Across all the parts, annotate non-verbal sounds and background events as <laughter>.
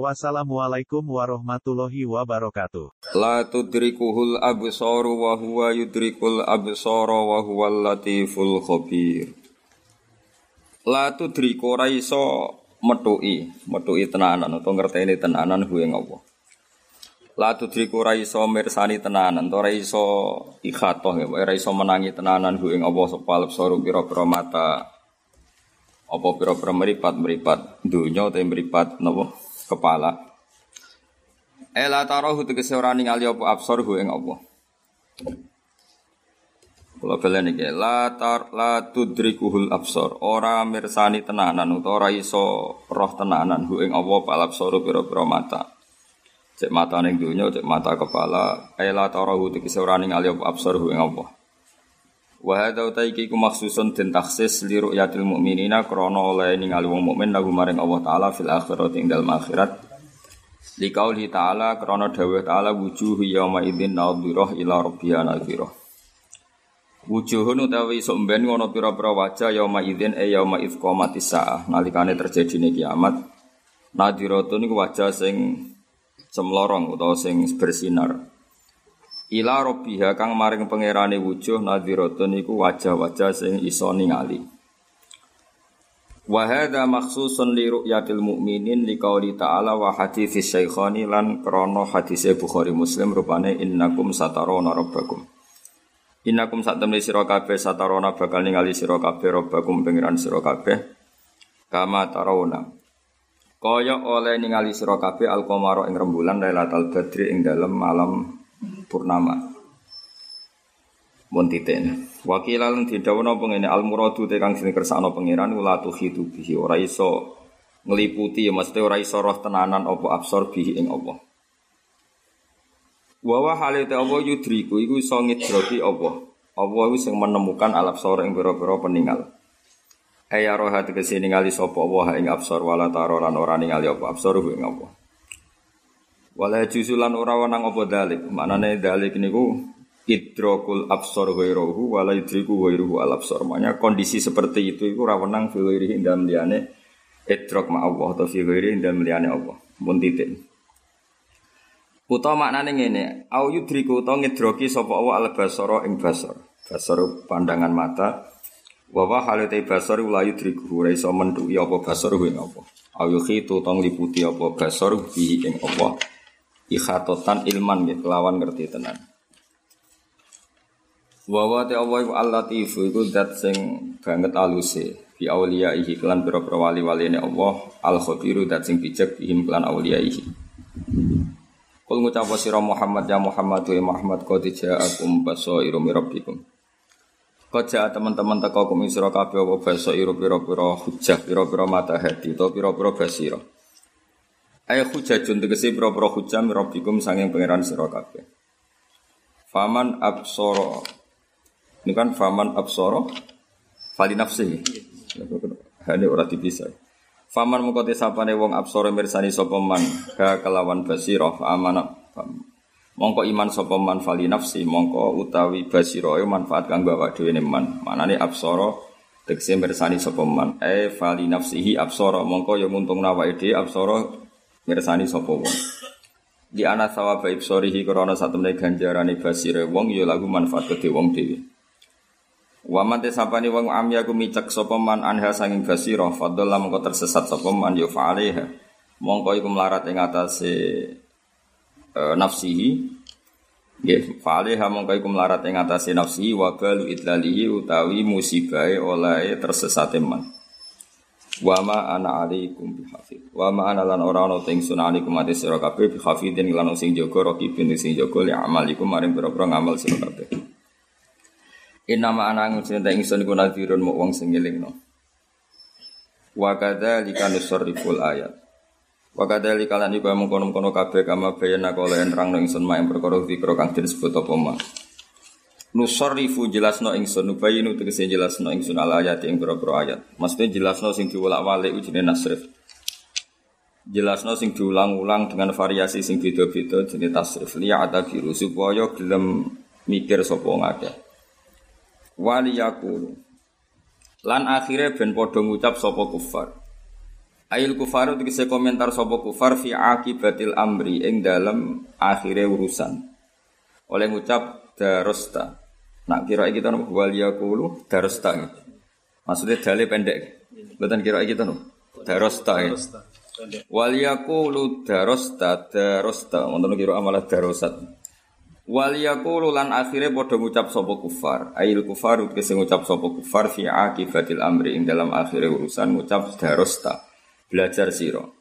Wassalamualaikum warahmatullahi wabarakatuh. La tudrikuhul absaru wa huwa yudrikul absara wa huwal latiful khabir. La tudriku ora iso metuki, metuki tenanan utawa ngerteni tenanan kuwi Allah. La tudriku ora iso mirsani tenanan, ora iso ikhatoh ya, ora iso menangi tenanan kuwi Allah sapa absaru pira-pira mata apa pira-pira meripat-meripat dunya utawa meripat napa kepala. Ela tarahu tegese ora ningali apa absorhu ing apa. Kula balen iki la tar la tudrikuhul absor. Ora mirsani tenanan utawa ora iso roh tenanan hu ing apa pal absoru pira-pira mata. Cek mata ning donya, cek mata kepala. Ela tarahu tegese ora ningali apa absorhu ing apa. Wa hadza utaiki ku maksusun den taksis li ru'yatil mukminina krana oleh ningali wong mukmin lagu maring Allah taala fil akhirati ing dalem akhirat. Li qauli ta'ala krana dawuh ta'ala wujuh yauma idzin nadhirah ila rabbiha nadhirah. Wujuhun utawi sok mben ngono pira-pira wajah yauma idzin e yauma idz qamatis saah nalikane terjadine kiamat. Nadhiratun iku wajah sing semlorong utawa sing bersinar. Ila robbiha kang maring pangerane wujuh nadhiratun iku wajah-wajah sing iso ningali. Wa hadza makhsusun li ru'yatil mu'minin li qauli ta'ala wa hadits syaikhani lan krana hadise Bukhari Muslim rupane innakum satarona rabbakum. Innakum satamne sira kabeh satarona bakal ningali sira kabeh rabbakum pangeran sira kabeh kama tarawna. Kaya oleh ningali sira kabeh al-qamara ing rembulan Lailatul Badri ing dalem malam purnama. Mun titen. Wakilan didhawuhna pengene al muradu te kang sing kersakno pangeran ula tuhitu bihi ora iso ngliputi ya mesti ora iso roh tenanan apa absor bihi ing Allah. Wa wa halite Allah yudriku iku iso ngidroki Allah. Allah iku sing menemukan al absor ing pira-pira peninggal. Aya roh hati ke sini ningali sapa Allah ing absor wala taro lan ora ningali apa absor ing Allah. Wala juzulan ora wanang apa dalik. Maknane dalik niku idrokul absor ghairuhu wala idriku ghairuhu al absor. Maknanya kondisi seperti itu iku ora wenang fi ghairihi ndam liyane idrok ma Allah atau fi ghairihi ndam liyane Allah. Mun titik. Utawa maknane ngene, au yudriku utawa ngidroki sapa Allah al basara ing basar. Basar pandangan mata. Wa wa halate basar la yudriku ora iso mentuki apa basar ing apa. Au yukhitu utawa liputi apa basar bihi ing apa ikhatotan ilman gitu kelawan ngerti tenan. Wa te Allah iku al-latif iku zat sing banget aluse fi auliyaihi kelan pira-pira wali-waline Allah al-khabiru zat sing bijak bihim kelan auliyaihi. Kul ngucap sira Muhammad ya Muhammad wa Muhammad qad ja'akum basairu mir rabbikum. Qad teman-teman teko kum sira kabeh apa basairu pira-pira hujjah pira-pira mata hati utawa pira-pira basira. Ayah hujajun tegesi pira-pira hujah mirabbikum sanging pangeran sira kabeh. Faman absoro ini kan faman absoro fali nafsi. Hane ora dipisah. Faman mengko sapane wong absoro mirsani sapa man ka kelawan basira amana mongko iman sapa man fali nafsi mongko utawi basira manfaat kanggo awak dhewe man. Manane absoro tegese mirsani sapa man e fali nafsihi absara mongko ya nguntung awake dhewe absara mirsani sapa wong? Di ana sawaba ibsorihi krana satemene ganjarane basire wong ya lagu manfaat kedhe wong dhewe. Wa man sapane wong amya ku micek sapa man anha sanging basira fadalla mongko tersesat sapa man ya fa'alaiha. Mongko iku melarat ing atase e, nafsihi. Nggih fa'alaiha mongko iku melarat ing atase nafsihi wa balu idlalihi utawi musibahe oleh tersesate man Wa ma ana alaikum bihafid. Wa ma ana lan ora ana teng sun alaikum ate sira kabeh bihafidin lan sing jaga raqibin sing jaga li amalikum maring pira-pira ngamal sira kabeh. Inna ma ana teng ingsun iku nadhirun muk wong sing ngelingno. Wa kadzalika nusarriful ayat. Wa kadzalika lan iku mung kono-kono kabeh kama bayana kala nerangno ingsun mak perkara zikra kang disebut apa ma. Nusarrifu jelasno ingsun nubayinu tegese jelasno ingsun al ayat pira-pira ayat. Maksudnya jelasno sing diwolak-walik ujine nasrif. Jelasno sing diulang-ulang dengan variasi sing beda-beda jenis tasrif liya ada biru supaya gelem mikir sapa ngakeh. Waliyakulu Lan akhirnya ben podo ngucap sapa kufar. Ail kufaru tegese komentar sapa kufar fi akibatil amri ing dalam akhirnya urusan. Oleh ngucap darosta. Nak kira kita nopo wal yaqulu darosta. Maksudnya dalil pendek. Bukan kira kita nopo. Darosta ya. Wal yaqulu darosta darosta. Wonten kira amalah darosat. Wal yaqulu lan akhire padha ngucap sapa kufar. Ail kufar tegese ngucap sapa kufar fi akibatil amri ing dalam akhire urusan ngucap darosta belajar siro.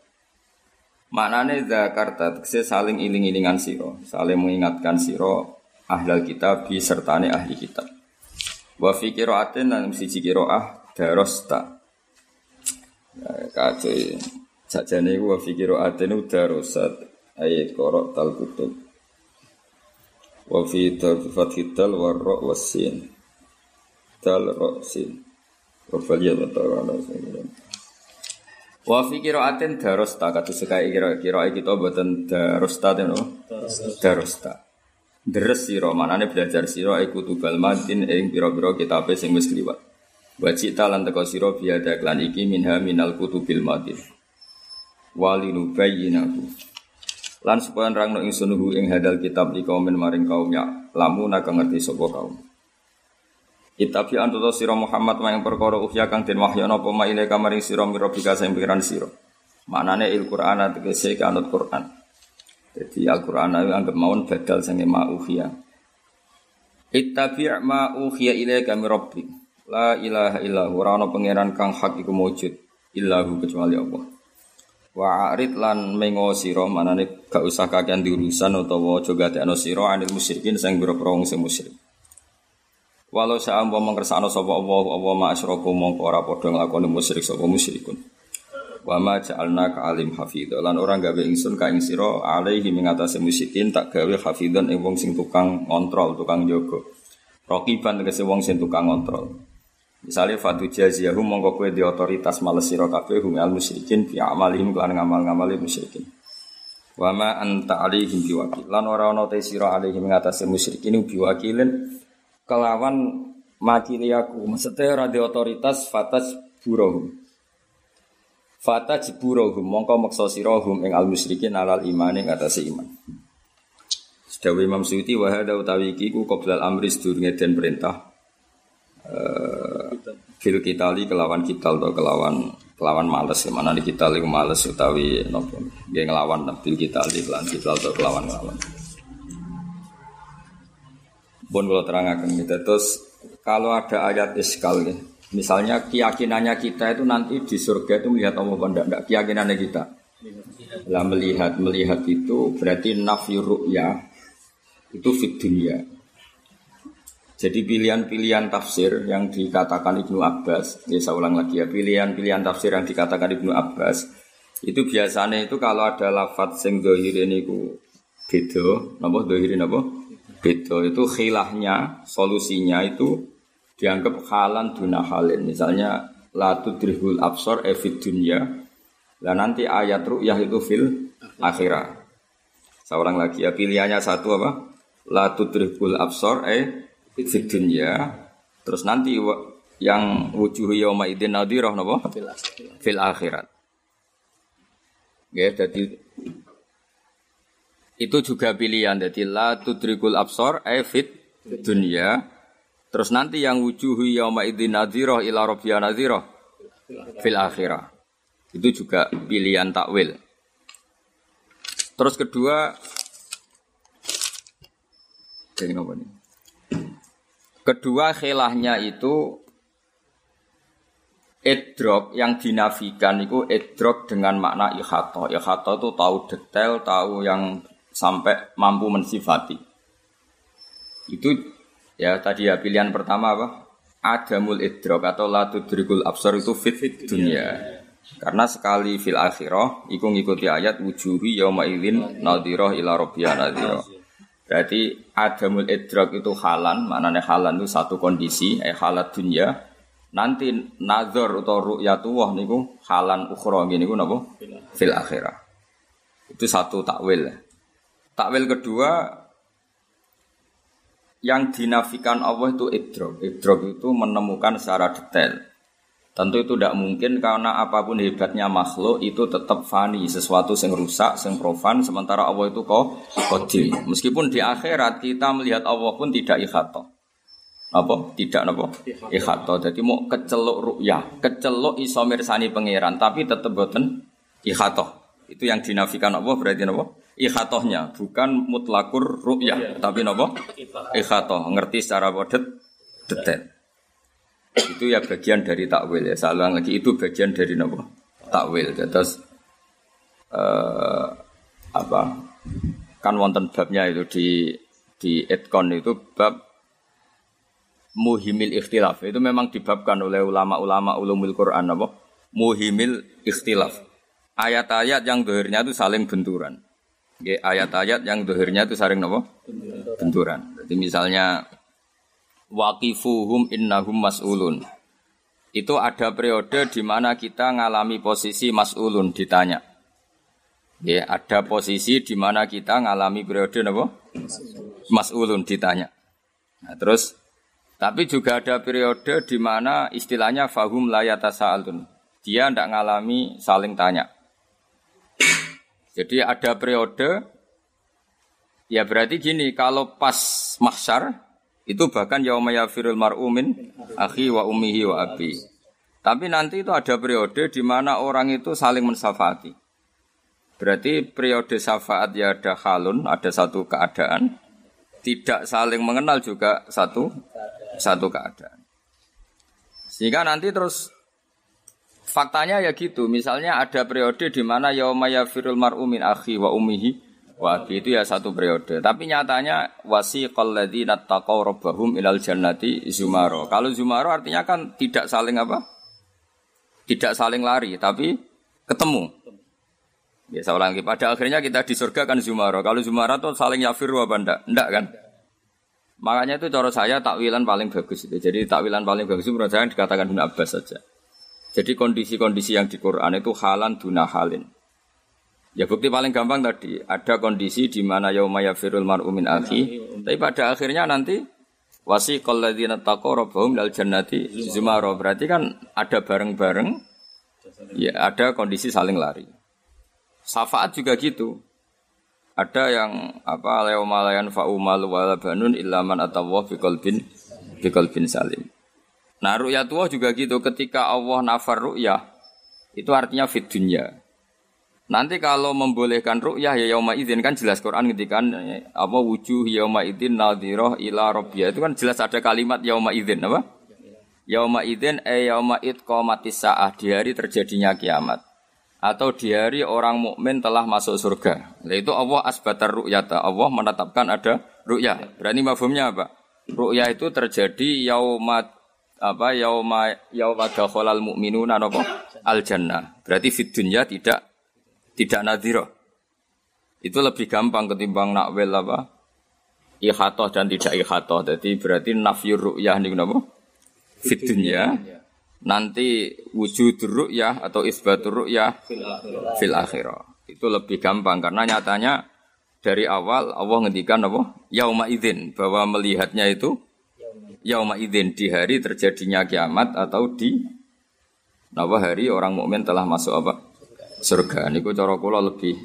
Maknane zakarta tegese saling iling-ilingan siro, saling mengingatkan siro ahlal kitab sertane ahli kitab. Wa fi qiraatin lan siji qiraah darosta. Ya, kacau sajane wa fi qiraatin darosat ayat korok tal kutub. Wa fi fathil dal wa ra wasin. Dal ra sin. Wa faliyat ta'ala Wa fi qiraatin darosta kata sekai kira kira kita buatan darosta no darosta. Deres sira manane belajar sira iku tubal madin ing pira-pira kitabe sing wis liwat. Wa cita lan teko sira biada klan iki minha minal kutubil madin. Walinu bayyinahu. Lan supaya nerangno ingsun ing hadal kitab di kaum maring kaum ya lamu nak ngerti sapa kaum. Itabi antuto siro Muhammad ma yang perkara uhya kang den wahyono apa ma ile kamaring sira mirobika sing pikiran sira. Maknane il Qur'an tegese kanut Qur'an. Jadi Al-Qur'an anggap mawon badal sange ma uhya. Ittabi ma uhya ilaika min rabbik. La ilaha illa ora ana pangeran kang hak iku mujud illahu kecuali Allah. Wa arid lan mengo sira manane gak usah kakean diurusan utawa aja gadekno sira anil musyrikin sing biro-biro sing musyrik. Walau sa'am wa mengkersakno sapa Allah Allah ma asyraku mongko ora padha nglakoni musyrik sapa musyrikun. Wa ma ja'alna ka alim hafidha lan ora gawe ingsun ka ing sira alaihi ing atase musyrikin tak gawe hafidhan ing wong sing tukang ngontrol, tukang jaga. Raqiban tegese wong sing tukang ngontrol. Misalnya fatu jaziyahum mongko kowe di otoritas males sira kabeh hum al musyrikin fi amalihim kelan ngamal-ngamali musyrikin. Wa ma anta alaihim biwakil. Lan ora ana te sira alaihim ngatasé musyrikin biwakilin kelawan makili aku maksudnya radio otoritas fatas burohum fata jiburohum mongko maksa sirohum ing al musyrikin alal iman ing atas iman Sedawi Imam Suyuti wahada utawi iki ku qoblal amri sedurunge den perintah uh, fil kitali kelawan kital atau kelawan kelawan males mana di kita iku males utawi nopo nggih nglawan fil kitali kelawan kital atau kelawan kelawan Bon kalau terangkan gitu. Terus kalau ada ayat iskal ya. Misalnya keyakinannya kita itu nanti di surga itu melihat Allah apa enggak, keyakinannya kita. Lah melihat melihat itu berarti nafi ya itu fit dunia. Jadi pilihan-pilihan tafsir yang dikatakan Ibnu Abbas, ya saya ulang lagi ya, pilihan-pilihan tafsir yang dikatakan Ibnu Abbas itu biasanya itu kalau ada lafadz sing dohir ini ku beda, napa dohirin apa? Beda itu khilahnya, solusinya itu dianggap halan duna halin. Misalnya latu drihul absor evid dunya. Lah nanti ayat ru'yah itu fil akhirah. Seorang lagi ya pilihannya satu apa? Latu drihul absor e fid dunya. Terus nanti yang wujuh yauma idin nadirah napa? Fil akhirat. Ya, jadi itu juga pilihan jadi la tudrikul absor evit dunia terus nanti yang wujuhu yauma idzin nadhirah ila rabbiya nadhirah fil akhirah itu juga pilihan takwil terus kedua kedua khilahnya itu Edrok yang dinafikan itu edrok dengan makna ikhato. Ikhato itu tahu detail, tahu yang sampai mampu mensifati. Itu ya tadi ya pilihan pertama apa? Adamul idrok atau la tudrikul absar itu fit, fit dunia. Karena sekali fil akhirah iku ngikuti ayat wujuhi yauma idzin nadhirah ila rabbiyah nadhirah. Berarti adamul idrak itu halan, maknanya halan itu satu kondisi, eh halat dunia. Nanti nazar atau ru'yatullah niku halan ukhra niku napa? Fil akhirah. Itu satu takwil. Takwil kedua yang dinafikan Allah itu idrok. Idrok itu menemukan secara detail. Tentu itu tidak mungkin karena apa pun hebatnya makhluk itu tetap fani, sesuatu yang rusak, yang profan, sementara Allah itu kok kodil. Meskipun di akhirat kita melihat Allah pun tidak ikhato. Apa? Tidak apa? Ikhato. Jadi mau keceluk ru'yah, keceluk iso mirsani pangeran, tapi tetap boten ikhato. Itu yang dinafikan Allah berarti apa? Ikhatohnya, bukan mutlakur ru'yah, tapi apa? Ikhato, ngerti secara bodet detail. Itu ya bagian dari takwil ya. Salah lagi itu bagian dari nopo takwil. Terus uh, apa? Kan wonten babnya itu di di etkon itu bab muhimil ikhtilaf. Itu memang dibabkan oleh ulama-ulama ulumul Quran apa? Muhimil ikhtilaf. Ayat-ayat yang dohirnya itu saling benturan. Ayat-ayat yang dohirnya itu saling nopo benturan. Jadi misalnya waqifuhum innahum mas'ulun. Itu ada periode di mana kita ngalami posisi mas'ulun ditanya. Ya, ada posisi di mana kita ngalami periode apa? Mas'ulun ditanya. Nah, terus tapi juga ada periode di mana istilahnya fahum layata sa'alun. Dia tidak ngalami saling tanya. Jadi ada periode ya berarti gini, kalau pas mahsyar itu bahkan yauma yafirul mar'umin akhi wa ummihi wa abi. Tapi nanti itu ada periode di mana orang itu saling mensafati. Berarti periode syafaat ya ada halun, ada satu keadaan. Tidak saling mengenal juga satu satu keadaan. Sehingga nanti terus faktanya ya gitu. Misalnya ada periode di mana yauma yafirul mar'umin akhi wa ummihi Wabi itu ya satu periode. Tapi nyatanya wasiqal ladzina taqaw rabbahum ilal jannati zumaro. Kalau zumaro artinya kan tidak saling apa? Tidak saling lari, tapi ketemu. Ya saya ulangi, pada akhirnya kita di surga kan zumaro. Kalau zumaro itu saling yafiru apa enggak? Enggak kan? Makanya itu cara saya takwilan paling bagus itu. Jadi takwilan paling bagus itu menurut saya dikatakan Ibn Abbas saja. Jadi kondisi-kondisi yang di Quran itu halan duna halin. Ya bukti paling gampang tadi ada kondisi di mana yaumaya firul mar'u min akhi, tapi pada akhirnya nanti wasi ladzina taqaw dal jannati zumara. Berarti kan ada bareng-bareng ya ada kondisi saling lari. Syafaat juga gitu. Ada yang apa malayan fa'umal wala banun illa man atawah bi qalbin bi qalbin salim. Nah ru'yatullah juga gitu ketika Allah nafar ru'yah itu artinya fit dunya. Nanti kalau membolehkan ru'yah ya yauma idzin kan jelas Quran ngetikan apa wujuh yauma idzin nadhirah ila rabbiyah itu kan jelas ada kalimat yauma idzin apa? Yauma idzin e yauma id qamatis saah di hari terjadinya kiamat atau di hari orang mukmin telah masuk surga. Nah, itu Allah asbatar ru'yata. Allah menetapkan ada ru'yah. Berani mafhumnya apa? Ru'yah itu terjadi yauma apa yauma yauma dakhalal mu'minuna apa? Al jannah. Berarti fid dunya tidak tidak nadhiro. Itu lebih gampang ketimbang nakwil apa? Ikhatoh dan tidak ikhatoh. Jadi berarti nafyur ru'yah ini kenapa? Fitunya. Nanti wujud ru'yah atau isbatur ru'yah fil akhirah. Itu lebih gampang karena nyatanya dari awal Allah ngendikan apa? Yauma idzin bahwa melihatnya itu yauma idzin di hari terjadinya kiamat atau di Napa hari orang mukmin telah masuk apa? surga. Niku cara kula lebih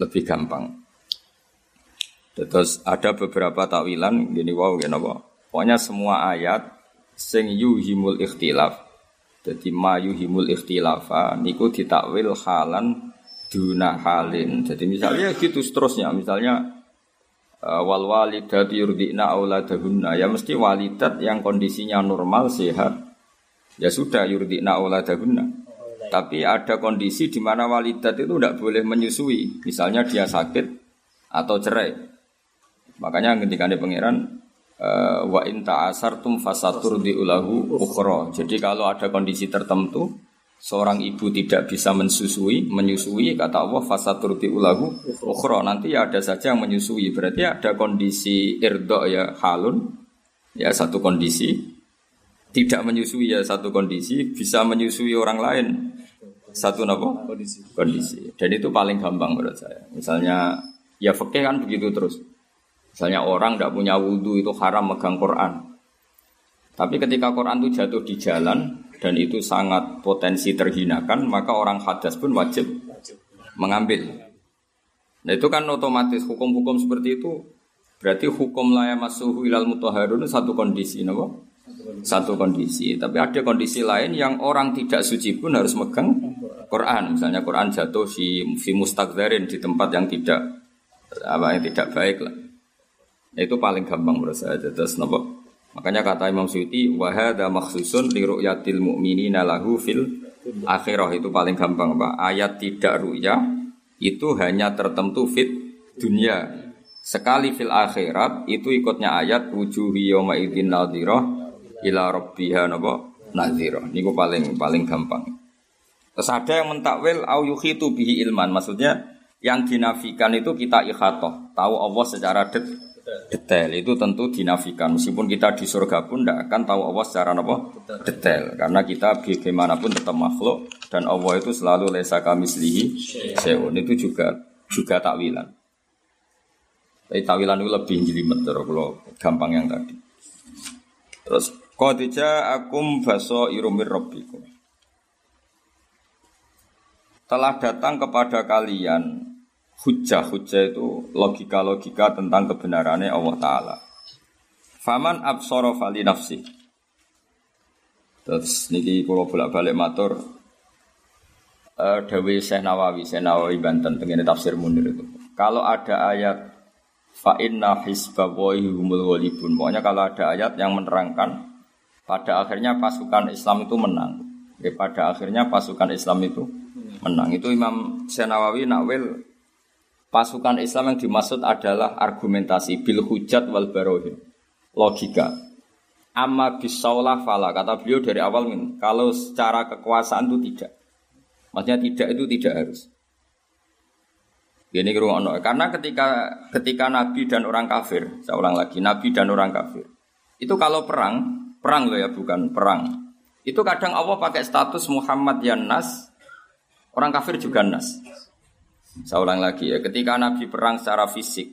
lebih gampang. Terus ada beberapa takwilan gini wow gini apa? Pokoknya semua ayat sing yuhimul ikhtilaf. Jadi ma yuhimul ikhtilafa niku ditakwil halan duna halin. Jadi misalnya gitu seterusnya. Misalnya wal walidatu yurdina auladahunna. Ya mesti walidat yang kondisinya normal sehat. Ya sudah yurdina auladahunna. Tapi ada kondisi di mana walidat itu tidak boleh menyusui. Misalnya dia sakit atau cerai. Makanya ketika ada pangeran uh, wa in ta'asartum fasatur diulahu ukhra. Jadi kalau ada kondisi tertentu seorang ibu tidak bisa mensusui, menyusui kata Allah fasaturti ulahu ukhra. Nanti ya ada saja yang menyusui. Berarti ada kondisi irdo ya halun. Ya satu kondisi. Tidak menyusui ya satu kondisi. Bisa menyusui orang lain. Satu apa? Kondisi. Kondisi. Dan itu paling gampang menurut saya. Misalnya ya fakih kan begitu terus. Misalnya orang tidak punya wudhu itu haram megang Quran. Tapi ketika Quran itu jatuh di jalan dan itu sangat potensi terhinakan, maka orang hadas pun wajib mengambil. Nah itu kan otomatis hukum-hukum seperti itu berarti hukum laya masuhu ilal mutahharun satu kondisi, no? Satu kondisi. Tapi ada kondisi lain yang orang tidak suci pun harus megang Quran. Misalnya Quran jatuh di fi mustakdarin di tempat yang tidak apa yang tidak baik lah. Nah, itu paling gampang menurut saya. Terus nopo Makanya kata Imam Suyuti, wahada maksusun li ru'yatil mu'minina lahu fil akhirah itu paling gampang Pak. Ayat tidak ru'ya itu hanya tertentu fit dunia. Sekali fil akhirat itu ikutnya ayat wujuhi yawma idzin nadhirah ila rabbiha napa nadhirah. Niku paling paling gampang. Terus ada yang mentakwil au yukhitu bihi ilman. Maksudnya yang dinafikan itu kita ikhatoh. Tahu Allah secara det detail. Itu tentu dinafikan. Meskipun kita di surga pun tidak akan tahu Allah secara apa? Detail. Karena kita bagaimanapun tetap makhluk dan Allah itu selalu lesa kami selihi seun itu juga juga takwilan. Tapi takwilan itu lebih jelimet kalau gampang yang tadi. Terus kodija akum baso irumir robbikum telah datang kepada kalian hujah hujah itu logika logika tentang kebenarannya Allah Taala. Faman absoro fali nafsi. Terus niki kalau bolak balik matur uh, Dawi Syekh Nawawi, Syekh Nawawi Banten tengene tafsir Munir itu. Kalau ada ayat fa inna humul walibun. Pokoknya kalau ada ayat yang menerangkan pada akhirnya pasukan Islam itu menang. Ya, pada akhirnya pasukan Islam itu menang. Itu Imam Syekh Nawawi nakwil Pasukan Islam yang dimaksud adalah argumentasi bil hujat wal barohin. Logika. Amma bisaulah fala. Kata beliau dari awal min. Kalau secara kekuasaan itu tidak. Maksudnya tidak itu tidak harus. Ini ono. Karena ketika ketika Nabi dan orang kafir, saya ulang lagi, Nabi dan orang kafir. Itu kalau perang, perang loh ya bukan perang. Itu kadang Allah pakai status Muhammad yang nas, orang kafir juga nas. Saya ulang lagi ya, ketika Nabi perang secara fisik,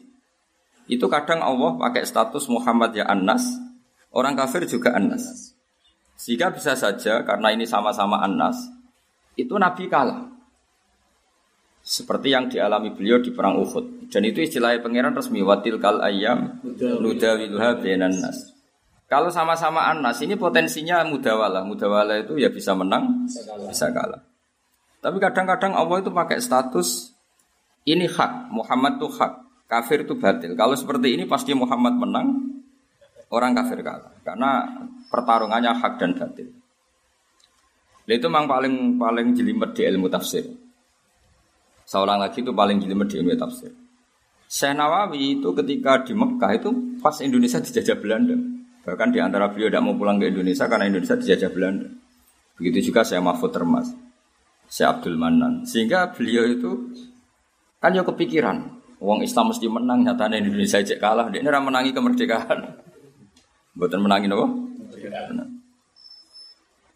itu kadang Allah pakai status Muhammad ya Anas, orang kafir juga Anas. Sehingga bisa saja karena ini sama-sama Anas, itu Nabi kalah. Seperti yang dialami beliau di perang Uhud. Dan itu istilahnya pangeran resmi watil kal ayam nudawiluha benan nas. Kalau sama-sama Anas ini potensinya mudawala. Mudawala itu ya bisa menang. Bisa kalah. Tapi kadang-kadang Allah itu pakai status ini hak, Muhammad itu hak, kafir itu batil. Kalau seperti ini pasti Muhammad menang, orang kafir kalah. Karena pertarungannya hak dan batil. itu memang paling paling jelimet di ilmu tafsir. Seorang lagi itu paling jelimet di ilmu tafsir. Syekh Nawawi itu ketika di Mekah itu pas Indonesia dijajah Belanda. Bahkan di antara beliau tidak mau pulang ke Indonesia karena Indonesia dijajah Belanda. Begitu juga saya Mahfud Termas, saya Abdul Manan. Sehingga beliau itu Kan yo kepikiran, uang Islam mesti menang nyatanya Indonesia cek kalah, dia ini menangi kemerdekaan. <laughs> Buatan menangi apa?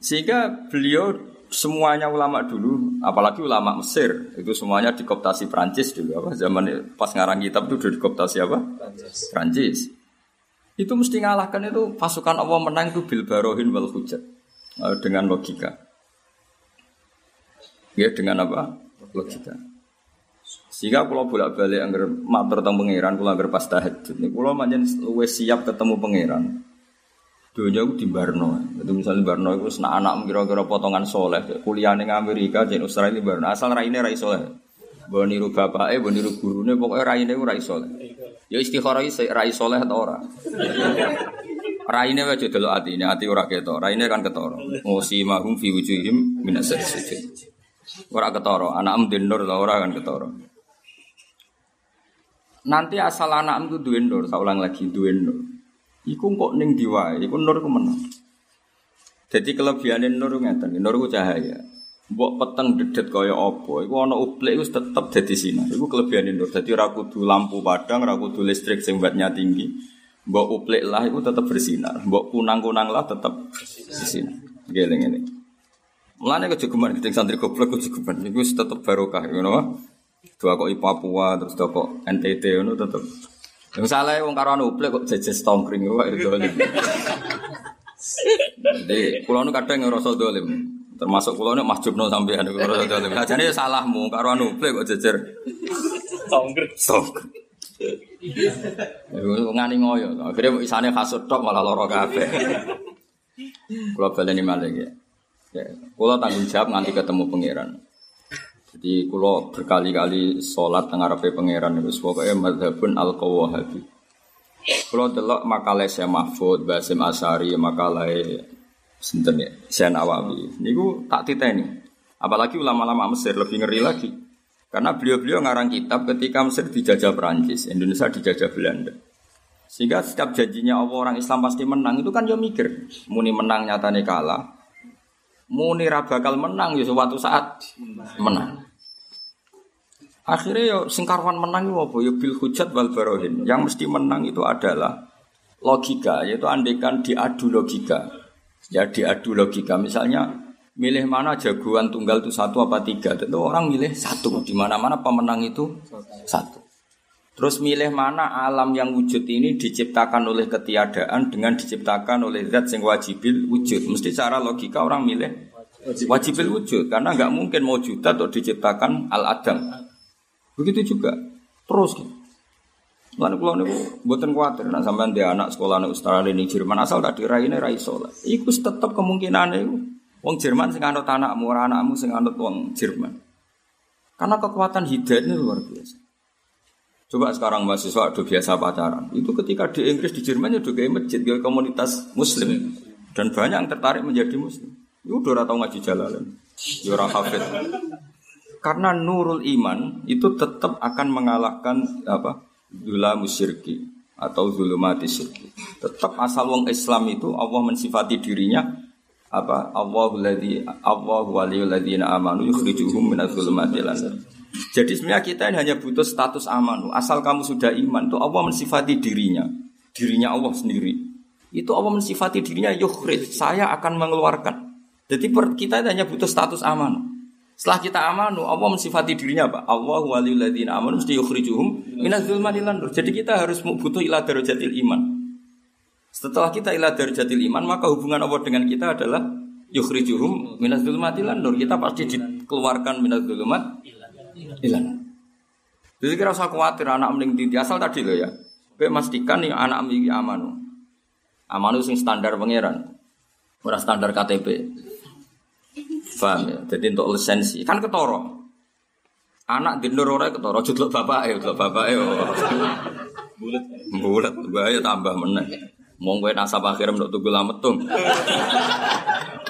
Sehingga beliau semuanya ulama dulu, apalagi ulama Mesir, itu semuanya dikoptasi Prancis dulu apa zaman pas ngarang kitab itu dikoptasi apa? Prancis. Prancis. Itu mesti ngalahkan itu pasukan Allah menang itu bil barohin wal hujat eh, dengan logika. Ya dengan apa? Logika. Sehingga kalau bolak balik angger matur tentang pangeran, kalau angger pas tahajud, nih kalau manjen luwes siap ketemu pangeran. Dunia itu di Barno, itu misalnya Barno itu sena anak kira-kira potongan soleh, kuliah ning Amerika, jadi Australia Barno, asal raine rai soleh. Bawa niru bapak eh, bawa niru guru nih, pokoknya raine itu rai soleh. Ya istikharah rai soleh atau ora. Raine wae delok atine, ati ora ketok. Raine kan ketara. Musimahum fi wujuhim minas sujud. Ora ketara, anak mden nur ora kan ketara. Nanti asal anak itu duwe nur, saya ulang lagi duwe nur. Iku kok ning diwa, iku nur ku menang. Jadi kelebihan nur ngeten, nur ku cahaya. Mbok peteng dedet kaya apa, iku ana uplek iku tetep dadi sinar. Iku kelebihan Nur. Dadi ora kudu lampu padang, ora kudu listrik sing tinggi. Mbok uplek lah iku tetep bersinar. Mbok kunang-kunang lah tetep bersinar. Geleng ngene. Mulane kejegeman keting santri goblok kejegeman. Iku tetep barokah ngono wae. Dua kok Papua terus dua kok NTT ngono tetep. Yang salah wong karo anu uplek kok jejes tongkring wae dolim. Jadi, kulo nu kadang ngerasa dolim. Termasuk kulo nek mahjubno sampean iku ora dalem. Ajane salahmu karo anu ple kok jejer. Songger. Iku ngani ngoyo. Akhire isane kasut tok malah lara kabeh. Kulo baleni malih ya. Ya, kulo tanggung jawab nganti ketemu pangeran. Jadi kulo berkali-kali sholat tengah rapi pangeran itu pokoknya madhabun al kawahabi. Kulo delok makalah saya mahfud, basim asari, makalah Sinten ya, Sen Awawi. Niku tak titeni. Apalagi ulama-ulama Mesir lebih ngeri lagi. Karena beliau-beliau ngarang kitab ketika Mesir dijajah Perancis, Indonesia dijajah Belanda. Sehingga setiap janjinya Allah orang Islam pasti menang itu kan ya mikir. Muni menang nyatane kalah. Muni bakal menang ya suatu saat menang. Akhirnya ya singkarwan menang itu apa? Ya bil hujat wal barohin. Yang mesti menang itu adalah logika, yaitu andekan diadu logika. Ya diadu logika. Misalnya milih mana jagoan tunggal itu satu apa tiga? Tentu orang milih satu. Di mana mana pemenang itu satu. Terus milih mana alam yang wujud ini diciptakan oleh ketiadaan dengan diciptakan oleh zat yang wajibil wujud. Mesti secara logika orang milih wajibil wujud. karena nggak mungkin mau juta atau diciptakan al adam begitu juga terus gitu. Lalu kalau niku buatan khawatir, nah sampai dia anak sekolah nih Australia ini Jerman asal tak dirai ini rai sholat. Iku tetap kemungkinan itu. Wong Jerman sing anut anakmu, anakmu sing anut wong Jerman. Karena kekuatan hidayah ini luar biasa. Coba sekarang mahasiswa udah biasa pacaran. Itu ketika di Inggris, di Jerman ya udah kayak masjid, kayak komunitas Muslim. Dan banyak yang tertarik menjadi Muslim. Itu udah tau ngaji jalalan. Ya orang hafid. Karena nurul iman itu tetap akan mengalahkan apa Dula musyirki atau zulumati syirki. Tetap asal wong Islam itu Allah mensifati dirinya apa Allahu ladzi Allahu waliyul ladzina amanu yukhrijuhum minadz zulumati Jadi sebenarnya kita ini hanya butuh status amanu. Asal kamu sudah iman tuh Allah mensifati dirinya, dirinya Allah sendiri. Itu Allah mensifati dirinya yukhrij, saya akan mengeluarkan. Jadi kita hanya butuh status amanu. Setelah kita amanu, Allah mensifati dirinya apa? Allah waliyul ladzina amanu mesti yukhrijuhum minaz zulmati Jadi kita harus butuh ila darajatil iman. Setelah kita ila darajatil iman, maka hubungan Allah dengan kita adalah yukhrijuhum minaz zulmati Kita pasti dikeluarkan zulmat ilan. Jadi kira usah khawatir anak mending titi asal tadi loh ya. Kowe pastikan nih anak memiliki amanu. Amanu sing standar pangeran. Ora standar KTP. Paham ya? Jadi untuk lisensi kan ketoro. Anak di ora ketoro, judul bapak ya, judul bapak ya. Bulat, bulat, bahaya tambah meneh. Mau gue nasab akhir untuk tunggu lametung.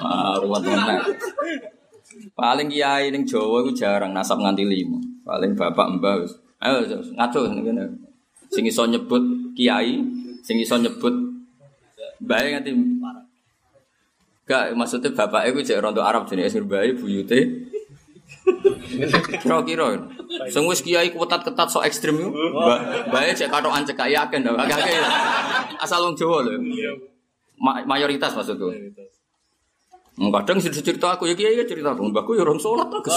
Ah, ruwet meneh. Paling kiai ning Jawa itu jarang nasab nganti lima. Paling bapak mbah wis. Ayo ngaco ngene. Sing iso nyebut kiai, sing iso nyebut bae nganti Gak maksudnya bapak itu cek rontok Arab jenis esir bayi buyute. Kira-kira, sing wis kiai ketat-ketat so ekstrim yo. Bae cek katokan cek kaya akeh ndak akeh. Asal wong Jawa lho. Ma mayoritas maksudku. Kadang sih cerita aku ya kiai ya cerita aku, mbakku ya orang sholat bagus.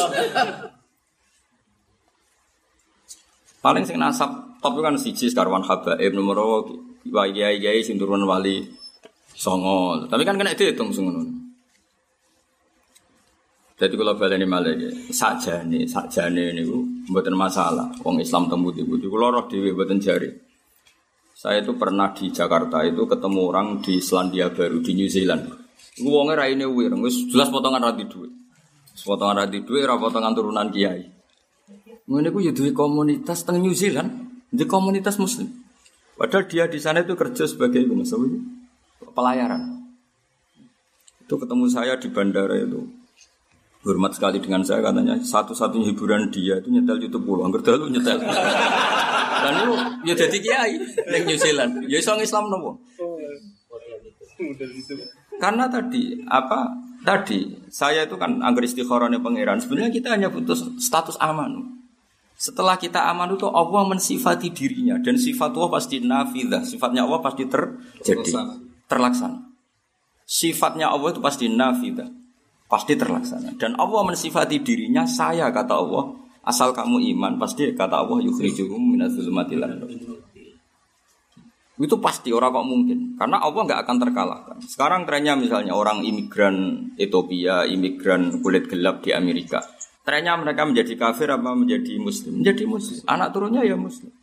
Paling sing nasab top kan siji sekarwan habaib nomor kiai kiai sing turun wali Songo. Tapi kan kena dihitung ngono. Jadi kalau balik ini malah saja nih, saja nih ini buatan masalah. Wong Islam temu di budi, kalau roh di buatan jari. Saya itu pernah di Jakarta itu ketemu orang di Selandia Baru di New Zealand. Gue wongnya rai ini wir, jelas potongan rati duit. Potongan rati duit, ra potongan turunan kiai. Ini gue jadi komunitas teng New Zealand, di komunitas Muslim. Padahal dia di sana itu kerja sebagai mas pelayaran. Itu ketemu saya di bandara itu. Hormat sekali dengan saya katanya satu-satunya hiburan dia itu nyetel YouTube pulau. Angger dalu nyetel. <laughs> Dan itu ya jadi kiai di New Zealand. Ya iso Islam nopo. Karena tadi apa? Tadi saya itu kan agar istikharahnya pangeran. Sebenarnya kita hanya butuh status aman. Setelah kita aman itu Allah mensifati dirinya dan sifat Allah pasti nafidah, sifatnya Allah pasti terjadi, terlaksana. Sifatnya Allah itu pasti nafidah, pasti terlaksana. Dan Allah mensifati dirinya saya kata Allah, asal kamu iman pasti kata Allah yukhrijuhum minadzulumatil itu pasti orang kok mungkin karena Allah nggak akan terkalahkan. Sekarang trennya misalnya orang imigran Ethiopia, imigran kulit gelap di Amerika Trennya mereka menjadi kafir apa menjadi muslim? Menjadi muslim. Anak turunnya ya muslim.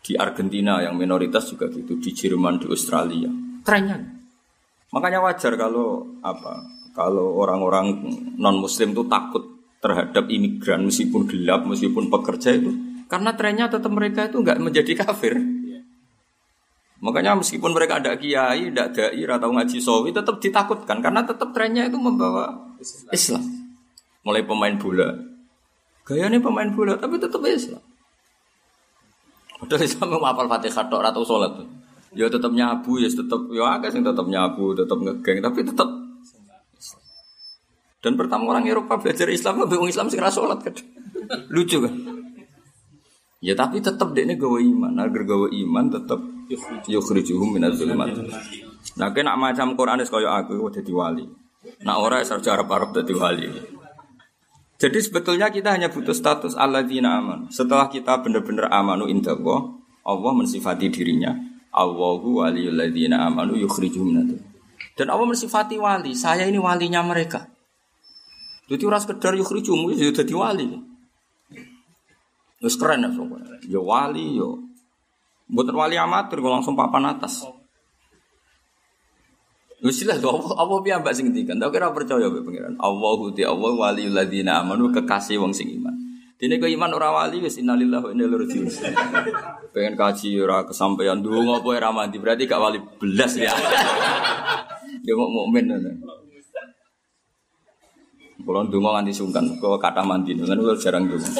Di Argentina yang minoritas juga gitu, di Jerman, di Australia. Trennya. Makanya wajar kalau apa? Kalau orang-orang non muslim itu takut terhadap imigran meskipun gelap, meskipun pekerja itu karena trennya tetap mereka itu nggak menjadi kafir. Makanya meskipun mereka ada kiai, tidak dai, atau ngaji sawi, tetap ditakutkan karena tetap trennya itu membawa Islam mulai pemain bola. Gayanya pemain bola tapi tetap Islam. Padahal Islam apal Fatihah atau sholat. Ya tetap nyabu ya tetap ya agak sih tetap nyabu, tetap ngegeng tapi tetap dan pertama orang Eropa belajar Islam, bingung Islam sih sholat kan. Lucu kan? Ya tapi tetap ini gawe iman, agar gawe iman tetap yukhrijuhum minaz zulumat. Nah kena macam Quran kaya aku udah wali. Nah orang sarjana Arab Arab dadi wali. Jadi sebetulnya kita hanya butuh status alladzina aman. Setelah kita benar-benar amanu indallah, Allah mensifati dirinya. Allahu waliyul ladzina amanu yukhrijuhum Dan Allah mensifati wali, saya ini walinya mereka. Jadi orang sekedar yukhrijuhum ya jadi wali. Terus keren ya soalnya. Ya wali yo. Ya. Bukan wali amatir, gue langsung papan atas. Wis jelas apa apa piye mbak sing ngendikan. Tak kira percaya mbek pangeran. Allahu ti Allah waliul ladzina amanu kekasih wong sing iman. Dene kok iman ora wali wis innalillahi wa inna ilaihi. Pengen kaji ora kesampaian ndonga apa ora mandi berarti gak wali belas ya. Ya mau mukmin ngono. Kalau ndonga nganti sungkan, kok kata mandi, kan udah jarang ndonga.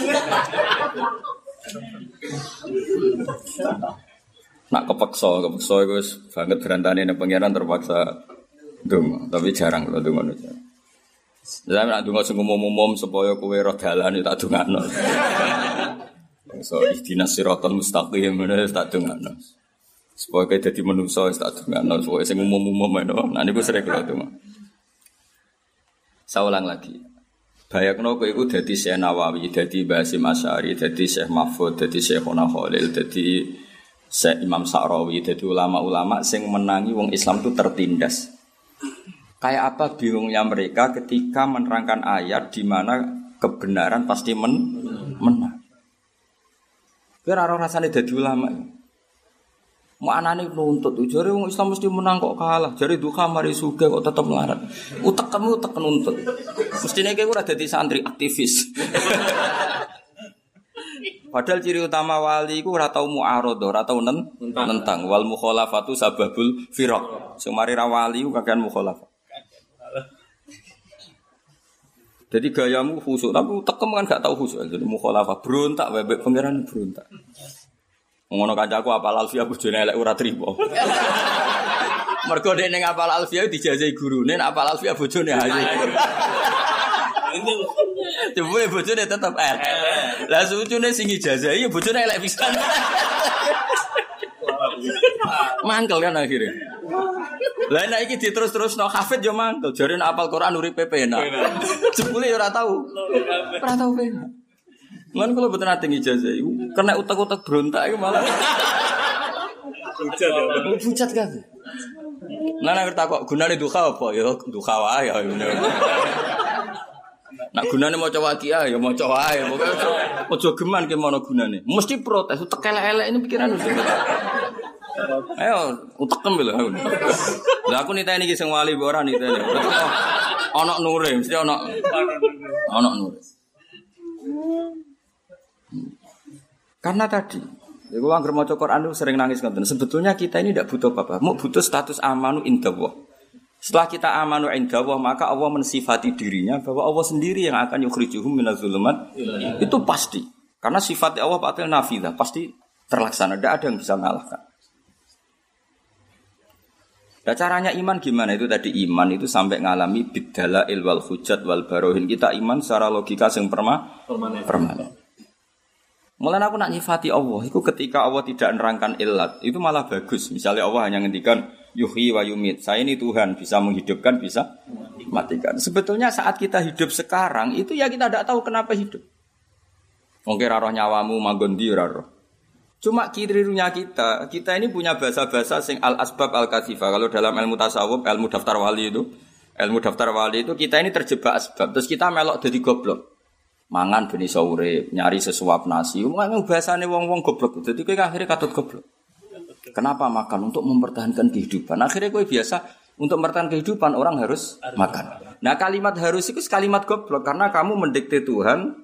Nak kepeksa, kepeksa itu banget berantane nih pangeran terpaksa dong, tapi jarang loh dong Saya nak dungo sing umum-umum supaya kowe roh dalan ya tak dongakno. So ihdinas siratal mustaqim tak dongakno. Supaya kowe dadi menungso tak dongakno, supaya sing umum-umum itu. Nah niku sering kula donga. Saya ulang lagi. Bayakno kowe iku dadi Syekh Nawawi, dadi Basim Asy'ari, dadi Syekh Mahfud, dadi Syekh Khalil, dadi Syekh Imam Sa'rawi jadi ulama-ulama sing menangi wong Islam itu tertindas. Kayak apa bingungnya mereka ketika menerangkan ayat di mana kebenaran pasti men menang. Kira orang rasanya jadi ulama. Mau anane nuntut, jari wong Islam mesti menang kok kalah. Jari duka mari suga kok tetap melarat. Utek kamu utek nuntut. Mestinya kayak udah jadi santri aktivis. <laughs> Padahal ciri utama wali itu ora tau mu'aradha, ora tau nen, nentang. Wal mukhalafatu sababul firaq. Sing mari ra wali ku kakean mukhalafah. Jadi gayamu khusuk, tapi tekem kan gak tau khusuk. Jadi mukhalafah berontak bebek pangeran berontak. Ngono kancaku apal alfiah bojone elek ora trimo. <laughs> Mergo ning apal alfiah dijajahi gurune, nek apal alfiah bojone ayu. Jebule bojone tetep eh. Lah sucune sing ijazah iya bojone elek pisan. <laughs> Mangkel kan akhirnya. Lah nek iki diterus-terus no hafid yo mangkel. Jare nek apal Quran urip penak. Jebule yo ora tau. Ora tau penak. Lan kalau betul nanti ijazah, kena utak-utak berontak itu malah. Bujat ya. Bujat kan. Nah, ngerti kok gunane duha apa? Ya duha wae ya. Nak gunane mau coba kia ya mau coba ya. Ojo geman ke mana gunane. Mesti protes. Utek elek ini pikiran. Ayo utekem lho aku. Lah aku niteni iki sing wali ora niteni. Ana nure, mesti ana ana nure. Karena tadi, Iku anggar maca Quran sering nangis ngoten. Sebetulnya kita ini tidak butuh apa-apa. Mau butuh status amanu indallah. Setelah kita amanu indallah, maka Allah mensifati dirinya bahwa Allah sendiri yang akan yukhrijuhum minaz zulumat. Itu pasti. Karena sifat Allah patil nafidah, pasti terlaksana. Tidak ada yang bisa mengalahkan. Nah caranya iman gimana itu tadi iman itu sampai ngalami bidala ilwal hujat wal barohin kita iman secara logika yang perma permanen. permanen. Mulai aku nak nyifati Allah, itu ketika Allah tidak nerangkan ilat, itu malah bagus. Misalnya Allah hanya ngendikan yuhi wa yumit. Saya ini Tuhan, bisa menghidupkan, bisa matikan. Sebetulnya saat kita hidup sekarang, itu ya kita tidak tahu kenapa hidup. Mungkin roh nyawamu magondi roh. Cuma kirirunya kita, kita ini punya bahasa-bahasa sing al asbab al kasifah. Kalau dalam ilmu tasawuf, ilmu daftar wali itu, ilmu daftar wali itu kita ini terjebak asbab. Terus kita melok jadi goblok mangan beni sore, nyari sesuap nasi. Memang bahasane wong-wong goblok. Jadi kowe akhirnya katut goblok. Kenapa makan? Untuk mempertahankan kehidupan. Akhirnya kowe biasa untuk mempertahankan kehidupan orang harus makan. Nah kalimat harus itu kalimat goblok karena kamu mendikte Tuhan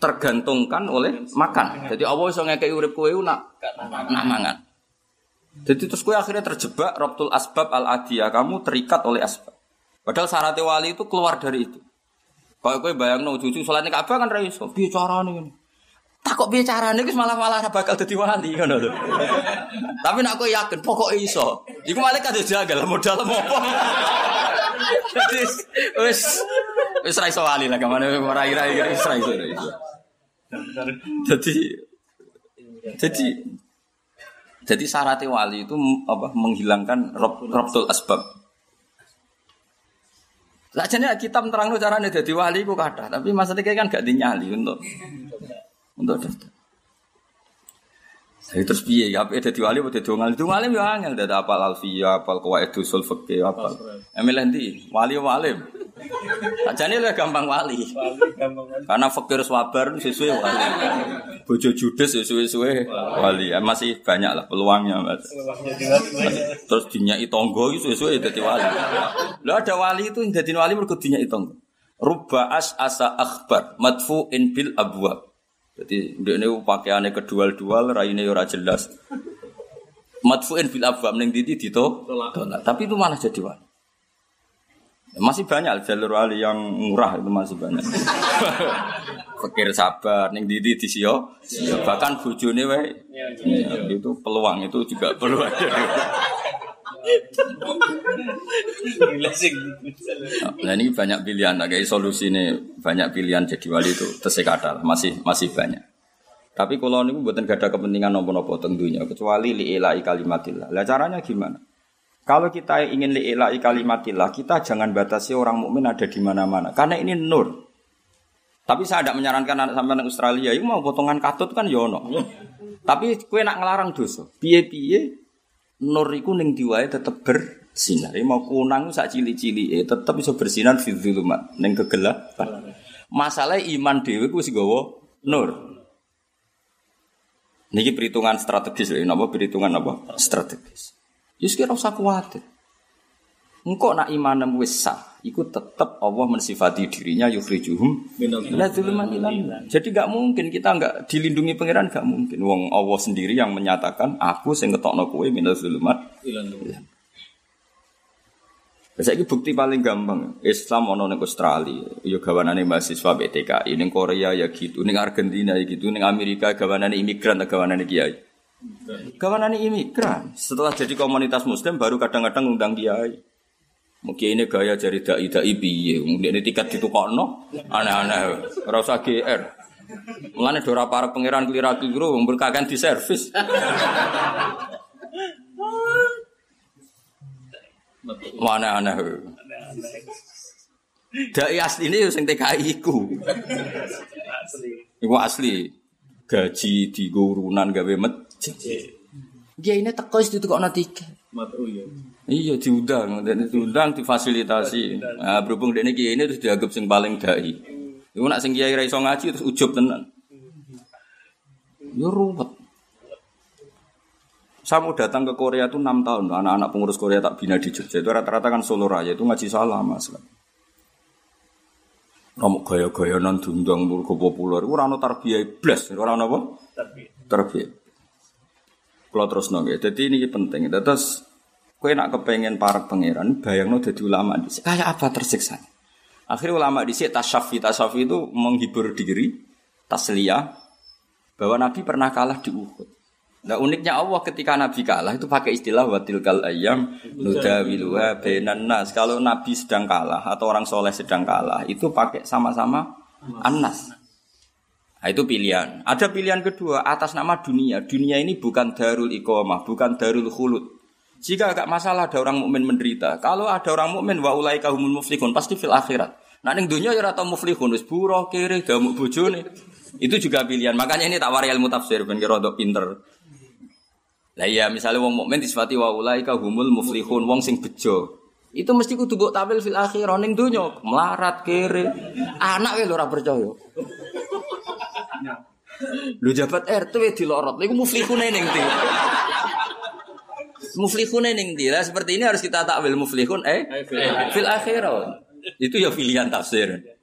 tergantungkan oleh makan. Jadi Allah iso ngekeki urip kowe nak nak mangan. Jadi terus kowe akhirnya terjebak robtul asbab al adiyah, kamu terikat oleh asbab. Padahal syarat wali itu keluar dari itu. Kalau kowe bayangno cucu salate Ka'bah kan ra iso. Piye carane? Tak kok piye carane wis malah-malah bakal dadi wali ngono lho. Tapi nek aku yakin pokok iso. Iku malah kadhe jagal modal apa. Jadi wis wis ra iso wali lah ke mana ora ira wis ra iso. Jadi jadi jadi syarat wali itu apa menghilangkan rob, robtul asbab. Lah jane kitab terangno carane dadi wali ku kathah, tapi maksudnya kan gak dinyali untuk untuk daftar. Jadi terus piye ya apa dadi wali apa dadi wali? Dadi wali yo angel dadi apal alfiya, apal qawaid usul fikih apal. Emil endi? Wali wali. Ajane lah gampang wali. Karena fakir swabar sesuai wali. Bojo judes sesuai-suwe wali. Ya, masih banyak lah peluangnya, Mas. Terus dinyai tonggo itu sesuai dadi wali. Lo ada wali itu yang dadi wali mergo dinyai tonggo. Rubba as asa akhbar madfu'in bil abwab. Jadi dia ini pakaiannya kedual-dual, raine ora jelas. Madfu'in bil abwab ning didi dito. Tapi itu malah jadi wali. Masih banyak jalur wali yang murah itu masih banyak. <laughs> Fakir sabar ning didi di sio. Bahkan bojone wae. Ya, itu peluang itu juga perlu ada. <laughs> Nah ini banyak pilihan, nah, kayak solusi ini banyak pilihan jadi wali itu tersekadar masih masih banyak. Tapi kalau ini buatan gak ada kepentingan nopo-nopo tentunya kecuali li'ilai kalimatillah. Lah caranya gimana? Kalau kita ingin li'ilai kalimatillah, kita jangan batasi orang mukmin ada di mana-mana. Karena ini nur. Tapi saya tidak menyarankan anak sampai anak Australia, itu mau potongan katut kan yono. Tapi kue nak ngelarang dosa. Piye-piye nur iku ning diwae tetep bersinar. Mau kunang sak cili-cili eh tetep bisa bersinar fi dzulumat ning kegelapan. Masalah iman dhewe ku wis gawa nur. Niki perhitungan strategis lho, napa perhitungan apa? Strategis. Yus kira usah kuatir. Engkau nak iman wis sah, iku tetap Allah mensifati dirinya yukhrijuhum Jadi gak mungkin kita nggak dilindungi pangeran gak mungkin. Wong Allah sendiri yang menyatakan aku sing ketokno kowe minal zulumat Saya bukti paling gampang. Islam ono ning Australia, yo gawanane mahasiswa BTKI ning Korea ya gitu, ning Argentina ya gitu, ning Amerika gawanane imigran atau gawanane kiai. Kawanan imigran. Setelah jadi komunitas muslim baru kadang-kadang undang kiai. Mungkin ini gaya jari dai dai piye. Mungkin ini tiket no, Aneh-aneh. Rasa GR. Mulane dora para pangeran kelira keliru berkakan di servis. Mana aneh. Dai asli ini yang TKI ku. Iku asli. Gaji di gurunan gawe met dia ini teko itu kok nanti. Iya diundang, dan diundang difasilitasi. Nah, berhubung dia ini ini terus dianggap sing paling dai. Iku nak sing kiai iso ngaji terus ujub tenan. Yo ruwet. Saya mau datang ke Korea itu enam tahun, anak-anak pengurus Korea tak bina di Jogja itu rata-rata kan Solo Raya itu ngaji salah mas. Kamu gaya-gaya non diundang populer, orang no tarbiyah blas, orang apa? Tarbiyah. Kalau terus nongge, jadi ini penting. Terus kue nak kepengen para pangeran, bayang jadi ulama di kayak apa tersiksa. Akhirnya ulama di sini tasyafi tasyafi itu menghibur diri, tasliyah bahwa Nabi pernah kalah di Uhud. Nah uniknya Allah ketika Nabi kalah itu pakai istilah watil kal ayam nudawiluha benan nas. Kalau Nabi sedang kalah atau orang soleh sedang kalah itu pakai sama-sama anas. Nah, itu pilihan. Ada pilihan kedua atas nama dunia. Dunia ini bukan darul iqamah, bukan darul khulud. Jika agak masalah ada orang mukmin menderita. Kalau ada orang mukmin wa ulaika humul muflihun pasti fil akhirat. Nah ning dunia ya ora tau muflihun wis buruh kere gamuk bojone. Itu juga pilihan. Makanya ini tak wari ilmu tafsir ben kira pinter. Lah iya misalnya wong mukmin disifati wa ulaika humul muflihun, wong sing bejo. Itu mesti kudu mbok tampil fil akhir ning donya, melarat kere. Anak wae ora percaya. Lu jabat RT dilorot, iku muflihune ning ndi? Muflihune ning ndi? Lah seperti ini harus kita takwil muflihun eh fil akhir. Itu ya pilihan tafsir.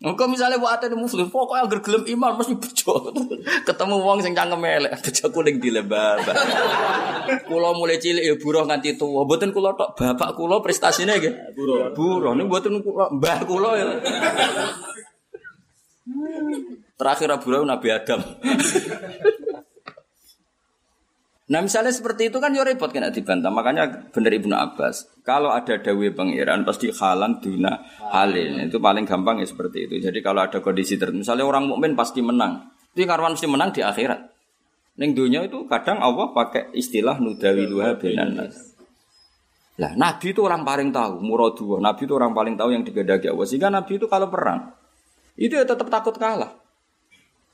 Engko misalnya buat ada muslim, pokoknya agar gelem iman mesti bejo. <laughs> Ketemu wong sing cangkem elek, <laughs> bejo kuning dilebar. <laughs> Kulo mulai cilik ya buruh nganti tua. Mboten kulo tok, bapak kulo prestasine nggih. Buruh. Buruh niku mboten kulo, mbah kulo ya. Terakhir buruh Nabi Adam. Nah misalnya seperti itu kan ya repot kena dibantah. Makanya bener Ibnu Abbas. Kalau ada dawe pangeran pasti halan duna halin. Itu paling gampang ya seperti itu. Jadi kalau ada kondisi tertentu. Misalnya orang mukmin pasti menang. Itu karwan mesti menang di akhirat. Neng dunia itu kadang Allah pakai istilah nudawiluha benan nas. Lah Nabi itu orang paling tahu muradua. Nabi itu orang paling tahu yang digedaki Allah. Sehingga Nabi itu kalau perang itu ya tetap takut kalah.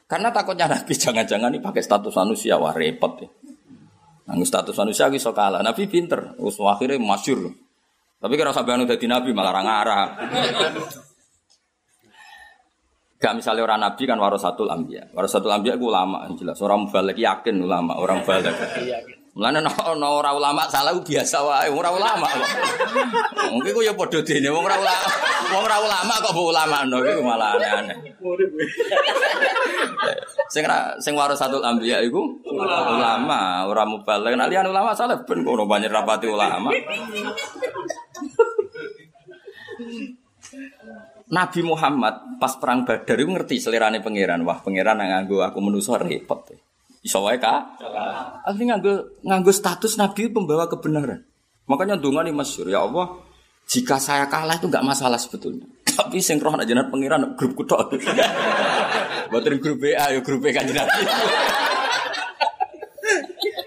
Karena takutnya Nabi <laughs> jangan-jangan ini pakai status manusia wah repot ya. Nang status manusia iso kalah. Nabi pinter, wis akhirnya masyur. Tapi kira sampean udah di nabi malah ngarah. Gak misalnya orang nabi kan warasatul ambia. Warasatul ambia itu ulama jelas. Orang balik yakin ulama, orang balik. Mulane no ora ulama salah biasa wae, ora ulama kok. Mungkin ku ya padha dene wong ora ulama. Wong ora ulama kok mbok ulama no iku malah aneh-aneh. Sing sing warasatul anbiya iku ulama, ora mubalek. Nek liyan ulama salah ben kono banyak rapati ulama. Nabi Muhammad pas perang Badar itu ngerti selerane pangeran. Wah, pangeran yang nganggo aku menuso repot. Iso wae ka? Artinya nganggo nganggo status nabi pembawa kebenaran. Makanya donga nih masyhur, ya Allah, jika saya kalah itu nggak masalah sebetulnya. <laughs> Tapi sing roh nak jenat pangeran grup kutok. <laughs> Boten grup BA ya grup B kan jenat. <laughs>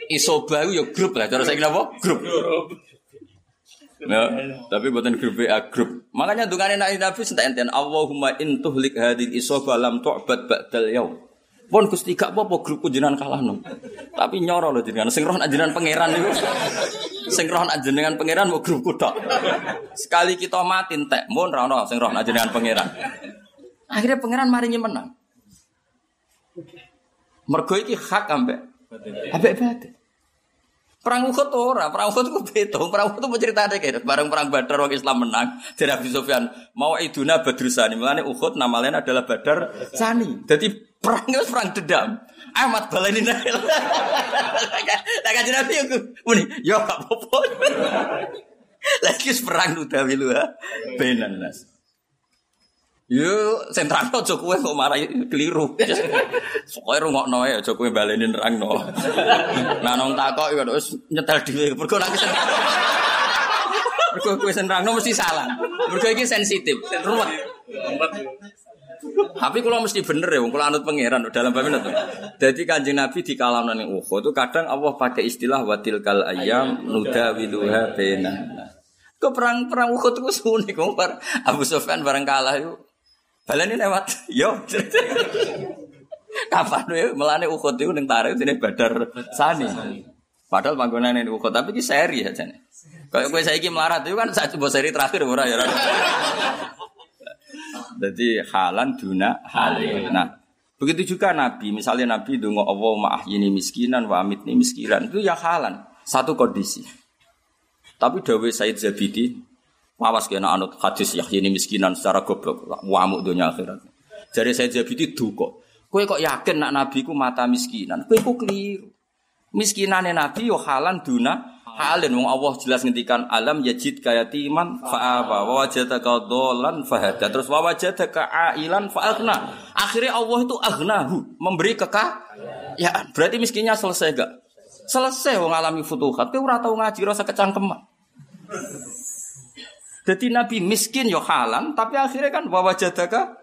Isoba yo grup lah, cara saya apa? Grup. Ya, tapi buatan grup BA grup. Makanya dungane nabi Nabi enten Allahumma in tuhlik hadil isoba lam tu'bad ba'dal yaum. Pun Gusti gak apa-apa grupku jenengan kalah no. Tapi nyoro loh jenengan sing roh nak jenengan pangeran niku. Sing roh nak jenengan pangeran mau grupku tok. Sekali kita mati entek, mun ra ono sing roh nak jenengan pangeran. Akhirnya pangeran maringi menang. Mergo iki hak ambek ambek batin. Perang Uhud ora, perang Uhud ku beda. Perang Uhud mau cerita ada kayak bareng perang Badar orang Islam menang. Jadi Abi Sufyan mau iduna Badrusani. Mulane Uhud nama lain adalah Badar Sani. Jadi perang itu perang dendam. Ahmad baleni nek. Lah kan Nabi aku muni, yo gak apa-apa. Lagi perang udah wilu ha. Benan nas. Yo sentral aja kowe kok marah keliru. Pokoke rungokno ae aja kowe baleni nerangno. Nah nong takok ya wis nyetel dhewe. Mergo nek Mergo kowe nerangno mesti salah. Mergo iki sensitif, ruwet. Tapi kalau mesti bener ya, kalau anut pangeran dalam bab itu. Jadi kanjeng Nabi di kalam nani uho itu kadang Allah pakai istilah watil kal ayam nuda wiluha bena. Kau perang perang uho itu sunik, Abu Sofyan barang kalah itu Baleni lewat. Yo. <laughs> Kapan ya melane Uhud itu ning tarikh dene Badar Sani. Padahal panggonane ning Uhud tapi ki seri aja nih. Kayak kowe saiki melarat itu kan satu seri terakhir ora ya. <laughs> Jadi halan duna halin. Nah, begitu juga Nabi, misalnya Nabi dongo Allah ma'ahyini miskinan wa amitni miskinan, itu ya halan, satu kondisi. Tapi Dawe Said Zabidi, Mawas kena anut hadis ini miskinan secara goblok, wamuk dunia akhirat. Jadi saya jadi duko. Kue kok yakin nak nabi ku mata miskinan? Kue ku keliru. Miskinane nabi yo halan duna halin wong Allah jelas ngendikan alam yajid timan fa'aba wa wajadaka dolan fahada terus wa wajadaka ailan fa'agna akhirnya Allah itu agnahu memberi kekah Ya, berarti miskinnya selesai gak? Selesai wong alami futuhat. Kowe ora tau ngaji rasa kecangkeman. Jadi Nabi miskin yo halan, tapi akhirnya kan bawa jadaka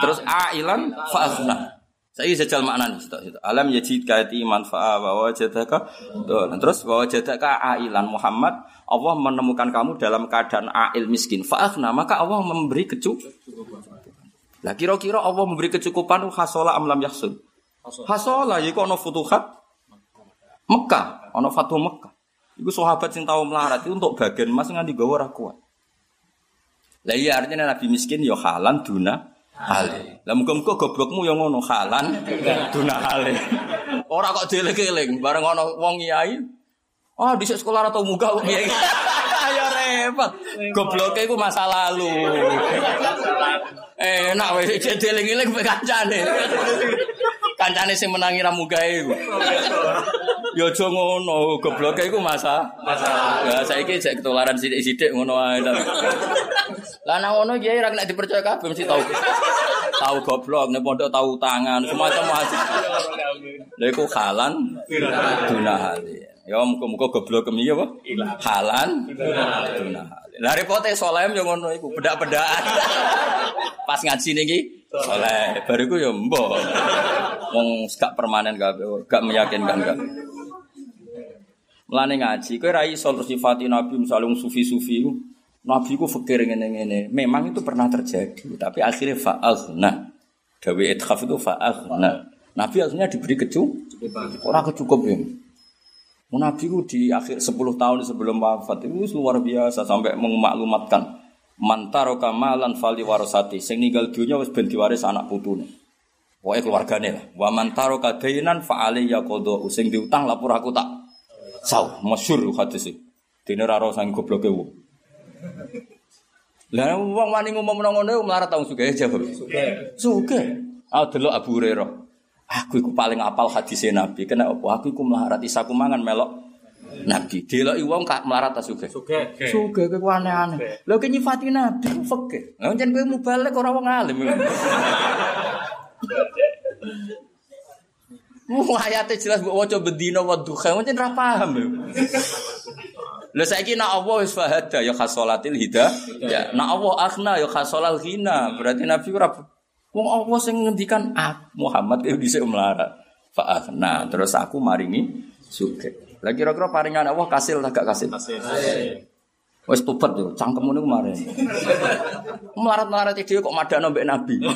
terus ailan fa'afna. Saya jajal makna nih, alam yajid kaiti manfa'a wa wajadaka terus wa wajadaka ailan Muhammad Allah menemukan kamu dalam keadaan ail miskin fa'afna maka Allah memberi kecukupan. Lah kira-kira Allah memberi kecukupan hasola amlam yaksun. Hasola yiku ana futuhat Mekah, ana fatu Mekah. Iku sahabat sing tau melarat itu untuk bagian emas nganti gawa ora kuat. Lah iya artinya Nabi miskin ya halan duna hale. Lah muga-muga goblokmu yang ngono halan duna hale. Ora kok dieling-eling bareng ono wong kiai. Oh, di sekolah atau muga wong kiai. Repot. Gobloke iku masa lalu. Enak wis dieling-eling kancane. Kancane sing menangi ra mugae iku. Ya aja ngono, gobloke iku masa. Masa. Ya saiki jek ketularan sithik-sithik ngono ae. Lah nang ngono kiai ra dipercaya kabeh mesti tau. Tahu goblok, nek pondok tahu tangan, semacam macam. Lha iku halan duna hali. Ya muga-muga goblok kemi apa? Halan hali. Lah repote solem yo ngono iku, bedak-bedakan. <laughs> Pas ngaji niki soleh, bariku yo mbok. Wong gak permanen gak gak meyakinkan gak. Mulane ngaji, kowe ra iso sifati nabi misalnya sufi-sufi Nabi ku fikir ngene-ngene. Memang itu pernah terjadi, tapi akhirnya fa'aghna. Dawe ithaf itu fa'aghna. Nabi akhirnya diberi kecu, orang kecukup ya. Nabi ku di akhir 10 tahun sebelum wafat itu luar biasa sampai memaklumatkan mantaro kamalan fali warosati sing ninggal dunia wis ben diwaris anak putune. Pokoke keluargane lah. Wa mantaro kadainan fa ya qada sing diutang lapor aku tak Sau, masyhur hadis iki. Dene ra ora sang gobloke wong. Lah wong wani ngomong ngono melarat tau sugih jawab. Sugih. Sugih. Ah delok Abu Hurairah. Aku iku paling apal hadise Nabi. Kena apa? Aku iku melarat isaku mangan melok Nabi. Deloki wong kak melarat ta sugih. Sugih. Sugih kowe aneh-aneh. Lha ki nyifati Nabi fakir. Lah jan kowe mubalek ora wong alim. Wah ayatnya jelas buat wajah bedino wa duha, mungkin ra paham lho. Lha saiki nak Allah wis fahada ya khasolatil hida. Ya, nak Allah akhna ya khasolal hina. Berarti Nabi ora wong Allah sing ngendikan ah Muhammad itu dhisik melarat. Fa akhna terus aku maringi suge. Lah kira-kira paringan Allah kasil tak gak kasil? Kasil. Wes tobat yo, cangkemmu niku kemarin. Melarat-melarat dhewe kok madakno mbek Nabi. <laughs>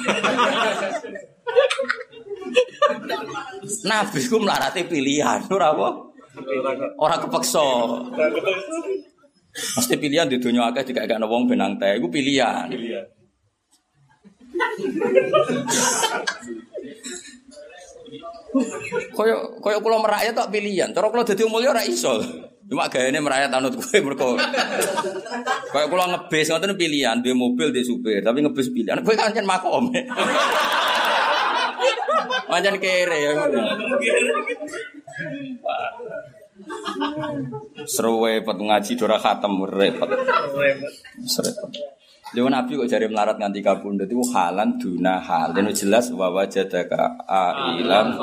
Nabi ku melarati pilihan, ora apa? Ora kepeksa. Mesti pilihan di dunia akeh dikakekno wong benang teh, iku pilihan. Koyo koyo kula merayat tok pilihan. Cara kula dadi mulya ora iso. Cuma gayane merayat anut kowe mergo. Kayak kula ngebis ngoten pilihan, duwe mobil di supir, tapi ngebis pilihan. Kowe kan makom. Wajan kere ya. Seru repot ngaji dora khatam repot. Repot. Lha Nabi kok jari melarat nganti kabundut itu halan duna hal. Dan jelas bahwa jadaka ailan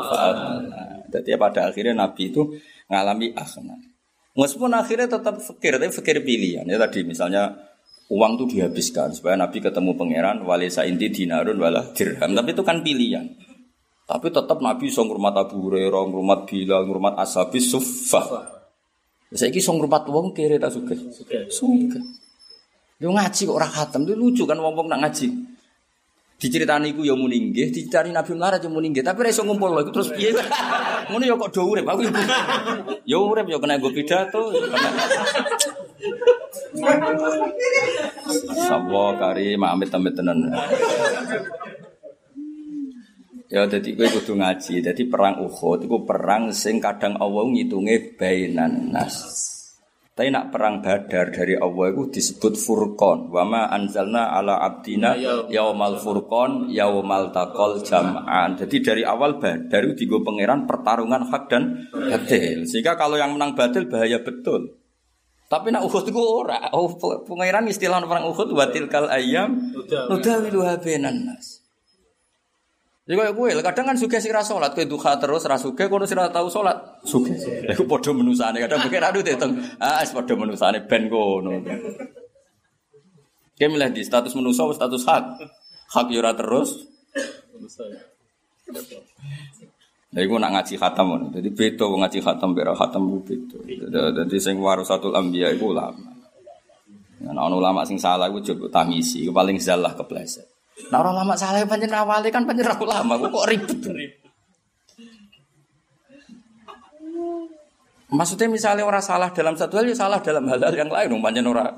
Jadi pada akhirnya Nabi itu ngalami akhna. Meskipun akhirnya tetap fikir, tapi fikir pilihan. Ya tadi misalnya uang itu dihabiskan supaya Nabi ketemu pangeran walisa inti dinarun wala dirham. Tapi itu kan pilihan. Tapi tetap Nabi song rumah Abu Hurairah, rumah Bilal, rumah Ashabis Suffah. Saya kisah rumah uang kiri tak suka. Suka. Dia ngaji kok orang khatam, itu lucu kan wong-wong nak ngaji. Diceritani iku ya muningge, diceritani Nabi melarat ya muningge, tapi ra iso ngumpul lho terus piye. <laughs> Ngono ya kok do urip aku iku. <laughs> Ya urip ya kena nggo pidato. Sapa kari amit amit tenan. Ya dadi kowe kudu ngaji. Dadi perang Uhud iku perang sing kadang Allah ngitunge bainan nas. Tapi nak perang Badar dari Allah itu disebut furqan. Wa ma anzalna ala abdina yaumal furqan yaumal taqal jam'an. Jadi dari awal Badar itu digo pangeran pertarungan hak dan batil. Sehingga kalau yang menang batil bahaya betul. Tapi nak Uhud itu ora. Oh, pangeran istilah perang Uhud watil kal ayam nudawiluha bainan nas. Ya kaya kowe, kadang kan sugih sing ra salat, kowe duha terus ra sugih, kono sing ra tau salat, sugih. Lha iku padha menusane, kadang pikir aduh teteng. Ah, wis padha menusane ben kono. Kayak milih di status menusa status hak. Hak yo terus. Lha iku nak ngaji khatam. Dadi beda wong ngaji khatam bera khatam ku beda. Dadi sing warasatul anbiya iku ulama. Nah, ulama sing salah iku coba tangisi, paling zalah kepleset. Nah orang lama salah panjang awalnya kan panjang aku lama, kok ribet. Maksudnya misalnya orang salah dalam satu hal, ya salah dalam hal-hal yang lain, dong panjang orang.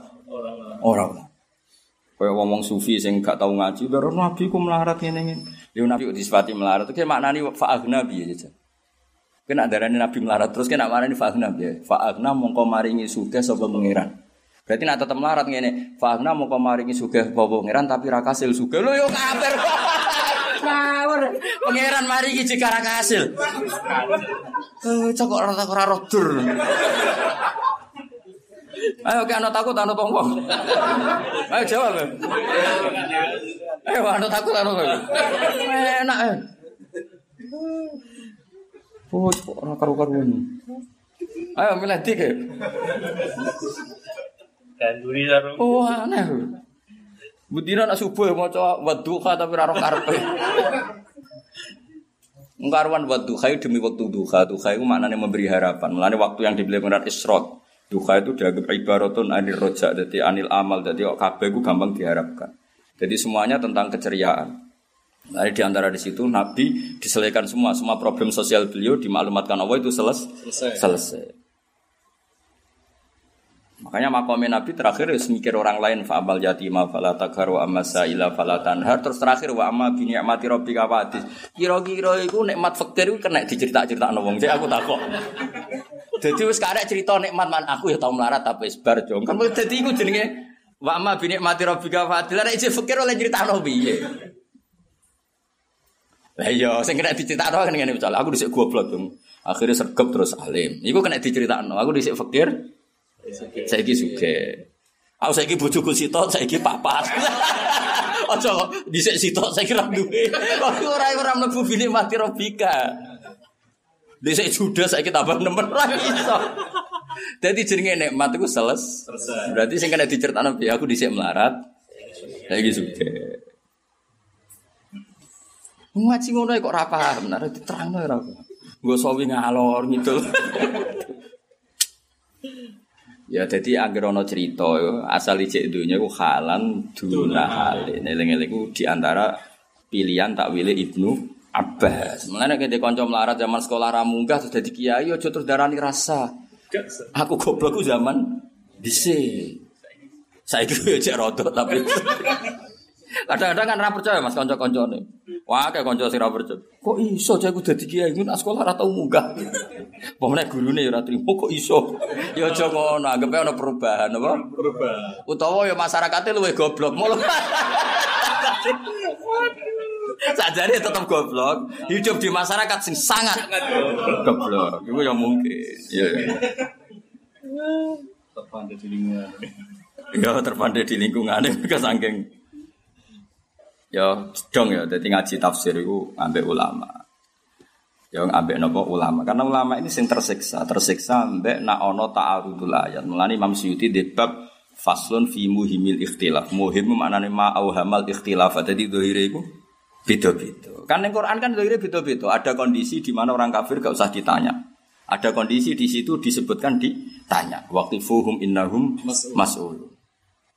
Orang. Kayak ngomong sufi sing gak tahu ngaji, baru nabi ku melarat ini ini. Dia nabi disifati melarat, kayak maknani faagna nabi aja. Kena darah nabi melarat terus kena maknani faagna ya. Faagna mongko maringi suka sobat mengiran. Berarti nak tetep melarat ngene. Fahna mau kemaringi sugih bawa pangeran tapi ra kasil sugih. Lho yo kafir. <laughs> Ngawur. Pangeran mari iki jika ra kasil. Eh cok. Ayo ke anak takut anak tongkong. Ayo jawab. Ayo anak takut anak tongkong. Enak. Eh. Oh, kok ora karu-karuan. Ayo milih. Ganduri sarung. Oh aneh. Budina nak subuh maca wadduha tapi ora karepe. Ngkarwan wadduha demi waktu duha. Duha itu maknanya memberi harapan. Mulane waktu yang dibeli pengirat isrot. Duha itu dianggap ibaratun anil roja, jadi anil amal, jadi kok kabeh itu gampang diharapkan. Jadi semuanya tentang keceriaan. Nah, di antara di situ Nabi diselesaikan semua, semua problem sosial beliau dimaklumatkan Allah itu seles selesai. selesai. Makanya makomnya Nabi terakhir ya mikir orang lain fa'amal yatima fala takaru amma sa'ila fala tanhar terus terakhir wa amma bi ni'mati rabbika wadis. Kira-kira iku nikmat fakir iku kena dicerita-cerita wong. Jadi aku takok. Jadi wis karek cerita nikmat man aku ya tau melarat tapi wis bar jong. Kan dadi iku jenenge wa amma bi ni'mati rabbika wadis. Lah nek fakir oleh critakno piye? Lah iya sing kena diceritakno kan ngene misalnya aku dhisik goblok dong. Akhirnya sergap terus alim. Iku kena diceritakno. Aku dhisik fakir Saiki suge. Aku saiki bojoku sitok, saiki papat. <laughs> Aja dhisik sitok saiki ra duwe. Kok ora ora mlebu bini mati robika. Dhisik judas saiki tambah nemen ra iso. Dadi jenenge nikmat iku seles. Berarti sing kena diceritakno piye aku dhisik melarat. Saiki suge. Ngaji ngono kok ora paham, nek diterangno ora. Nggo sawi ngalor gitu. <laughs> Ya jadi agar ono cerita asal ijek dunia ku halan duna halin. Eling-eling ku di antara pilihan tak pilih ibnu Abbas. Mulane kita konco melarat zaman sekolah ramunggah terus jadi kiai ojo terus darani rasa. Aku goblok ku zaman dhisik. Saiki yo cek rodok tapi Kadang-kadang kan ora percaya Mas kanca-kancane. Wah, kayak kanca sing ora percaya. Kok iso cah aku dadi kiai ngono sekolah ora tau munggah. Pemene gurune ya ora trimo kok iso. Ya aja ngono, anggape ana perubahan apa? Perubahan. Utawa ya masyarakatnya luwih goblok. Mulu. Sajane tetap goblok, hidup di masyarakat sing sangat goblok. Iku ya mungkin. Iya. Terpandai di lingkungan. Ya terpandai di lingkungan <laughs> saking Ya dong ya, jadi ngaji tafsir itu ambek ulama. Ya ambek nopo ulama. Karena ulama ini sing tersiksa, tersiksa ambek nak ono ta'arudul ayat. Mulane Imam Suyuti di bab faslun fi muhimil ikhtilaf. Muhim maknane ma auhamal ikhtilaf. Jadi dohire itu beda-beda. Kan yang Quran kan dohire beda-beda. Ada kondisi di mana orang kafir gak usah ditanya. Ada kondisi di situ disebutkan ditanya. Waktu fuhum innahum mas'ul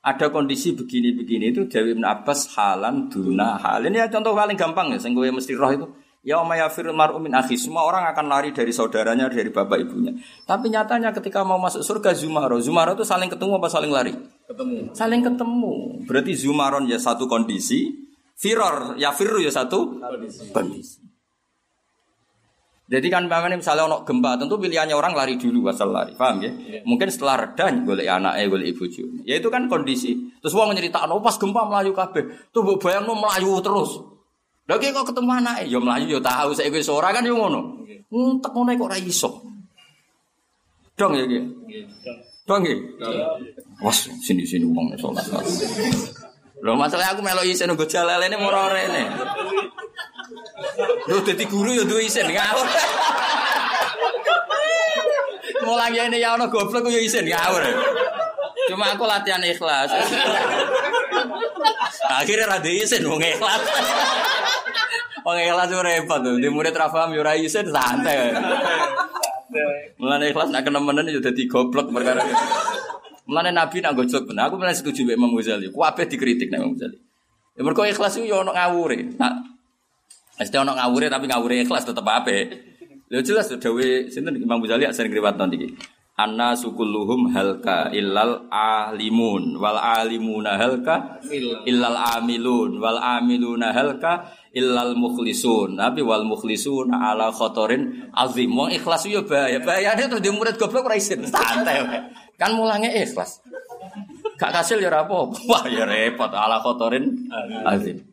ada kondisi begini-begini itu Dewi Ibn Abbas halan duna hal. Ini ya contoh paling gampang ya, saya mesti roh itu. Ya umayafir mar'u min akhi. Semua orang akan lari dari saudaranya, dari bapak ibunya. Tapi nyatanya ketika mau masuk surga Zumaro. Zumaro itu saling ketemu apa saling lari? Ketemu. Saling ketemu. Berarti Zumaron ya satu kondisi. Firor, ya firu ya satu kondisi. kondisi. Jadi kan bagaimana misalnya ono gempa, tentu pilihannya orang lari dulu asal lari, paham ya? Yeah. Mungkin setelah reda golek anaknya, golek ibu cucu. Ya itu kan kondisi. Terus uang cerita, oh pas gempa melayu kabeh. Tuh bu bayang no melayu terus. Lagi kok ketemu anaknya, ya melayu ya tahu saya gue seorang kan yang ngono. Nguntek ngono kok raiso. Dong ya gitu. Dong ya. Was sini sini uang sholat. Lo masalah aku melo isen nunggu jalan ini murah Lho dadi guru ya duwe isin ngawur. Mulang ini ya ono goblok ya isin ngawur. Cuma aku latihan ikhlas. Akhirnya rada isin wong ikhlas. Wong ikhlas itu repot tuh. Di murid ra paham ya ora isin santai. Mulane ikhlas nak kenemenen ya dadi goblok perkara. Mulane Nabi nak gojok bener. Aku mulai setuju mbek Imam Ghazali. Dikritik nek Imam Ghazali. Ya mergo ikhlas itu ya ono ngawure. Nah, mesti ono ngawure tapi ngawure ikhlas tetep ape. Lha jelas dawe sinten Imam Ghazali sering riwayat iki. Anna sukulluhum halka illal alimun wal alimuna halka illal amilun wal amiluna halka illal mukhlisun. Tapi wal mukhlisun ala khotorin azim. Wong ikhlas yo bahaya. Bahayane terus di murid goblok ora isin. Santai. Kan mulangnya ikhlas. Gak kasil ya apa. Wah ya repot ala khotorin azim.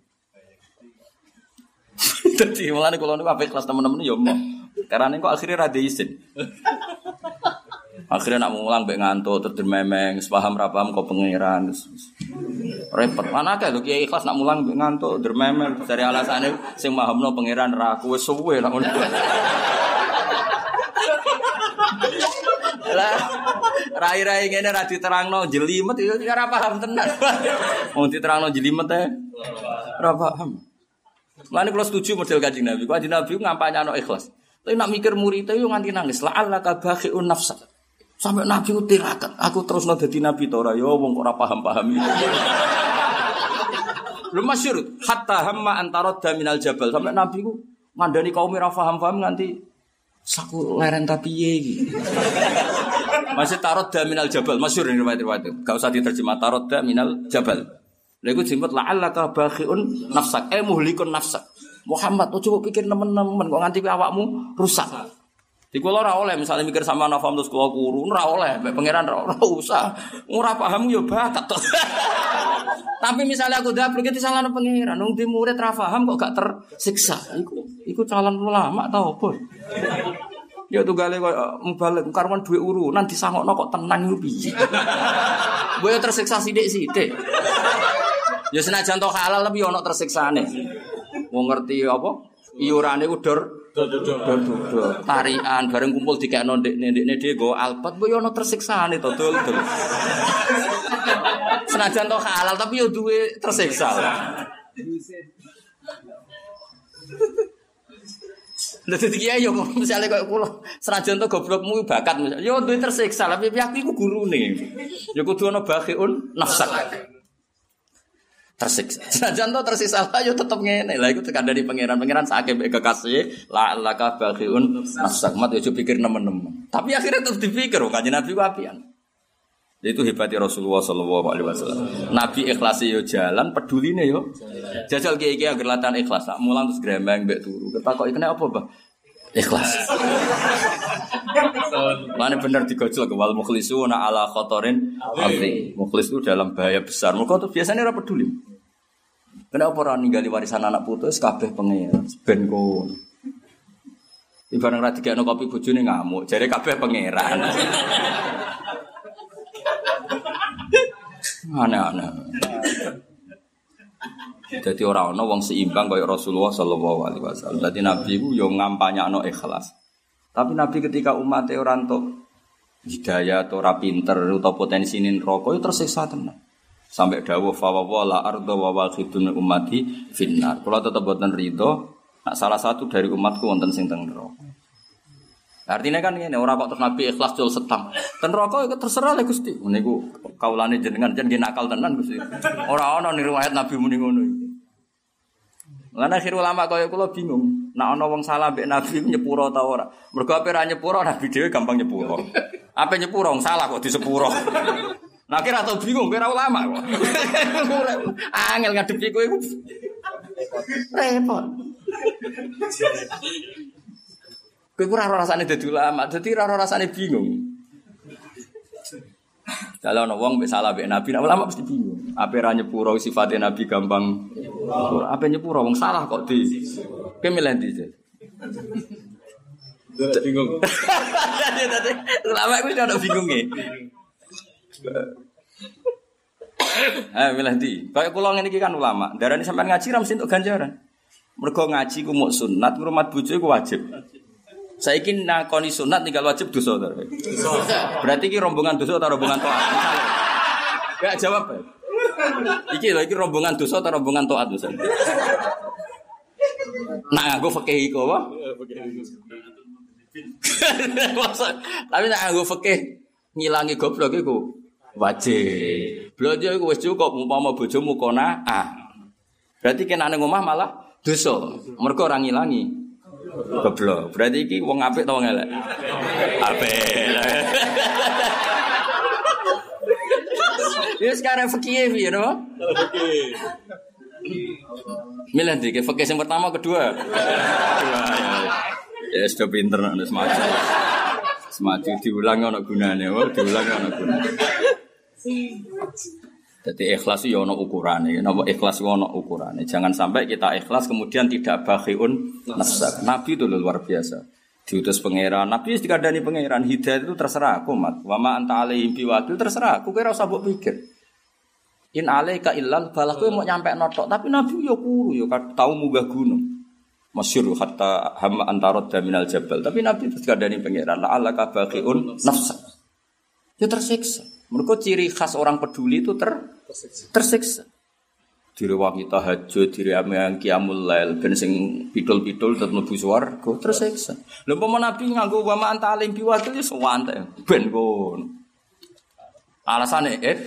<laughs> Dadi mulane kula niku apik kelas teman-teman ya mau. Karena kok akhirnya ra isin. Akhirnya nak mulang mbek ngantuk terus memeng, sepaham ra paham kok. Repot. Mana kae lho kiai ikhlas nak mulang mbek ngantuk dermemel dari alasane sing mahamno pangeran ra aku wis suwe lah ngono. <laughs> Lah rai-rai ngene ra diterangno jelimet ya ora paham tenan. <laughs> Wong diterangno jelimet e ora paham. Lan kalau setuju model kanjeng Nabi. Kanjeng Nabi ngampanya anak ikhlas. Tapi nak mikir murid itu nganti nangis. La'allaka bakhi'un nafsak. Sampai Nabi ku tirakat, aku terus no dadi Nabi tora yo wong ora paham-paham. <laughs> Lu masyur, hatta hamma antarot minal jabal. Sampai Nabi ku ngandani kaum ora paham-paham nganti saku leren tapi ye <laughs> Masih tarot minal jabal, masyur ini riwayat-riwayat. Gak usah diterjemah tarot minal jabal. Lha iku jemput la'allaka bakhiun nafsak, eh muhlikun nafsak. Muhammad, oh coba pikir temen-temen kok nganti awakmu rusak. Di kula ora oleh misalnya mikir sama nafam terus kula kuru ora oleh, mbek pangeran ora usah. Ora paham yo bakat to. <laughs> Tapi misalnya aku dapat gitu salah pangeran, nung di murid ra paham kok gak tersiksa. Iku iku calon ulama tau apa? <laughs> Ya tuh gale kok mubalik karwan duwe urunan disangokno kok tenang iku piye. <laughs> Gue tersiksa sithik-sithik. Ya senajan to halal tapi ono tersiksane. Mau ngerti apa? Iurane udur tarian bareng kumpul kayak ndek ndekne dia go alpat boy ono tersiksa nih to dul dul. Senajan to halal tapi yo duwe tersiksa. Dadi kiai yo misale koyo kula senajan to goblokmu bakat yo duwe tersiksa tapi pihak iku gurune. Yo kudu ono bakhiun nafsak tersiksa. <laughs> Senajan to tersiksa lah yo tetep ngene. Lah iku tekan dari pangeran. Pangeran sakit mbek kekasih la laka baghiun nafsak mat yo pikir nemen-nemen. Tapi akhirnya tetep dipikir kok kanjeng Nabi ku apian. Itu hebatnya Rasulullah Shallallahu Alaihi Wasallam. Nabi ikhlas yo jalan, peduli nih yo. Jajal kiai kiai agar latihan ikhlas. Tak mulang terus gremeng mbek turu. Ketakok ikene apa bah? Ikhlas. <laughs> Mana benar digojol ke wal mukhlisuna ala khotorin arti. Mukhlis itu dalam bahaya besar. Mereka tuh biasanya ora peduli. Kenapa orang ninggali warisan anak putus kabeh pengen ben kon. Ibarat ra digekno kopi bojone ngamuk, jare kabeh pangeran. Aneh-aneh. Jadi orang ono wong seimbang kaya Rasulullah Shallallahu Alaihi Wasallam. Jadi Nabi itu yang ngampanya no ikhlas. Tapi Nabi ketika umatnya orang tuh hidayah atau rapinter atau potensi ini rokok itu tersiksa tenang. Sampai dawuh fawawa la ardo wa wakhidun umati finnar. Kalau tetap buatan ridho, nah salah satu dari umatku wonten sing teng neraka. Artinya kan ini orang kok Nabi ikhlas jual setang. Ten rokok itu terserah lah gusti. Meniku kaulane jenengan jeneng nakal tenan gusti. Orang orang nih Nabi muni ngono. Lan akhir ulama kaya kula bingung. Nak ana wong salah mbek Nabi nyepuro ta ora? Mergo ape ra nyepuro Nabi dhewe gampang nyepuro. Ape nyepuro wong salah kok disepuro. Nah kira tau bingung kira ulama kok. <laughs> Angel ngadepi kowe iku. Repot. Kowe ora rasane dadi ulama, dadi ora rasane bingung. Kalau ono wong salah mbek Nabi, nah, ulama mesti bingung. Apa ra nyepuro sifatnya Nabi gampang. Apa nyepuro wong salah kok di. Kowe milih ndi? Bingung. <laughs> Ulama iku udah bingung e. Eh milih ndi? Kayak kula ngene iki kan ulama, darani sampean ngaji ra mesti untuk ganjaran. Mergo ngaji ku mau sunat, ngrumat bojo iku wajib. Saiki nakoni sunat tinggal wajib dosa to. Berarti iki rombongan dosa atau rombongan taat? Gak jawab. ya? Iki lho iki rombongan dosa atau rombongan taat misalnya. Nah, nganggo fikih iku apa? <laughs> Tapi nek nganggo fikih ngilangi goblok iku wajib. Belanja iku cukup umpama bojomu kona ah. Berarti kena ning omah malah dosa. Mergo ora ngilangi goblok. Berarti iki wong apik ta wong elek? Apik. Ya sekarang fikih piye no? Milih di fikih yang pertama kedua. Kedua, ya. Ya sudah pinter semacam. Semacam diulang ono gunane, wah diulang ono gunane. Jadi ikhlas itu ya ono ukurane, napa ikhlas itu ono ukurane. Jangan sampai kita ikhlas kemudian tidak bakhiun nafsak. Nabi itu luar biasa. Diutus pangeran, Nabi wis dikandani pangeran, hidayah itu terserah aku, Mat. Wa ma anta alaihim biwakil terserah aku, kira usah mbok pikir. In alaika illal balah mau nyampe notok, tapi Nabi yo kuru yo tahu munggah gunung. Masyur hatta hama antarot daminal jabal. Tapi Nabi terus kadani pangeran, la ala kabaqiun nafsa. Ya tersiksa. Mereka ciri khas orang peduli itu ter tersiksa. Diri wanita tahajud, diri yang kiamul lail, ben sing pidul-pidul tetep mlebu swarga, tersiksa. Lha umpama Nabi nganggo wa ma anta alim biwakil ya sewante, ben kono. Alasane eh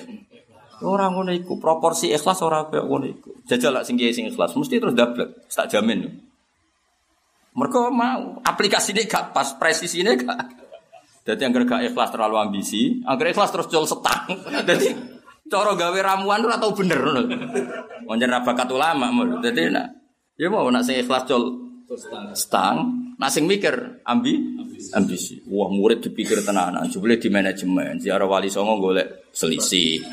ora ngono iku, proporsi ikhlas ora kaya ngono iku. Jajal lak sing sing ikhlas mesti terus dablek, tak jamin. Mereka mau aplikasinya gak pas, presisinya gak. Jadi yang gak ikhlas terlalu ambisi, agar ikhlas terus jual setang. Jadi cara gawe ramuan ora tau bener ngono. Monjen ra bakat ulama ngono. Jadi nak ya mau nak sing ikhlas jual setang, nak sing mikir ambi ambisi. Wah murid dipikir tenanan, jebule di manajemen. Ziarah wali songo golek selisih.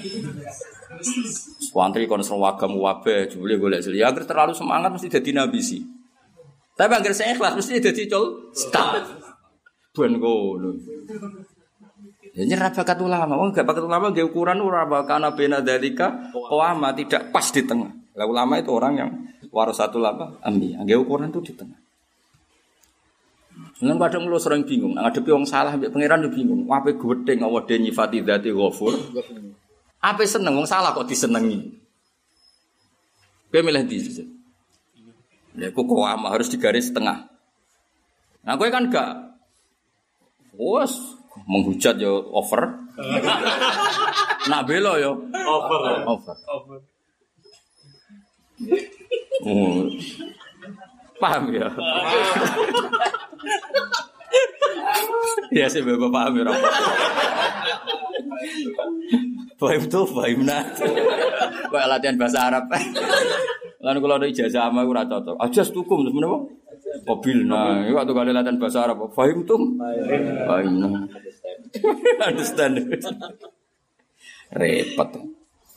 Wantri kon serwagam wabe, jebule golek selisih. Agar terlalu semangat mesti jadi nabisi. Tapi agar saya ikhlas mesti jadi col setang. Ben ngono. Ya nyerah bakat ulama. Wong gak bakat ulama gak ukuran ora bakana bena dalika qawama tidak pas di tengah. Lah ulama itu orang yang warasatul apa? Ambi. Gak ukuran itu di tengah. Nang kadang lu sering bingung, nang ngadepi wong salah mbek pangeran yo bingung. Ape gedeng Allah de nyifati dzati ghafur. Ape seneng wong salah kok disenengi. Kowe milih di Ya kok qawama harus digaris tengah. Nah kowe kan gak Wes menghujat yo over. <laughs> Nak belo yo Over. over. Over. Hmm. Paham ya? <laughs> ya sih bapak paham ya. <laughs> Fahim tuh, fahim nah. <laughs> Kayak latihan bahasa Arab. <laughs> Lalu kalau ada ijazah sama aku rata cocok. Aja setukum terus menapa? Mobil nah, ini waktu kali latihan bahasa Arab. Fahim tuh, fahim nah. <laughs> Understand. Repot.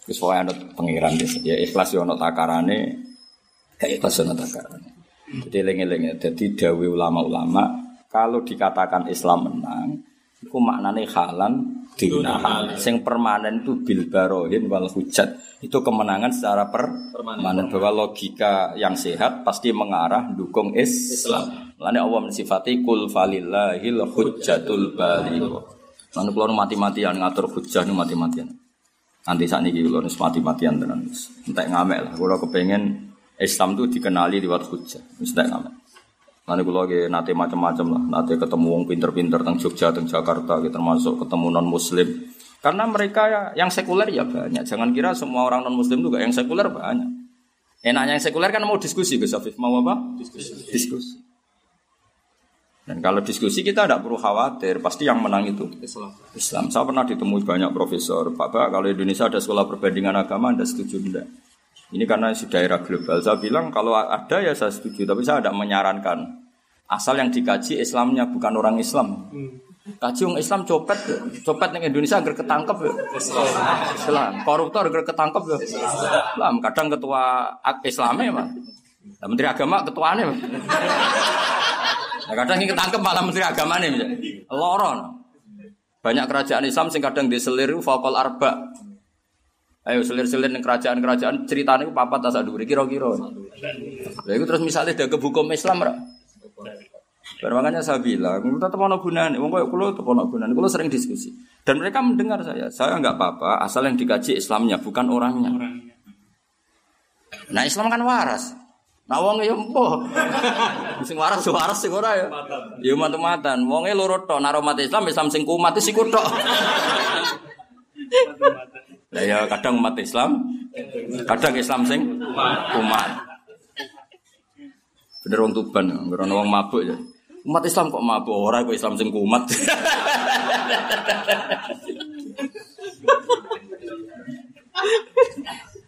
Terus pokoknya ada pengiran ya ikhlas ya ono takarane, gak ikhlas ono takarane. Jadi lengi-lengi. Jadi dawe ulama-ulama kalau dikatakan Islam menang, itu maknanya halan digunakan. Sing permanen itu bil barohin wal hujat. Itu kemenangan secara permanen bahwa logika yang sehat pasti mengarah dukung Islam. Lalu Allah mensifati kul falillahil hujjatul baligh. Lalu kalau mati-matian ngatur hujjah nu mati-matian. Nanti saat ini kalau mati-matian tenan. Entek ngamek lah. Kalau kepengen Islam itu dikenali lewat hujjah. Entek ngamek. Nanti kalau lagi nanti macam-macam lah, nanti ketemu wong pinter-pinter tentang Jogja, tentang Jakarta, gitu, termasuk ketemu non Muslim. Karena mereka ya, yang sekuler ya banyak. Jangan kira semua orang non Muslim juga yang sekuler banyak. Enaknya yang sekuler kan mau diskusi, Gus Afif mau apa? Diskusi. Diskusi. Dan kalau diskusi kita tidak perlu khawatir, pasti yang menang itu Islam. Islam. Saya pernah ditemui banyak profesor, Bapak kalau Indonesia ada sekolah perbandingan agama, Anda setuju enggak? Ini karena si daerah global. Saya bilang kalau ada ya saya setuju, tapi saya tidak menyarankan. Asal yang dikaji Islamnya bukan orang Islam. Kaji orang Islam copet, copet yang Indonesia agar ketangkep ya. Islam. Koruptor agar ketangkep ya. Islam. Kadang ketua Islamnya mah. Nah, Menteri Agama ketuanya mah. Nah, kadang yang ketangkep malah Menteri Agamanya misalnya. Loron. Banyak kerajaan Islam sing kadang diseliru fakol arba. Ayo selir-selir ning kerajaan-kerajaan ceritane ku papat tas dhuwur kira-kira. Lha iku terus misalnya ada hukum Islam ra. Dan makanya saya bilang, tetap ono gunane. Wong koyo kula tetep ono gunane. Kula sering diskusi. Dan mereka mendengar saya. Saya nggak apa-apa asal yang dikaji Islamnya bukan orangnya. Nah Islam kan waras. Nah wong ya empo. <laughs> Sing waras waras sing ora ya. Ya matu-matan. Wonge loro tok Islam Islam sing kumat sing tok. Lah ya kadang umat Islam, kadang Islam sing umat. Bener wong Tuban, ngrono wong mabuk ya. Umat Islam kok mabuk ora kok Islam sing kumat.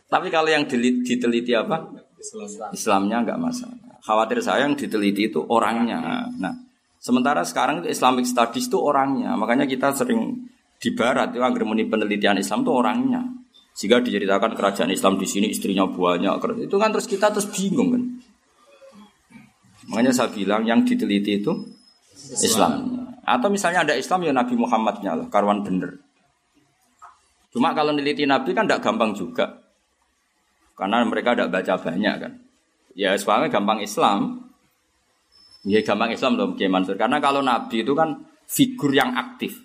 Tapi kalau yang diteliti apa? Islamnya nggak masalah. Khawatir saya yang diteliti itu orangnya. Nah, sementara sekarang itu Islamic Studies itu orangnya. Makanya kita sering di barat itu agar penelitian Islam itu orangnya. Jika diceritakan kerajaan Islam di sini istrinya banyak, itu kan terus kita terus bingung kan. Makanya saya bilang yang diteliti itu Islam. Atau misalnya ada Islam ya Nabi Muhammadnya lah, karwan bener. Cuma kalau neliti Nabi kan tidak gampang juga. Karena mereka tidak baca banyak kan. Ya soalnya gampang Islam. Ya gampang Islam loh Mansur. Karena kalau Nabi itu kan figur yang aktif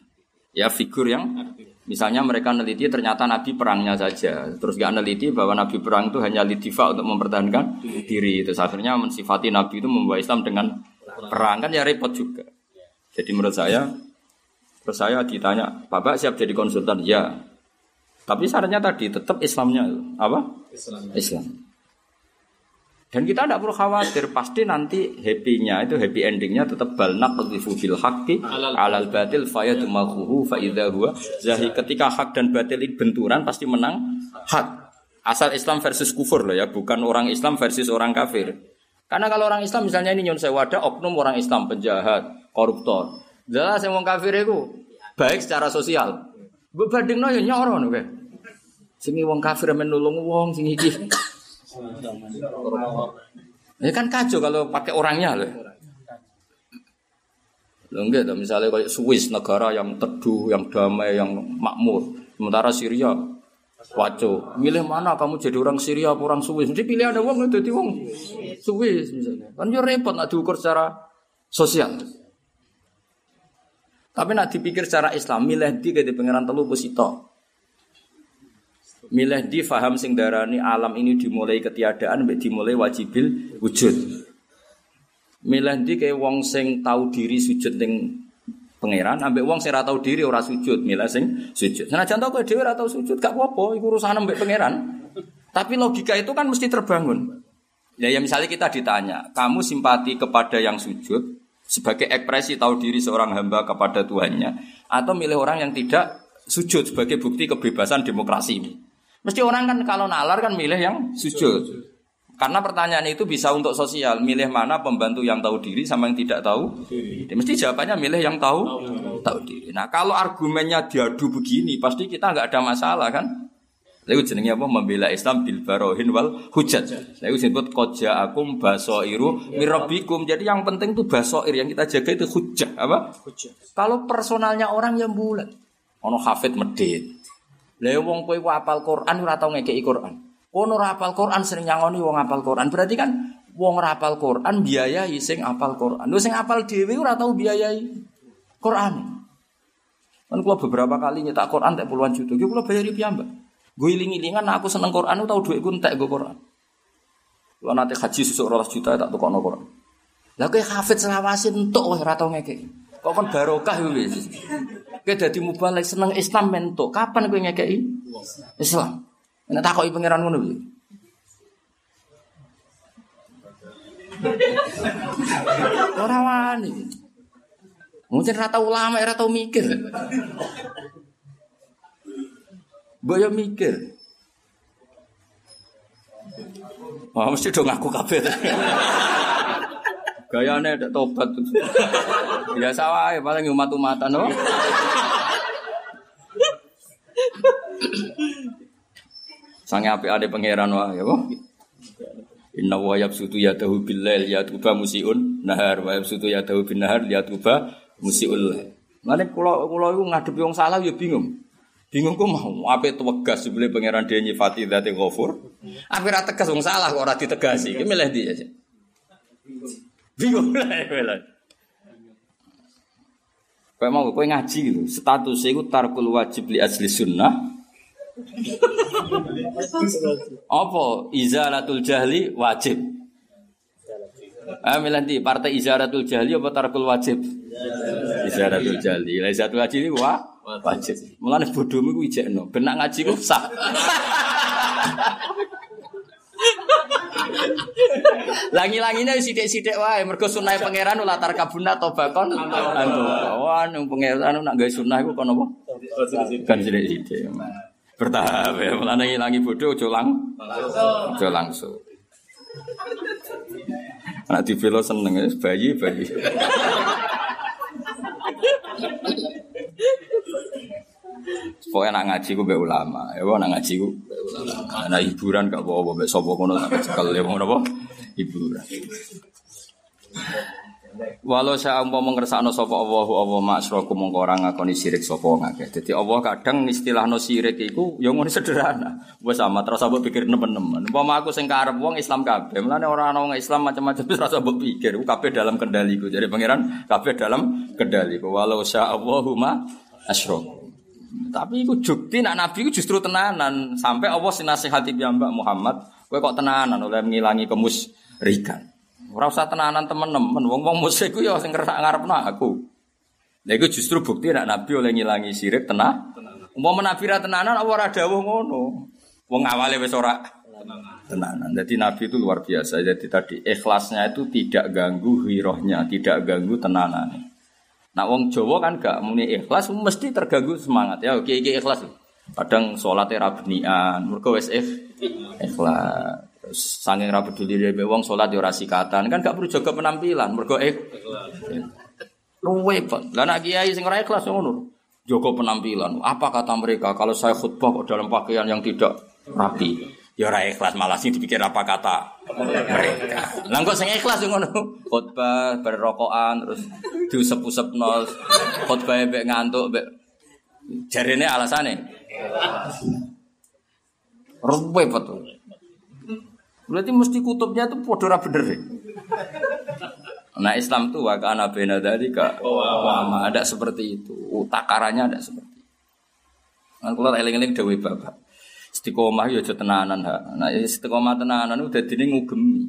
ya figur yang misalnya mereka neliti ternyata Nabi perangnya saja. Terus gak neliti bahwa Nabi perang itu hanya lidifa untuk mempertahankan diri. Itu akhirnya mensifati Nabi itu membawa Islam dengan perang. Kan ya repot juga. Jadi menurut saya terus saya ditanya Bapak siap jadi konsultan? Ya. Tapi syaratnya tadi tetap Islamnya apa? Islam, Islam. Dan kita tidak perlu khawatir, pasti nanti happy-nya itu happy endingnya tetap balnak naqdhifu bil haqqi alal batil fayadmaghuhu fa idza huwa zahi ketika hak dan batil itu benturan pasti menang hak. Asal Islam versus kufur loh ya, bukan orang Islam versus orang kafir. Karena kalau orang Islam misalnya ini nyon wadah oknum orang Islam penjahat, koruptor. Jelas yang orang kafir itu baik secara sosial. Berbanding ya nyoro nih. Sing wong kafir menulung wong sing iki ini kan kacau kalau pakai orangnya loh. Loh enggak, misalnya kayak Swiss negara yang teduh, yang damai, yang makmur. Sementara Syria waco. Milih mana kamu jadi orang Syria atau orang Swiss? Mesti pilih ada uang jadi uang Swiss misalnya. Kan yo repot nak diukur secara sosial. Tapi nak dipikir secara Islam, milih di ke pangeran telu posito milih di faham sing darani alam ini dimulai ketiadaan mbek dimulai wajibil wujud. Milih di kayak wong sing tahu diri sujud ning pangeran ambek wong sing ora tahu diri ora sujud, milih sing sujud. Senajan tau kowe dhewe ora tahu sujud gak apa-apa, iku urusan mbek pangeran. Tapi logika itu kan mesti terbangun. Ya, ya misalnya kita ditanya, kamu simpati kepada yang sujud sebagai ekspresi tahu diri seorang hamba kepada Tuhannya atau milih orang yang tidak sujud sebagai bukti kebebasan demokrasi ini. Mesti orang kan kalau nalar kan milih yang sujud. Karena pertanyaan itu bisa untuk sosial, milih mana pembantu yang tahu diri sama yang tidak tahu diri. Mesti jawabannya milih yang tahu tahu, tahu diri. Nah kalau argumennya diadu begini, pasti kita nggak ada masalah kan? Lalu jenengnya apa? Membela Islam bil barohin wal hujat. Lalu disebut koja akum basoiru mirabikum. Jadi yang penting itu basoir yang kita jaga itu hujat apa? Hujat. Kalau personalnya orang yang bulat, ono hafid medit, lah wong kowe apal Quran ora tau ngekeki Quran. Kono ora apal Quran sering nyangoni wong apal Quran. Berarti kan wong ora apal Quran biayai sing apal Quran. Lho sing apal dhewe ora tau biayai Quran. Kan kula beberapa kali nyetak Quran tak puluhan juta. Ki kula bayari piyambak. Gue iling-ilingan aku seneng Quran tau duitku entek gue Quran. Kalau nanti haji susuk rolas juta tak tukokno Quran. Lah kowe hafid selawasin entuk wis ora tau ngekeki. Kok kan barokah wis. Kowe dadi mubalek seneng Islam mentuk. Kapan kowe ngekeki Islam? Nek takoki pangeran ngono piye? <laughs> Ora wani. Mungkin rata ulama, ora tau mikir. Boyo mikir. Wah, mesti dong aku kabeh. <laughs> Gayane ada tobat. Biasa wae paling umat-umatan no. Sange api ada pangeran wae ya. Inna wa yabsutu yadahu billail yatuba musiun nahar wa yabsutu yadahu bin nahar yatuba musiul. Mane kula kula iku ngadepi wong salah ya bingung. Bingung kok mau apa itu wegas sebelum pangeran dia nyifati dati ghafur. Apa ra tegas salah kok ora ditegasi. Ki milih dia. Bingung lah milih. Kayak mau kowe ngaji gitu, status itu tarkul wajib li asli sunnah. Apa izalatul jahli wajib? Ah milanti partai izaratul jahli apa tarkul wajib? Izaratul jahli. Izaratul itu wah wajib. Mulane bodohmu ku ijekno, ben nak ngaji ku sah. Langi-langine wis sithik-sithik wae mergo sunah pangeran latar kabuna tobakon antu. Wah nang pangeran nak gawe sunah iku kono apa? Kan sithik-sithik. Bertahap ya, mulane ngilangi bodoh aja lang. Aja langsung. Anak di velo seneng ya, bayi bayi. Pokoknya nak ngaji ku be ulama, ya nak ngaji ku ulama. Nak hiburan gak bawa bawa sopo kono sampai cekal ya mau apa? Hiburan. Walau saya umpama mengersakno sapa Allah Allah maksraku mongko ora ngakoni sirik sapa wong akeh. Dadi Allah kadang istilahno sirik iku ya ngono sederhana. Wes sama terus mbok pikir nemen-nemen. Umpama aku sing Islam kabeh, mulane ora ana wong Islam macam-macam <laughs> wis rasa pikir. Ku dalam kendaliku. Jadi pangeran kabeh dalam kendaliku. Walau saya Allahumma asyraku. Tapi iku jukti nak nabi iku justru tenanan sampai Allah sinasihati piyambak Muhammad, kowe kok tenanan oleh ngilangi kemusrikan. Ora usah tenanan temen-temen, wong-wong musyrik ku ya sing ngerak ngarepno aku. Lha iku justru bukti nek Nabi oleh ngilangi syirik tenah. Umpama Nabi ra tenanan apa ora dawuh ngono. Wong awale wis ora tenanan. Jadi Nabi itu luar biasa. Jadi tadi ikhlasnya itu tidak ganggu hirohnya, tidak ganggu tenanannya. Nah wong Jawa kan gak muni ikhlas mesti terganggu semangat ya. Oke, iki ikhlas. Kadang sholat era benian, mergo wis ikhlas. Saking ra peduli dhewe wong salat ya ora sikatan, kan gak perlu jaga penampilan, mergo eh luwe pak. Lah nek kiai sing ora ikhlas ngono. Jaga penampilan. Apa kata mereka kalau saya khutbah kok dalam pakaian yang tidak rapi? Ya ora ikhlas malah sih dipikir apa kata mereka. Lah kok sing ikhlas ngono. Khutbah berrokokan terus diusep-usepno. Khutbah mbek ngantuk mbek jarene alasane. Ruwe betul. Berarti mesti kutubnya itu podo ra bener. Nah Islam tuh wakana bena dari kak wama ada seperti itu. Takarannya ada seperti itu. Kalau eling-eling dewi bapak. Istiqomah ya aja tenanan ha. Nah istiqomah tenanan udah dini ngugemi.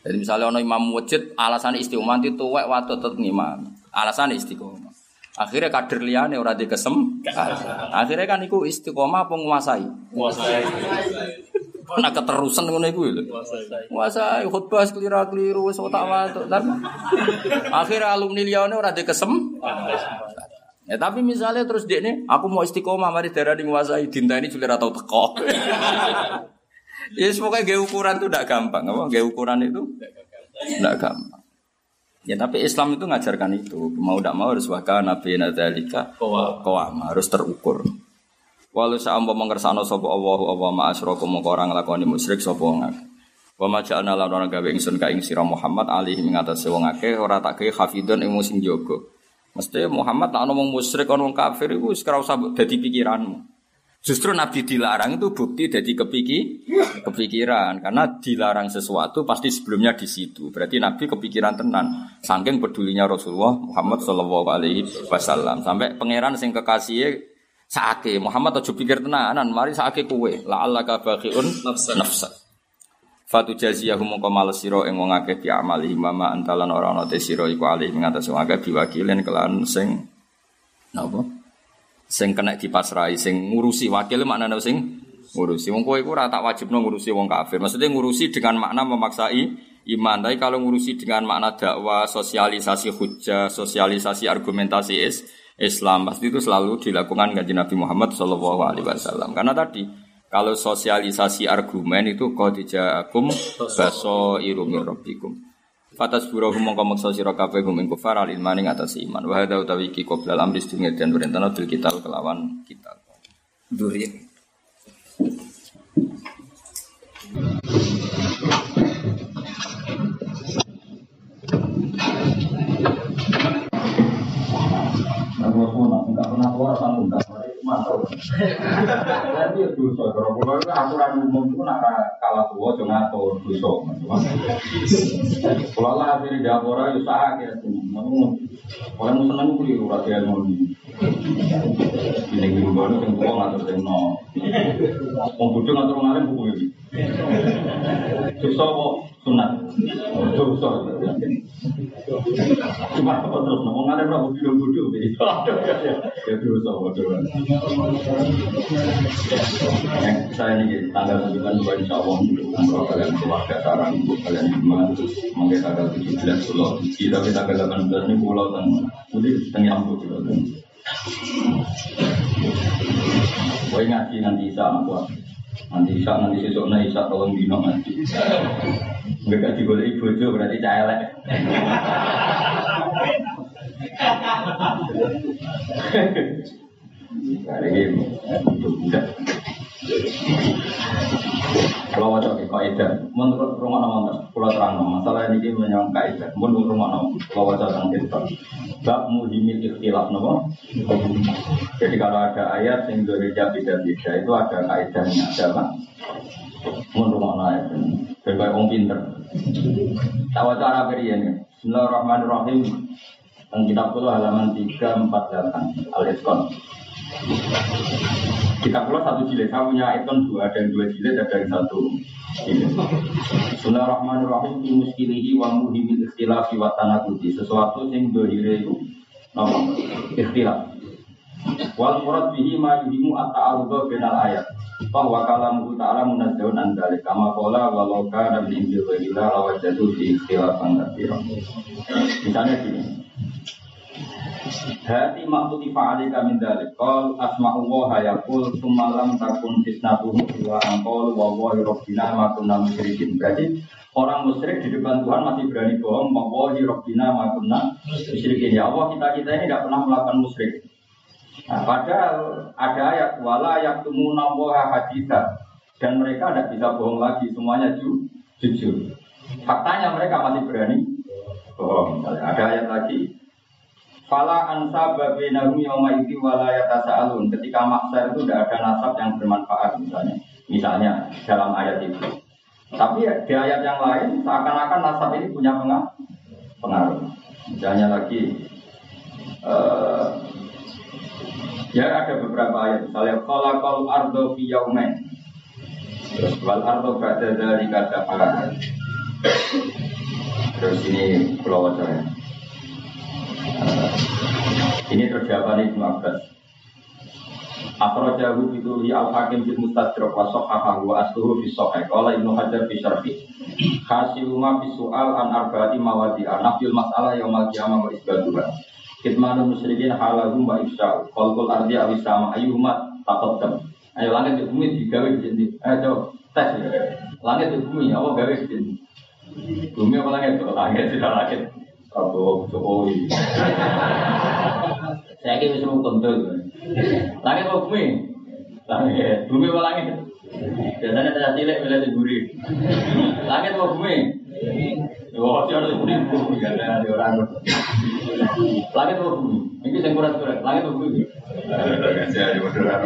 Jadi misalnya ono imam wajib alasan istiqomah itu tuwek waktu tetep ngimam. Alasan istiqomah. Akhirnya kader liane ora dikesem. Akhirnya kan iku istiqomah penguasai. Menguasai. Nak keterusan ngono iku lho. Puasa khutbah kelira-keliru wis otak watuk. Akhirnya alumni liyane ora kesem. Ya tapi misalnya terus dia ini, aku mau istiqomah mari darah di menguasai dinta ini juga atau teko. <laughs> ya pokoknya gaya ukuran itu tidak gampang, apa? Gaya ukuran itu tidak gampang. Ya tapi Islam itu ngajarkan itu, mau tidak mau harus wakana nabi nadalika kawam harus terukur. Walau sa'ampa mengersano sopo Allahu Allah ma asyraku mongko ora nglakoni musyrik sapa wong akeh. Wa ma ja'alna lan ora gawe ingsun ka ing sira Muhammad alihi ing atase wong akeh ora tak gawe hafidun ing sing jaga. Mesti Muhammad tak ngomong musyrik wong kafir wis ora usah dadi pikiranmu. Justru Nabi dilarang itu bukti jadi kepiki, kepikiran karena dilarang sesuatu pasti sebelumnya di situ. Berarti Nabi kepikiran tenan. Saking pedulinya Rasulullah Muhammad Shallallahu Alaihi Wasallam sampai pangeran sing kekasih Saake Muhammad aja pikir tenanan, mari saake kowe. La Allah baqiun nafsa. Fatu jaziyahu mongko males sira ing wong akeh bi amali mama antalan ora ana te sira iku alih ing atas wong akeh diwakilin kelan sing napa? Sing kena dipasrai sing ngurusi wakil maknane sing ngurusi. Wong kowe iku ora tak wajibno ngurusi wong kafir. Maksudnya ngurusi dengan makna memaksai iman. Tapi kalau ngurusi dengan makna dakwah, sosialisasi hujah, sosialisasi argumentasi is, Islam pasti itu selalu dilakukan kanjeng Nabi Muhammad Shallallahu Alaihi Wasallam karena tadi kalau sosialisasi argumen itu kau dijaakum baso irumi robbikum Fatas burahum mongko maksa sira kabeh gum ing kufar al ilmani atas iman. Wa hadza utawi iki qoblal amri sedunge dan perintah bil kita kelawan kita. Duri. Aku pun enggak pernah keluar sanggup enggak pernah itu mantap. Tapi ya kalau pulau itu aturan umum itu nak jangan ngatur dosa. Kalau lah hasil diapora ya sah ya orang mau seneng keliru rahasia mau ini gini baru yang tua. Mau bodoh ngatur ngalim buku ini. Dosa kok sunat. Dosa. Cuma apa terus ngomong ngalim lah bodoh bodoh. Ya dosa bodoh. Yang saya ini tanggal 9 dua insya Allah umroh kalian keluarga sarang untuk kalian terus mungkin tanggal 17 pulau kita tapi tanggal 18 ini pulau dan jadi ampuh pulau dan Woi ngaji nanti isa aku nanti isa nanti sesok nanti isa tolong dino nanti kaji boleh ibu berarti cahelek Hari ini budak. Kalau wajah ke kaidah, menurut rumah nama pulau terang masalah ini menyangka kaidah. Menurut rumah nama kalau wajah tentang kita, bab muhimil ikhtilaf nama. Jadi kalau ada ayat yang berbeda beda itu ada kaidahnya, ada apa? Menurut rumah ayat ini, berbagai orang pinter. Cara beri ini. Bismillahirrahmanirrahim. Tentang kitab halaman 348 Al-Isqan. Kita pulau satu jilid, saya punya ikon dua, yang dua jilid, ada yang satu jilid. Bismillahirrahmanirrahim, fi muskilihi wa muhimil ikhtilafi wa tanakuti. Sesuatu yang dohire itu, nama, ikhtilaf. Wal murad bihi ma yuhimu at-ta'arudha binal ayat. Bahwa kalamuhu ta'ala munazzahun an dalik. Kama kola walau kana min indil ghairillah lawajadu fi ikhtilafan katsira. Misalnya gini, Hati maktuti fa'alika min dalik. Qal asma'u wa hayakul Sumalam takun fitnatuhu Wa angkol wa wa hirobbina Makunna musyrikin. Berarti orang musyrik di depan Tuhan masih berani bohong Wa wa hirobbina makunna musyrikin. Ya Allah kita-kita ini tidak pernah melakukan musyrik. Nah, padahal ada ayat wala yaktumuna wa haditha. Dan mereka tidak bisa bohong lagi semuanya ju, jujur. Faktanya mereka masih berani bohong. Ada ayat lagi Fala ansa babinahum yawma idhi wala yatasa'alun. Ketika maksar itu tidak ada nasab yang bermanfaat misalnya. Misalnya dalam ayat itu. Tapi di ayat yang lain seakan-akan nasab ini punya pengaruh. Misalnya lagi uh, ya ada beberapa ayat. Misalnya khalaqal ardo fi yaumain. Wal ardo ba'da dzalika. Terus ini pulau wajah ini terjawab Ibnu Abbas. Akhrajahu itu li al hakim fil mustadrak wa sahahahu wa asluhu fi sahih. Qala Ibnu Hajar fi syarhi. Hasilu ma fi su'al an arba'ati mawadi'a. Nafyul mas'alah yaumal qiyamah wa isbatuha. Kitmanul musyrikin halahum wa ifsya'u. Qalqul ardi aw sama ayyuhuma taqaddam. Ayo langit di bumi digawe di sini. Ayo tes. Langit di bumi apa gawe di sini? Bumi apa langit? Langit tidak langit. Prabowo Jokowi. Saya kira bisa kontrol. Langit apa bumi? Langit. Bumi apa langit? Biasanya saya cilik bila diburi. Langit apa bumi? Oh, dia harus bumi bumi kan ada orang. Langit apa bumi? Ini saya kurang kurang. Langit apa bumi? Saya di Madura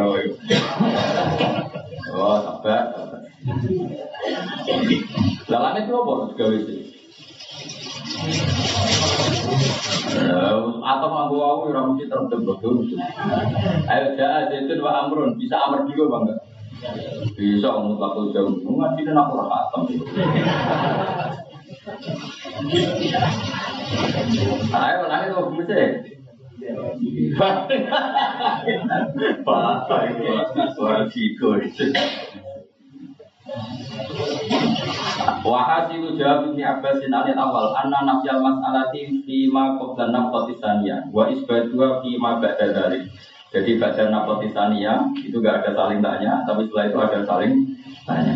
Atau mampu aku yang mesti terbentuk Ayo jahat itu dua amrun bisa amr dulu bangga. Bisa mutlak jauh. Ngaji dan aku rasa atam. Ayo nangis tuh mesti. Pak, suara figur itu. Wahasilu jawab Ibni Abbasin alil awal Anna nafyal mas'alati Fima qabla nafqati saniyah Wa isbadua fima ba'da dari Jadi ba'da nafqati saniyah Itu gak ada saling tanya Tapi setelah itu ada saling tanya.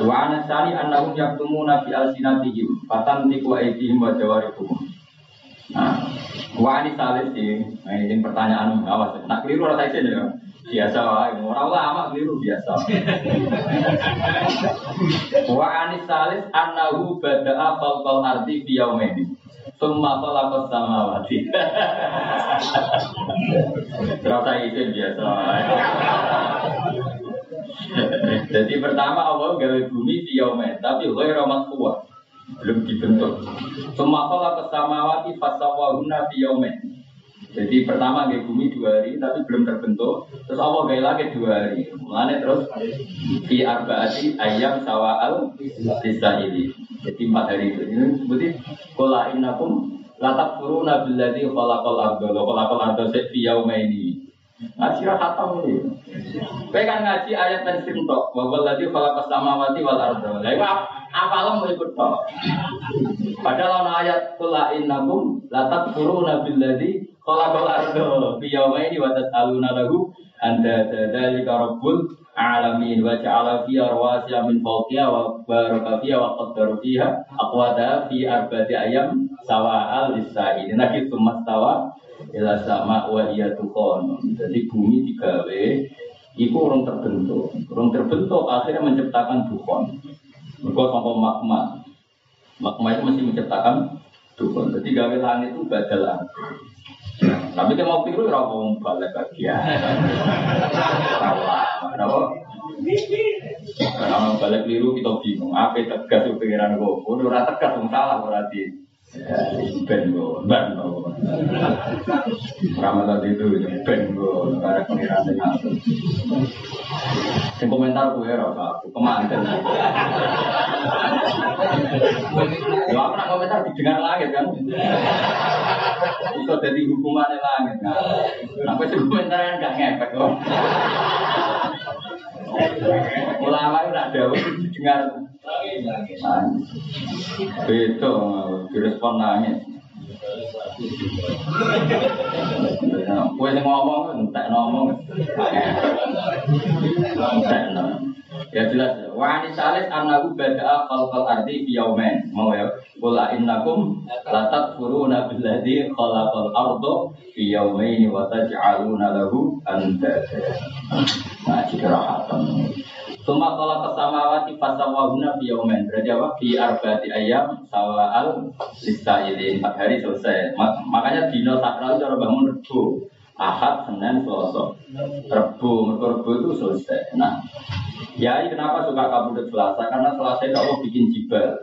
Wa anasani annahum yaktumuna fi al-sinatihim Fatan tiku aidihim wa jawarikum Nah, wa ini salis sih. Nah, ini pertanyaan awas. Nak keliru rasa izin ya. Biasa wae, ora lama keliru biasa. Wa anis salis annahu bada'a khalqal ardi fi yaumaini. Summa khalaqas samawati. Terasa itu biasa. Jadi pertama Allah gawe bumi di yaumen, tapi ghairu kuat belum dibentuk. Summa khalaqas samawati fasawwahunna fi yaumen. Jadi pertama gawe bumi dua hari, tapi belum terbentuk. Terus Allah gawe lagi dua hari. Mulane terus di arbaati ayam sawal ini. Jadi empat hari itu. Ini seperti kola innakum latak furuna billadzi khalaqal arda wa khalaqal arda fi yaumaini. Ngaji khatam ini. Kowe kan ngaji ayat dan tok, bahwa lagi khalaqas samawati wal arda. Lah iku apalam mau ikut tok. Padahal ana ayat kula innakum latak furuna billadzi khalaqal arda fi yaumaini wa tas'aluna lahu anda dzalika rabbul alamin wa ja'ala fiha rawasiya min fawqiha wa baraka fiha wa qaddara fiha aqwata fi arba'ati ayam sawa'al lisa'in ila sama wa iya tukon jadi bumi digawe itu orang terbentuk. Orang terbentuk akhirnya menciptakan dukon mereka sampai magma magma itu masih menciptakan dukon jadi gawe langit itu badal tapi kalau mau pikir ora mau balik lagi ya. Kenapa? Kalau balik kita bingung. Apa tegas pikiran gue? Udah ora tegas, salah berarti. Ben gue, ben gue. Ramadan itu ben gue, negara pengiran dengan Yang komentar gue ya, aku kemanten. Ya aku nak komentar didengar langit kan. Itu jadi hukuman langit kan. Apa sih komentar yang gak ngefek kok. Ulama itu nak jauh didengar Beda, direspon nangis. Kue yang ngomong, entek ngomong. Entek Ya jelas. Wa ani salis annahu bada'a khalqal ardi fi yawmain. Mau ya. Qul innakum la takfuruna billadzi khalaqal arda fi yawmain wa taj'aluna lahu andada. Nah, jika rahatan. Suma kala kesamawati fasawahuna fi yaumen Berarti apa? Fi arba'ati ayam sawa'al ini Empat hari selesai. Makanya dino sakral cara bangun rebu Ahad, Senin, Selasa. Rebu, mereka rebu itu selesai. Nah, ya kenapa suka kabudut Selasa? Karena Selasa itu Allah bikin jibal.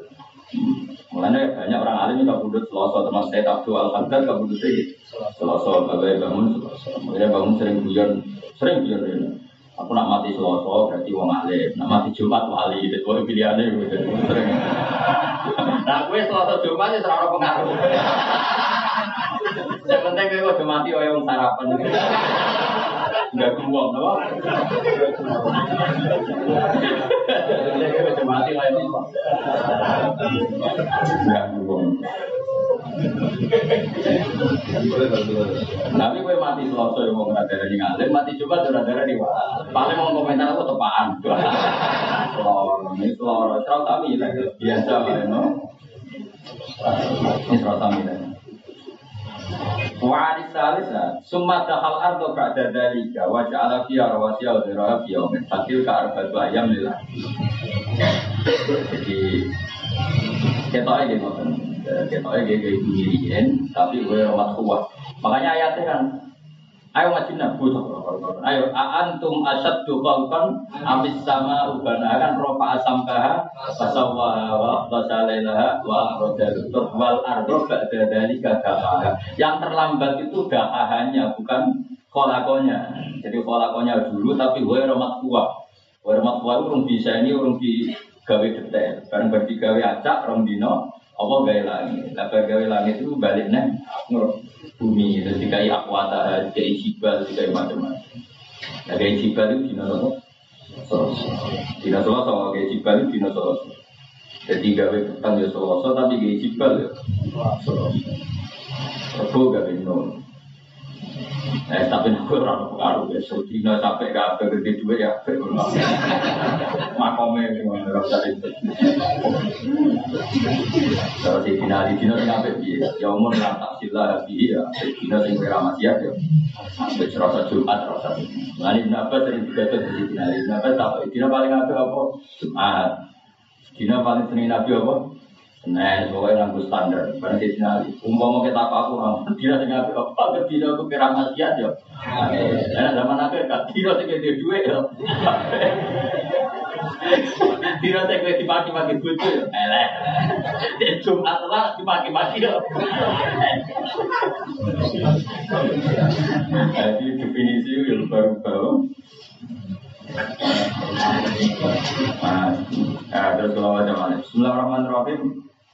Mulanya banyak orang alim yang kabudut Selasa. Termasuk saya Abdul Al-Haddad kabudut ini Selasa, bagai bangun Selasa. Mulanya bangun sering bujan Sering ini Aku nak mati Selasa berarti wong alim, nak mati Jumat wali, itu pilihannya gitu. Nah gue Selasa Jumat ya serara pengaruh. Yang penting gue udah mati oh yang sarapan. Enggak kebuang, apa? Enggak kebuang. Tapi gue mati selasa yang mau darah di ngalim, mati coba darah darah di Paling mau komentar aku tepaan. Selor, ini selor, serau kami biasa lah, no. Ini serau kami lah. Wa salis summa dahal ardo ba'da dalika wa ja'ala fiha rawasiya wa dhiraha fi yawmin fatil ka arba'atu ayam lillah. Jadi kita aja ngoten diriin, tapi gue rawat kuat. Makanya ayatnya kan, ayo ngaji nabu Ayo antum asad tuh kan abis sama ubana kan ropa asam kaha fasawa wa fasalailah wa rodal wal ardo ba'da dari. Yang terlambat itu gahahannya bukan kolakonya. Jadi kolakonya dulu tapi gue rawat kuat. Gue rawat kuat urung bisa ini urung di gawe detail. Barang berdigawe acak rong dino Allah gaya langit. Lebar gaya langit itu balik nih nur bumi. Terus dikai akwata, dikai jibal, dikai macam-macam. Nah, gaya jibal itu apa? Selasa. Dino selasa, gaya jibal itu dino selasa. Jadi gawe petang ya selasa, tapi gaya jibal ya selasa. Rebo gawe nur. Eh tapi aku orang pengaruh ya, Sudina sampai gak ada gede dua ya, makome semua nggak usah itu. Kalau di Dina di Dina sampai di ya umur sila di ya, di Dina sing beramah siap ya, sampai serasa Jumat serasa. Nanti kenapa sering juga tuh di Dina, Dina apa? Dina paling apa apa? Jumat. Dina paling sering Nabi apa? Nah, pokoknya nganggu standar. Barang di sini, umpama kita apa aku tidak dengan apa tidak aku kira maksiat ya. Nah, zaman akhir kan, tidak sih dia duit ya. Tidak saya kue dimaki-maki bucu ya. Eleh. Jumat lah dimaki-maki ya. Jadi definisi yang baru-baru. Nah, terus kalau wajah mana? Bismillahirrahmanirrahim.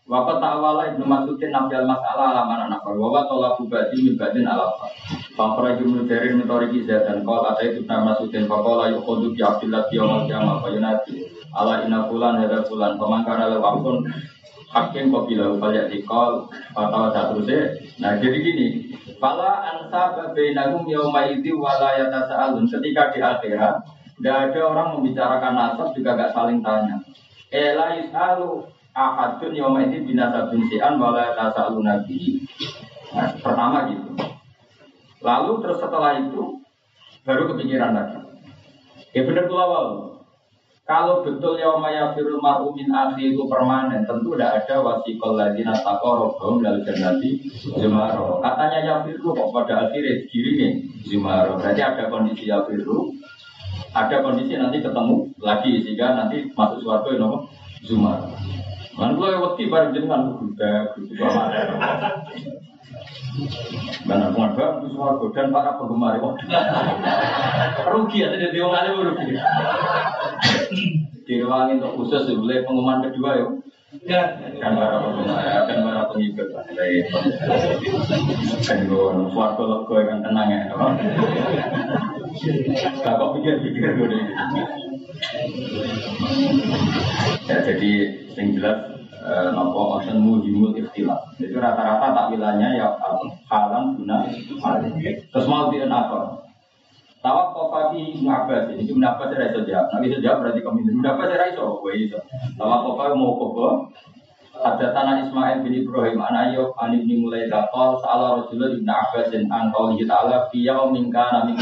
Wakat ta'awala ibnu Masudin nafiyal masalah alaman anak Wawa tolak bubadi mibadin alafa Fakra jumlah dari metoriki dan Kau ada itu nama Masudin Fakola yukhodu bi abdillah biyamal kiamal Ala inna fulan hada fulan. Pemangkara lewakun Hakim kopila upaya dikol Fatwa terusnya. Nah jadi gini. Fala ansa babainahum yaumaidhi walayata sa'alun Ketika di akhirat Tidak ada orang membicarakan nasab juga gak saling tanya. Ela yus'alu ahadun yawma ini binasa binsian wala tasalu nabi. Nah, pertama gitu. Lalu terus setelah itu baru kepikiran lagi. Ya benar tuh awal. Kalau betul yauma yafirul mar'u min akhi itu permanen, tentu tidak ada wasikol lagi taqarrabum lal jannati zumaro. Katanya yafiru kok pada akhirnya nih zumaro. Berarti ada kondisi yafiru, ada kondisi nanti ketemu lagi sehingga nanti masuk suatu yang zumaro. Man kula wedi bareng jenengan budak gitu amat. Mana pengen bagus warga dan para penggemar rugi ya jadi orang alim rugi. Direwangi untuk khusus boleh pengumuman kedua yuk. Kan para penggemar, kan para pengikut gue suarga lega yang tenang ya. Pikir-pikir gue Ya jadi yang jelas eh, nopo ocean muhimul ikhtilaf. Jadi rata-rata tak bilangnya ya halam guna Terus mau di apa? Tawak kofafi Ibnu Abbas ini Abbas saya iso jawab. Nabi jawab berarti kamu Ibnu Abbas saya iso. Gue iso. Tawak mau koko. Ada tanah Ismail bin Ibrahim an Ayub an ibni mulai dakol salah Rasulullah ibnu Abbas dan angkau taala fiyau mingka nami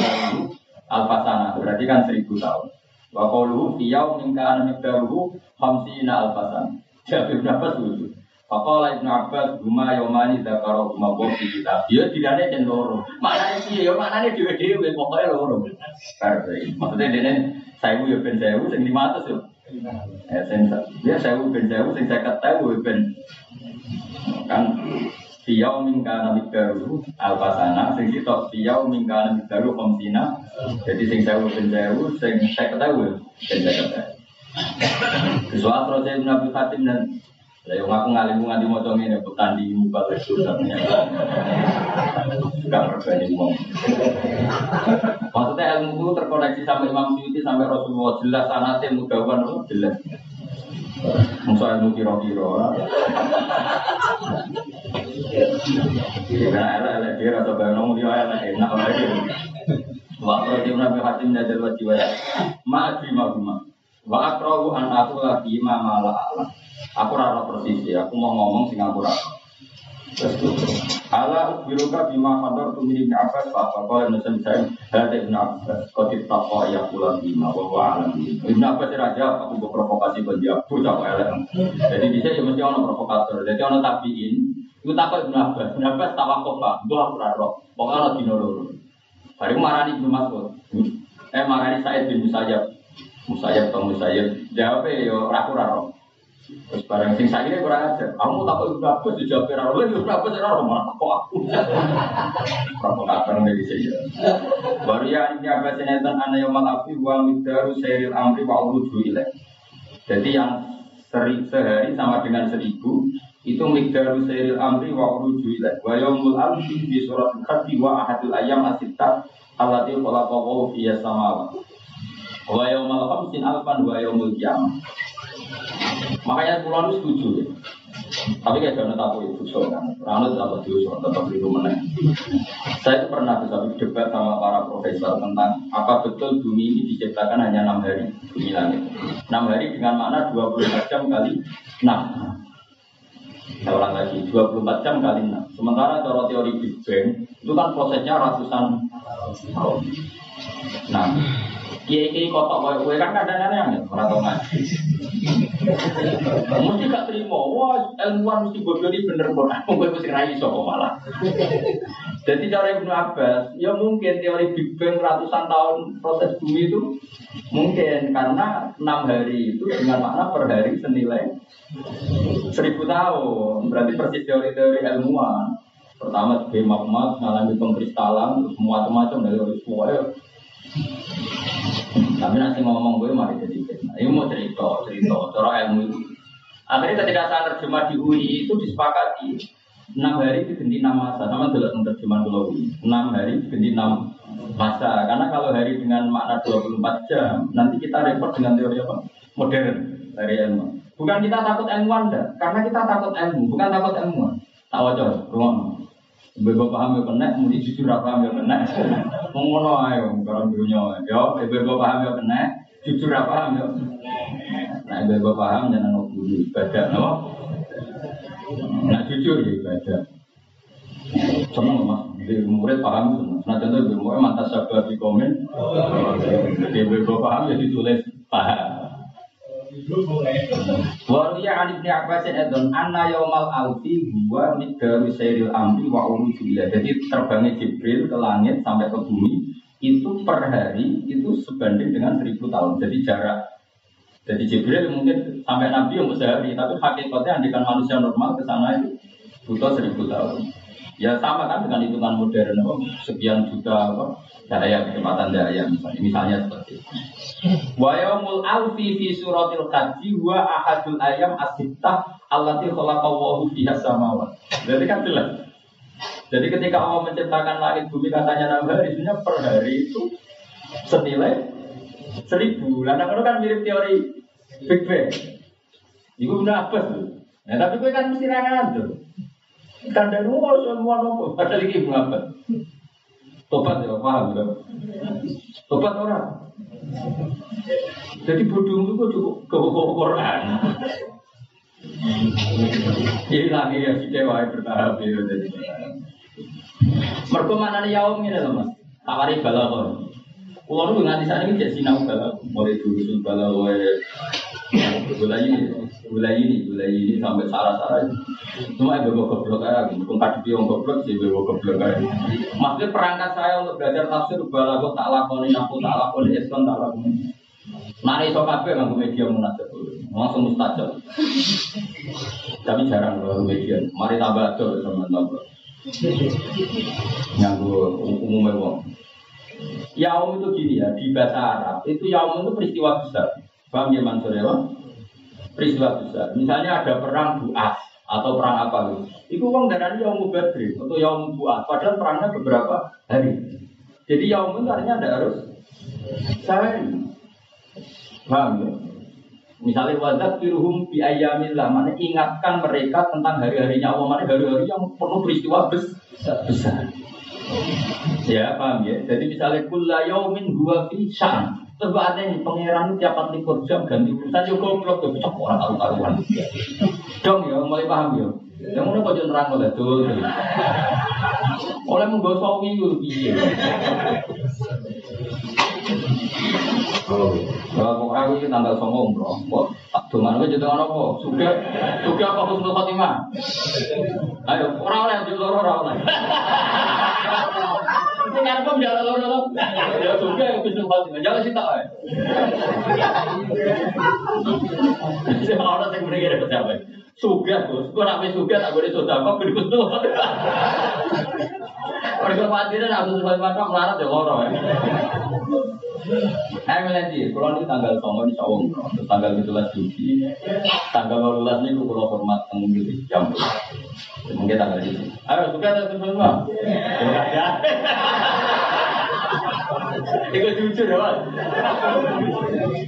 alfasana berarti kan seribu tahun. Wa qauluhu fi yaumin kana miqdaruhu 50 alfasan. Jadi berapa tuh? Faqala Ibnu Abbas huma yaumani dzakara huma wa fi kitab. Ya dilane den loro. Maknane piye ya maknane dhewe-dhewe pokoke loro. Maksudnya dene saya ya ben saya sing 500 yo. Ya sing ya saya ben saya sing 50 tahu ben kan Fiyau mingka nabi baru alpasana, sing kita fiyau mingka nabi baru komsina. Jadi sing sewu ben sewu, sing saya ketahui ben saya ketahui. Soal proses Nabi Fatim dan yang aku ngalim nganti mau coba ini di muka itu ternyata nggak berbanding mau. Maksudnya ilmu itu terkoneksi sama Imam Syuuti sampai Rasulullah jelas sanatnya mudah kan jelas. Musa ilmu kiro-kiro. Rasa aku lagi Aku rara persis ya. Aku mau ngomong sing aku rara. Ala biruka bima qadar tu min Abbas fa apa qala nasan saya hada Ibnu Abbas qad taqa ya kula bima wa wa alam Ibnu Abbas raja aku provokasi ke dia bocah elek. Jadi bisa ya mesti provokator. Jadi ono tabiin Iku takut Ibnu Abbas, Ibnu Abbas tawakuf pak, gue aku raro, pokoknya lo dino loro. Hari marani Ibnu Mas'ud, eh marani Said bin Musayyab, Musayyab atau Musayyab, jawabnya yo raku raro. Terus barang sing saya ini kurang ajar. Kamu takut Ibnu Abbas dijawab raro, lagi Ibnu Abbas raro malah takut aku. Provokator dari saya. Baru ya ini Abbas ini tentang anak yang malafi wa midaru seril amri wa ilaih. Jadi yang sehari sama dengan seribu itu migdaru sayyidil amri wa uruju ilaih wa yaumul alfi di surat al-khati wa ahadul ayam asita alati khalaqahu fiyas sama wa yaumul khamsin alfan wa yaumul qiyamah. Makanya itu setuju ya. Tapi kayak jangan tahu itu so kan Rano dapat so tetap di rumah saya itu pernah bisa berdebat sama para profesor tentang apa betul bumi ini diciptakan hanya enam hari bumi langit. Enam hari dengan makna 24 jam kali enam saya ulang lagi, 24 jam kali 6. Sementara cara teori Big Bang, itu kan prosesnya ratusan tahun. Nah, kiai kiai kotok kowe kan kadang-kadang ya, orang ngaji. Mesti gak terima, wah ilmuwan mesti bodoh ini bener Quran, <laughs> mungkin mesti rai kok malah. Jadi cara Ibnu Abbas, ya mungkin teori Big Bang ratusan tahun proses bumi itu mungkin karena enam hari itu dengan makna per hari senilai seribu tahun. Berarti persis teori-teori ilmuwan. Pertama sebagai magma mengalami pengkristalan, terus macam-macam dari semua tapi nanti ngomong gue mari jadi fitnah. Ini mau cerita, cerita, cara ilmu itu. Akhirnya ketika saya terjemah di UI itu disepakati. Enam hari diganti enam masa. Sama dalam terjemahan kalau enam hari diganti enam masa. Karena kalau hari dengan makna 24 jam nanti kita repot dengan teori apa? Modern dari ilmu. Bukan kita takut ilmuwan dah karena kita takut ilmu bukan takut ilmuwan tahu aja Bebo paham ya kena, muni jujur apa paham ya kena. Mengono ayo, kalau dunia. Yo, bebo paham ya kena, jujur apa paham ya. Nah, bebo paham jangan bulu ibadah, no. Nah, jujur ya ibadah. Seneng mas, di murid paham seneng. Nah, contoh di murid mantas sabar di komen. Di bebo paham ya ditulis paham. Waliya an ibni Abbas edon anna yaumal alfi huwa midaru sayril amri wa ulujubillah. Jadi terbangnya Jibril ke langit sampai ke bumi itu per hari itu sebanding dengan seribu tahun. Jadi jarak jadi Jibril mungkin sampai Nabi yang sehari, tapi hakikatnya andikan manusia normal ke sana itu butuh seribu tahun. Ya sama kan dengan hitungan modern, apa, sekian juta apa, daya kecepatan daya misalnya, misalnya seperti itu. Wa yaumul alfi fi suratil haji wa ahadul ayam asittah allati khalaqallahu fiha samawat. Jadi kan jelas. Jadi ketika Allah menciptakan langit bumi katanya enam hari, sebenarnya per hari itu senilai seribu. Lah itu kan mirip teori Big Bang. Ibu udah apa tuh? Tapi gue kan mesti tuh. Kandang mau semua nopo, padahal ini apa? Tobat ya, paham ya? Tobat orang. Jadi bodoh itu cukup ke Quran. Hilang ya si dewa bertahap ya. Mereka mana nih yaum ini loh mas? Tawari balakon. Kulo nu nganti saat ini jadi sinau balak, mulai dulu sul balak Gula ini, gula ini, gula ini sampai sarah-sarah. Cuma ibu bawa goblok aja, bukan kadi pion goblok sih ibu bawa goblok aja. Maksudnya perangkat saya untuk belajar tafsir balago tak lakoni, aku tak lakoni, eskon tak lakoni. Nari so kafe nggak media munajat langsung mustajab. Tapi jarang kalau media. Mari tambah tuh sama tambah. Yang umumnya wong. Yaum itu gini ya, di bahasa Arab itu yaum itu peristiwa besar. Paham ya Mansur ya Peristiwa besar. Misalnya ada perang Buas atau perang apa gitu. Itu uang darah Yaum Badri atau Yaum Buas. Padahal perangnya beberapa hari. Jadi Yaum itu artinya ada harus sehari. Paham ya? Misalnya wadat firuhum bi ayamillah, mana ingatkan mereka tentang hari-harinya Allah, mana hari-hari yang penuh peristiwa besar. Ya, paham ya? Jadi misalnya kulla yaumin huwa fi sya'an. Coba ada nih pangeran tiap 24 jam ganti urusan yo goblok yo cocok orang karu-karuan. Dong ya, mulai paham ya. Yang mana kok nerang oleh tuh. Oleh menggosok wingi piye. Kalau aku ini tanggal sombong bro, kok tak dongan aja jadi apa? Sudah, sudah apa husnul khotimah? Ayo, orang oleh jadi loro orang oleh. Ini apa menjalan loro loro? Ya sudah, ya husnul khotimah. Jangan sih tak. Saya orang yang beri kira siapa? Suga, Gus. Gue nak suga, tak boleh sudah. Kok husnul khotimah? Mereka khawatirnya nak husnul khotimah melarat ya loro ya. Saya melihat kalau ini tanggal sama di Sawong, terus tanggal 17 Juli, tanggal 12 ini kalau hormat tanggung di jam. Mungkin tanggal itu. Ayo, suka ada semua. Itu jujur Pak.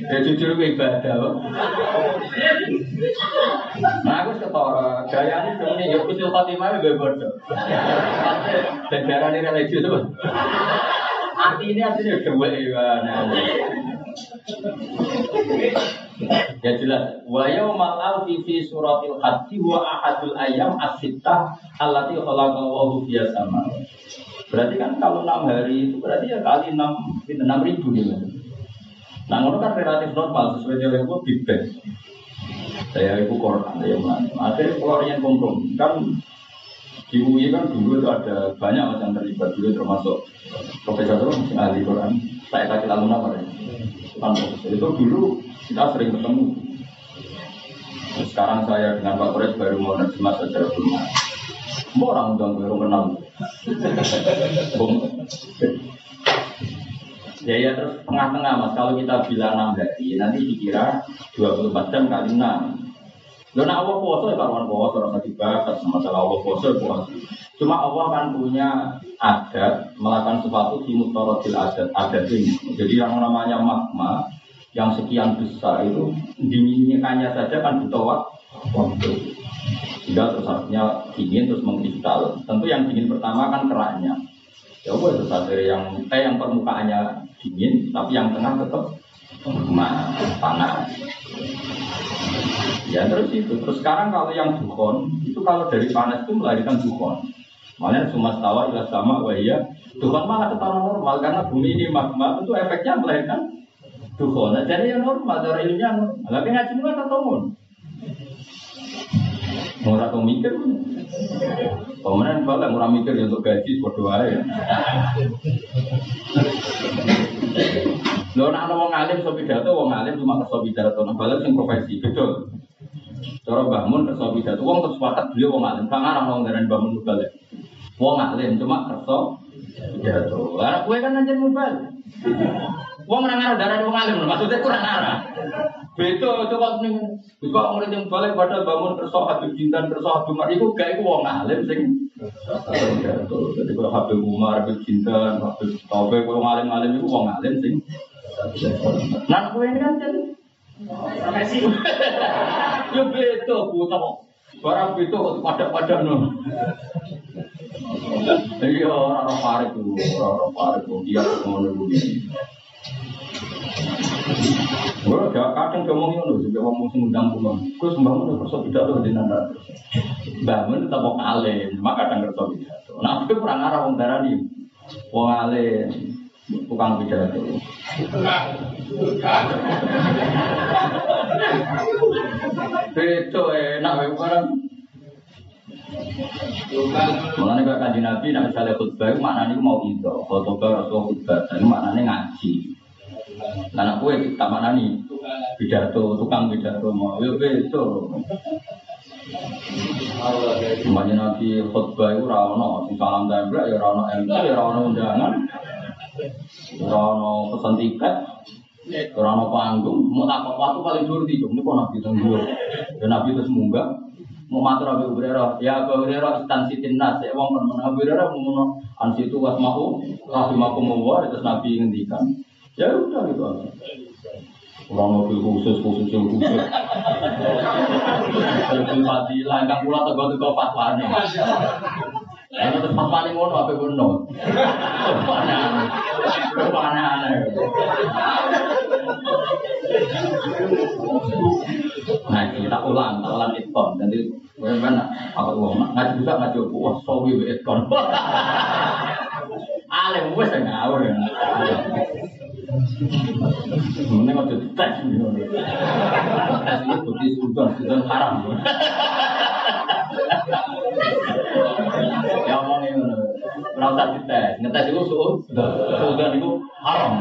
Ya jujur itu ibadah, Pak. Nah, aku ketara, gaya ini sebenarnya ya kusil khotimah itu bodoh. Dan darah ini religi itu, Arti ini artinya dua ya. Ya jelas. Wa yaumal alfi fi suratil hajji wa ahadul ayam as-sittah allati khalaqallahu fi sama. Berarti kan kalau enam hari itu berarti ya kali enam enam ribu gitu. Nah, itu kan relatif normal sesuai dengan Big Bang. Saya ibu Quran, saya mulai. Akhirnya keluar yang kompromi. Kan di UI kan dulu itu ada banyak macam terlibat dulu termasuk profesor itu ahli Quran. Saya kasih lalu nama ya. Itu dulu kita sering ketemu. Sekarang saya dengan Pak Kores baru mau nerjemah saja belum. Semua orang udah baru kenal. Ya ya terus tengah-tengah mas kalau kita bilang 6 hari nanti dikira 24 jam kali 6 Lo nak Allah puasa ya kawan puasa rasa dibahas masalah Allah puasa ya puasa. Cuma Allah kan punya adat melakukan sesuatu di mutorotil adat adat ini. Jadi yang namanya magma yang sekian besar itu dinginnya saja kan butuh waktu. Sehingga terus artinya dingin terus mengkristal. Tentu yang dingin pertama kan keraknya. Ya itu dari yang eh yang permukaannya dingin, tapi yang tengah tetap panas. Ya terus itu. Terus sekarang kalau yang dukhon, itu kalau dari panas itu melahirkan dukhon. Makanya cuma tawa ilah sama wahia. Dukhon malah ketara normal karena bumi ini magma itu efeknya melahirkan dukhon. Nah, jadi yang normal, dari ilmunya normal. Tapi ngaji nggak ketemu. Mau rata mikir, Pemenang balik murah mikir ya untuk gaji berdoa ya. Lo nak ngomong alim so pidato, wong alim cuma kerso pidato, nah balik sing profesi, betul. Cara bangun kerso pidato, wong terus sepakat beliau wong alim, kang arah ngomong dari bangun balik. Wong alim cuma kerso pidato. Lah kue kan aja mubal. Wong ora darah wong alim, maksudnya kurang arah. Beto coba ning kok murid yang balik pada bangun kerso Habib Jintan kerso Habib Umar iku gak iku wong alim sing jadi kalau Habib Umar, Habib Jintan, Habib Taufik, wong alim-alim iku wong alim sing Nah, kue ini kan jadi Yo beto buta Barang beto pada-pada no. Iya orang parik tuh, orang parik tuh dia ngono begini. Gue gak kadang ngomong ngono, juga ngomong sengundang pulang. Gue sembah udah kerso pidato di nanda. Bangun tetap mau alim, cuma kadang kerso pidato. Nah, aku kurang arah wong darani. Wong alim, tukang pidato. Beto enak wae barang. Mulane kok kanjeng Nabi nek misale khutbah maknane mau itu, khutbah rasul khutbah, dan maknane ngaji. Lah nek kowe tak maknani pidato, tukang pidato mau yo beto. Makanya Nabi khutbah itu rano, sing salam tembak ya rano MC, ya rano undangan, rano pesan tiket, rano panggung, mau tak waktu paling dulu di ini kok Nabi tunggu, dan Nabi terus munggah, mau matur Abu Hurairah, ya Abu Hurairah instansi timnas, ya wong men Abu Hurairah mau ngono ansitu wasmahu, rahimakumullah, terus Nabi ngendikan, ya udah gitu aja. Orang mobil khusus, khusus yang khusus. <laughs> Mobil fadilah, ingkang kula tega-tega fatwane. Lah terus fatwane ngono apa ngono. Nah, kita ulang, kita ulang itkon. Nanti bagaimana? Apa uang? Ngaji juga ngaji? Wah, sawi be itkon. <laughs> Alim wes ngawur ya. Ini mau tes. Tes ini bukti sudah sudah haram. <laughs> Ora usah dites. Ngetes iku sudah sudah itu haram.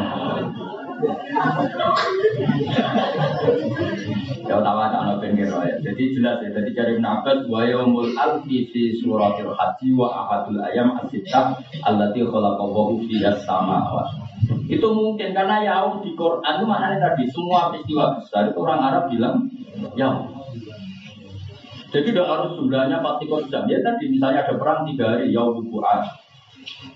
Ya utawa ana pinggir ya. Jadi jelas ya. Jadi cari nafas wa yaumul alfi fi suratil haji wa ahadul ayam as-sittah allati khalaqallahu fi as-samawati. Itu mungkin karena yaum di Quran itu maknanya tadi semua peristiwa besar itu orang Arab bilang yaum. Jadi tidak harus jumlahnya pasti jam. Ya tadi misalnya ada perang tiga hari yaum Quran.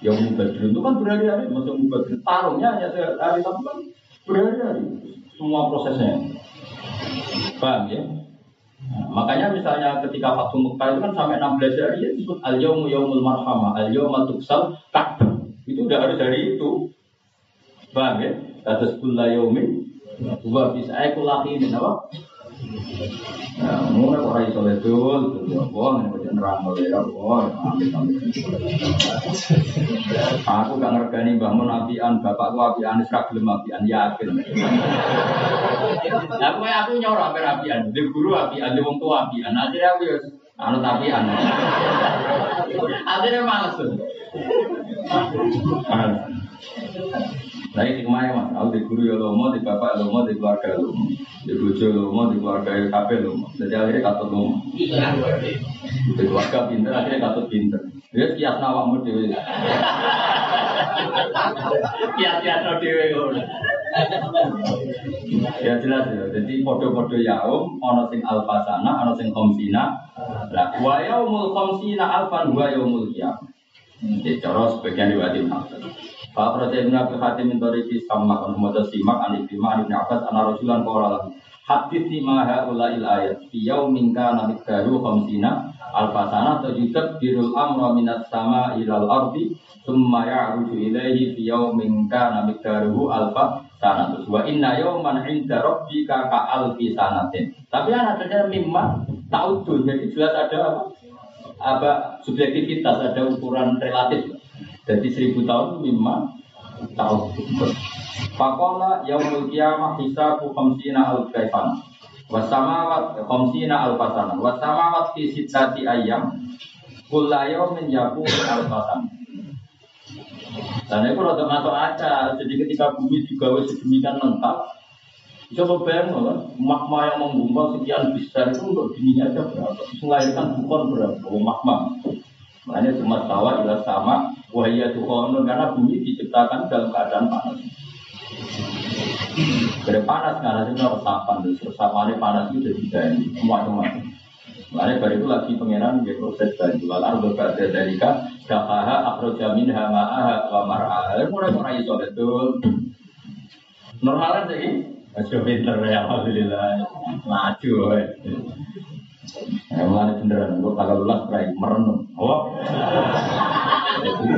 Yaum Badr itu kan berhari-hari, maksudnya Badr tarungnya hanya sehari tapi kan berhari-hari semua prosesnya. Paham ya? Nah, makanya misalnya ketika Fatum Mekah itu kan sampai 16 hari ya disebut al yaumu yaumul marhamah, al yaumul tuksal ka'bah. Itu udah harus dari itu. Paham ya? Kata sebuah yaumin wa bisa aku lahirin apa? Nah, mulai kok iso ledul, ya Allah, ini kok nerang ya Allah, amin. Aku gak ngergani Mbah Mun apian, bapakku apian, wis ra gelem apian, yakin. Lah kowe aku nyoro ape apian, di guru apian, di wong tua apian. Akhirnya aku ya anut apian. Akhirnya males. Males. Nah ini ke mana mas, aku di guru ya lomo, di bapak lomo, di keluarga lomo, di bojo lomo, di keluarga kafe lomo. Jadi akhirnya katut lomo. Di keluarga pinter, akhirnya katut pinter. Dia kias nawakmu dewe. Kias kias no ngono. Ya jelas ya. Jadi podo-podo yaum, ono sing alfasana, ono sing komsina. Lah, wa yaumul komsina alfan wa yaumul qiyam. Jadi cara sebagian Ibnu Pak Raja Ibn Abi Hatim min Toriki sama Muhammad Simak Anif Bima Anif Abbas Ana Hadis lima haula il ayat fi yaumin kana miqdaru khamsina alfasana tajutab birul amra minat sama ilal ardi thumma ya'ruju ilaihi fi yaumin kana miqdaruhu alfa wa inna yauman 'inda rabbika ka alfi sanatin. Tapi kan adanya mimma ta'udun jadi jelas ada apa? Apa? Subjektivitas ada ukuran relatif jadi seribu tahun lima tahun. Fakola yaumul kiamah hisabu khamsina al kaifan. Wasamawat khamsina al fasana. Wasamawat fi sitati ayam. Kulla yaumin yaku al fasan. Dan itu rada masuk aja. Jadi ketika bumi digawe sedemikian lengkap, Coba bayang kan, magma yang menggumpal sekian besar itu untuk dininya aja berapa? Melahirkan bukan berapa? Magma. Makanya cuma tawa ila sama wahia tuhonun karena bumi diciptakan dalam keadaan panas. Dari panas karena itu resapan, terus resapannya panas itu jadi ini macam-macam. Makanya baru itu lagi pengiran dia proses banyu. Lalu berbeda dari kah, dahaha akroja minha ma'aha wa mar'aha. Mulai mulai iso betul. Normal aja ini. Masih pinter ya, alhamdulillah. Maju. Ya, mulai beneran, gue kalau lulas merenung. Oh,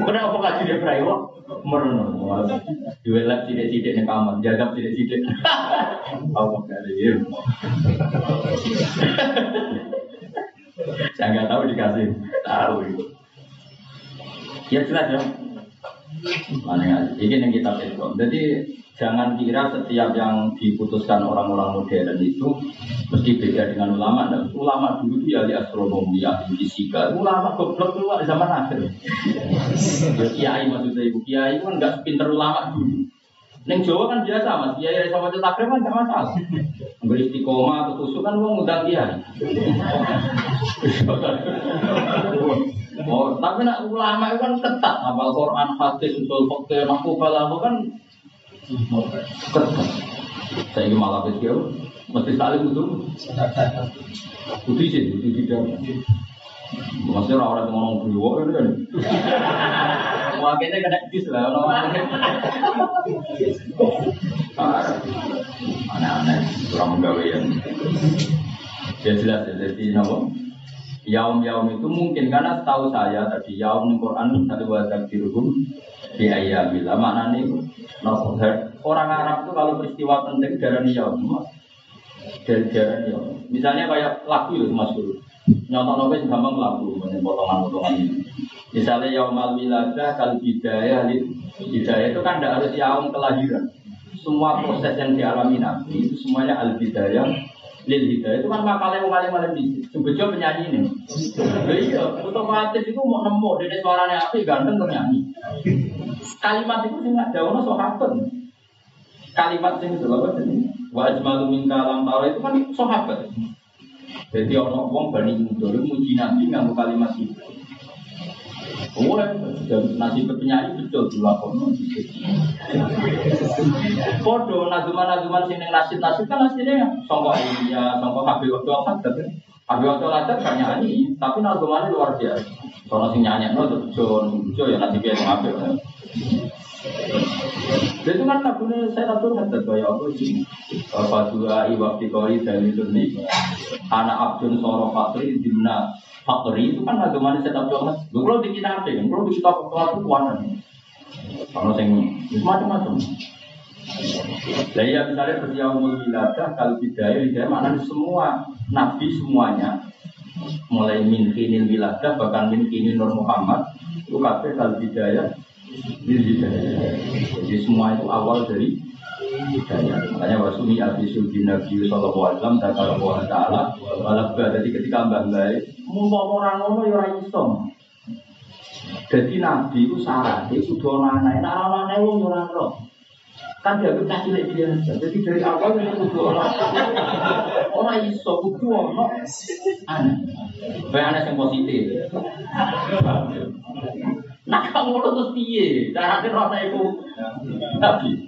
kenapa nggak tidak berai? Oh, merenung. Duelat tidak-tidak di kamar, jaga tidak-tidak. Allah kali Saya nggak tahu dikasih tahu. Ya jelas ya. Mana ini yang kita pegang. Jadi Jangan kira setiap yang diputuskan orang-orang modern itu mesti beda dengan ulama. Dan ulama dulu itu ya di astronomi, ya di fisika. Ulama goblok ada zaman akhir. Ya, kiai maksudnya ibu kiai kan nggak pinter ulama dulu. Neng Jawa kan biasa mas, kiai sama cetak kan nggak masalah. Beri istiqomah atau tusuk kan mau ngundang kiai. Oh, tapi nak ulama itu kan ketat, apal Quran, hadis, usul fakir, nakubal, kan saya ini malah kecil, mesti saling itu. Kudu sih, kudu tidak. Maksudnya orang yang ngomong dulu kan <laughs> kan. Makanya kena dis lah orang. Aneh-aneh, kurang menggawean. Ya jelas ya, jadi apa? Yaum-yaum itu mungkin karena setahu saya tadi yaum di Quran satu wajah diruhum di ayat bila mana nih orang Arab itu kalau peristiwa penting darah yaum dari darah yaum. Misalnya kayak lagu itu mas guru. Nyontok nopo gampang lagu potongan-potongan ini. Misalnya yaum al wiladah kal bidayah bidayah itu kan tidak harus yaum kelahiran. Semua proses yang dialami nabi itu semuanya al bidayah lil hidayah itu kan makalnya mau kali malam ini sebejo penyanyi ini. Iya otomatis itu mau nemu dari suaranya api ganteng nyanyi kalimat itu nggak jauh sahabat kalimat sing itu apa jadi wa ajmalu min kalam tara itu kan sahabat jadi orang wong bani muda muji nabi nggak kalimat itu Oh, nasi penyanyi betul dilakon. Podo nazuman-nazuman sini nasib nasib kan nasibnya songkok ya songkok kabel waktu apa tapi kabel waktu apa kan nyanyi tapi nazumannya luar biasa. Kalau sing nyanyi no tuh Jo ya nasibnya yang kabel. Jadi kan kabulnya saya tahu hadat kaya apa sih? Bapak dua iwak dikori dari dunia. Anak Abdul Soro Fakri dimna Fakri itu kan agama banget. Gue kalau di kita apa ya? Kalau di kita itu kuanan. Kalau yang macam-macam. Nah ya misalnya beryaumul wiladah kalau bidaya bidaya maknanya semua nabi semuanya mulai min kinil wiladah bahkan min kinil Nur Muhammad itu kabeh kalau bidaya bidaya. Jadi semua itu awal dari hidayah. Makanya wasumi abi sulbi nabi sallallahu alaihi wasallam dan kalau Allah taala balagha jadi ketika mbah mbah mau orang ngono ya ora iso. Jadi nabi itu syarat, itu kudu ana anak, nek ana anak wong ora roh. Kan dia kita cilik biasa. Jadi dari awal itu kudu ana. Ora iso kudu ana anak. Bae anak yang positif. Nah kamu terus piye? Cara roh iku nabi.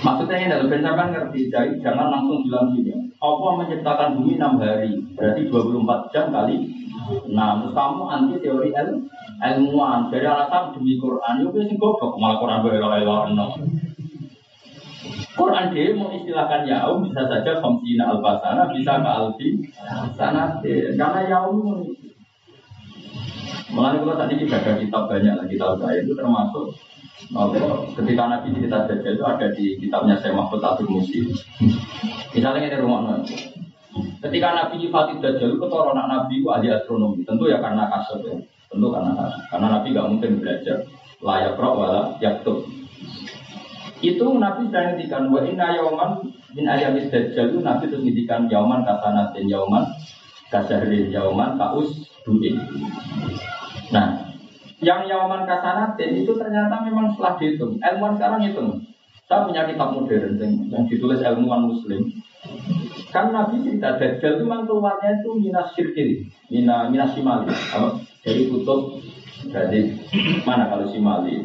Maksudnya ini adalah benar ngerti, jadi jangan langsung bilang gini. Allah menciptakan bumi 6 hari, berarti 24 jam kali Nah, terus kamu anti teori el ilmuwan dari alasan demi Quran itu sih goblok malah Quran berlalu no. Quran dia mau istilahkan yaum bisa saja komsina albasana bisa ke alfi sana karena yaum Mulai kalau tadi kita ada kitab banyak lah kitab saya itu termasuk ketika Nabi cerita Dajjal itu ada di kitabnya saya Mahfud Abdul Musi. Misalnya ini rumah Ketika Nabi nyifati Dajjal, keturunan Nabi itu ahli astronomi. Tentu ya karena kasut ya. Tentu karena kasut. Karena Nabi gak mungkin belajar. Layak roh wala yaktub. Itu Nabi sedang ngintikan wa inna yauman min ayamis Dajjal itu Nabi terus ngintikan yauman kasanatin yauman kasahrin yauman kaus duin. Nah, yang yauman kasanatin itu ternyata memang setelah dihitung. Ilmuwan sekarang hitung. Saya punya kitab modern yang ditulis ilmuwan muslim Kan Nabi cerita Dajjal itu memang keluarnya itu minas sirkil, mina, minas simali. Apa? Dari kutub, dari mana kalau simali?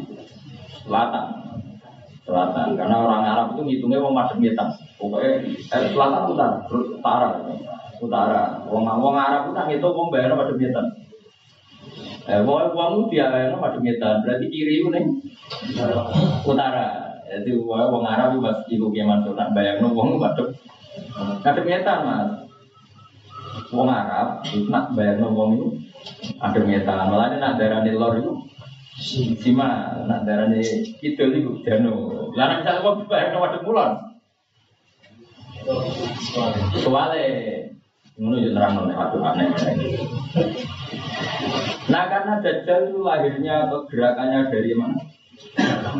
Selatan. Selatan. Karena orang Arab itu ngitungnya mau masuk ngitung. Pokoknya eh, selatan utara, utara. Utara. Wong Arab itu ngitung wong bayar pada. Eh, wong dia bayar pada ngitung. Berarti kiri itu nih utara. Jadi wong Arab itu pas ibu kiamat nak bayar wong pada Kadang ngetan mas. Wong Arab itu nak bayar wong itu ada ngetan. Malah ini nak darah lor itu sima, nak darah itu itu dano. Lalu misalnya kau bayar nomor mulon. Soalnya Ngono ya terang oleh aduh aneh. Nah karena Dajjal itu lahirnya atau gerakannya dari mana?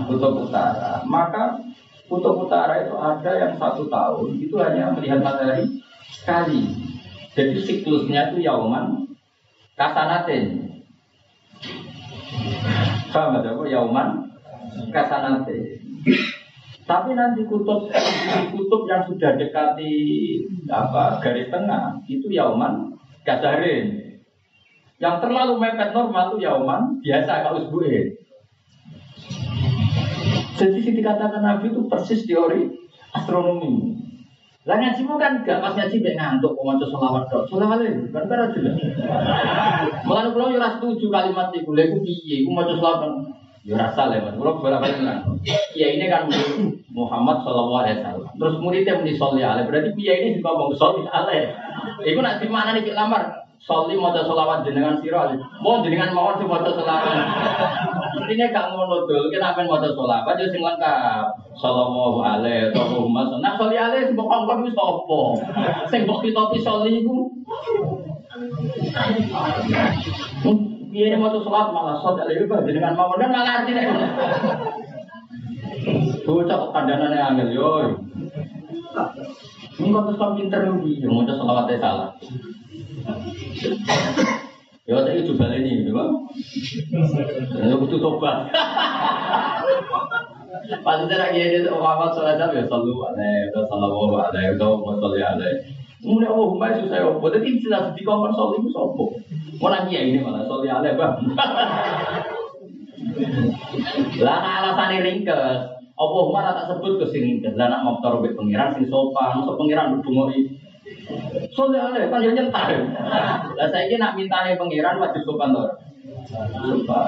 Kutub Utara. Maka Kutub utara itu ada yang satu tahun itu hanya melihat matahari sekali. Jadi siklusnya itu yauman kasanatin. Paham ada apa? Yauman kasanatin. Tapi nanti kutub kutub yang sudah dekati apa garis tengah itu yauman kasarin. Yang terlalu mepet normal itu yauman biasa kalau usbuin. Jadi dikatakan Nabi itu persis teori astronomi. Lah ngaji kan gak pas ngaji mek ngantuk mau maca selawat tok. Selawat itu kan cara jelas. Mulane kula yo ora setuju kalimat iku. Lha iku piye? Iku maca selawat kan yo rasa le Mas. Kula bolak-balik nang. Iya ini kan Muhammad sallallahu alaihi wasallam. Terus muridnya muni sholli alaihi. Berarti piye ini juga ngomong sholli alaihi. Iku nak di mana nih lamar? Soli mau solawat jenengan siro, mau jenengan mau sih mau solawat. Intinya gak ngono dul, kita apa mau solawat, jadi sing lengkap. Sallallahu alaihi wa Nah soli alaihi sing bokong kami sopo, sing bok kita soli itu. Iya mau solawat malah soli alaihi wa jenengan mau dan malah artinya. Bocah kandanane angel yo. Ini kok terus kamu pinter nih, mau solawatnya salah. Ya saya coba ini, ya Saya butuh tobat. Pas itu lagi ini Muhammad Sallallahu Alaihi Wasallam ya Sallallahu Alaihi Wasallam Sallallahu Alaihi. Kemudian oh, mbak itu saya opo. Jadi jelas di kamar soal itu sopo. Mau nanya ini malah Sallallahu Alaihi bang. <laughs> Lah alasan ringkes. Apa Umar tak sebut ke sini Lah nak mau taruh pengiran sing sopan, masuk pengiran berdungoi Soalnya ada kan dia nyentar. Lah saya ini nak minta nih pangeran wajib sopan tuh. Sebab.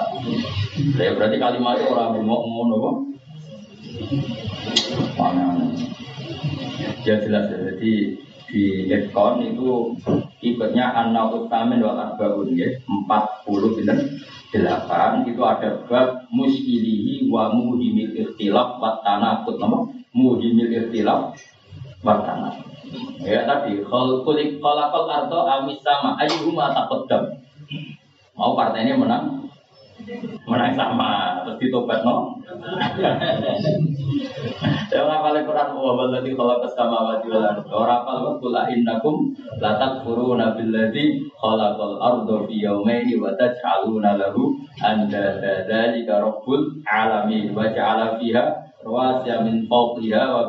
Ya berarti kalimat orang mau ngono. Mana? Ya jelas ya. Jadi di Etkon itu ikutnya anna utamin wal arbaun ya. 40 bener. Delapan itu ada bab muskilihi wa muhimil ikhtilaf wa tanakut nama muhimil ikhtilaf wa tanakut. Ya tadi khol kulik kholakol arto amis sama ayyuhuma taqaddam. Mau partainya menang menang sama terus ditobat no. Ya ngapal Quran wa balladzi khalaqas samawati wal ardi. Ora apal wa innakum la takfuruna billadzi khalaqal arda fi yawmayn wa taj'aluna lahu andada dzalika rabbul alamin wa ja'ala fiha rawasiya min fawqiha wa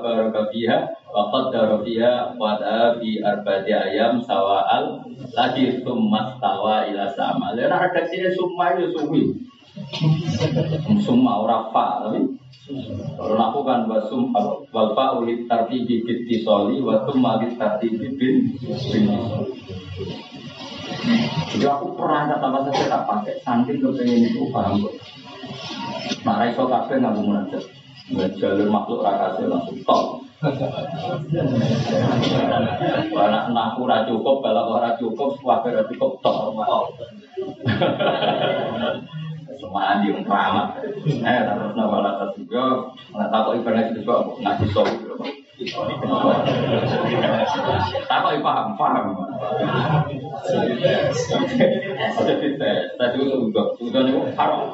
fiha wa qaddara fiha qada fi arba'ati ayam sawa'al lagi summa stawa ila sama. Lalu ada sini summa itu suwi. Summa ora fa tapi kalau aku kan wasum wal ulit tartibi bitti soli wa summa lit tartibi bin bin Jadi aku pernah kata apa saja tak pakai saking kepengen itu paham kok. Nah, iso kabeh nggak mau munajat. Jalur makhluk rakasnya langsung top. Anak anakku ora cukup, kalau ora cukup, suwabe ora cukup tok. Semua di keramat. Eh, terus nama lata juga, nggak tahu ibadah itu juga ngaji Tahu paham, paham. Jadi tadi itu juga, juga nih haram.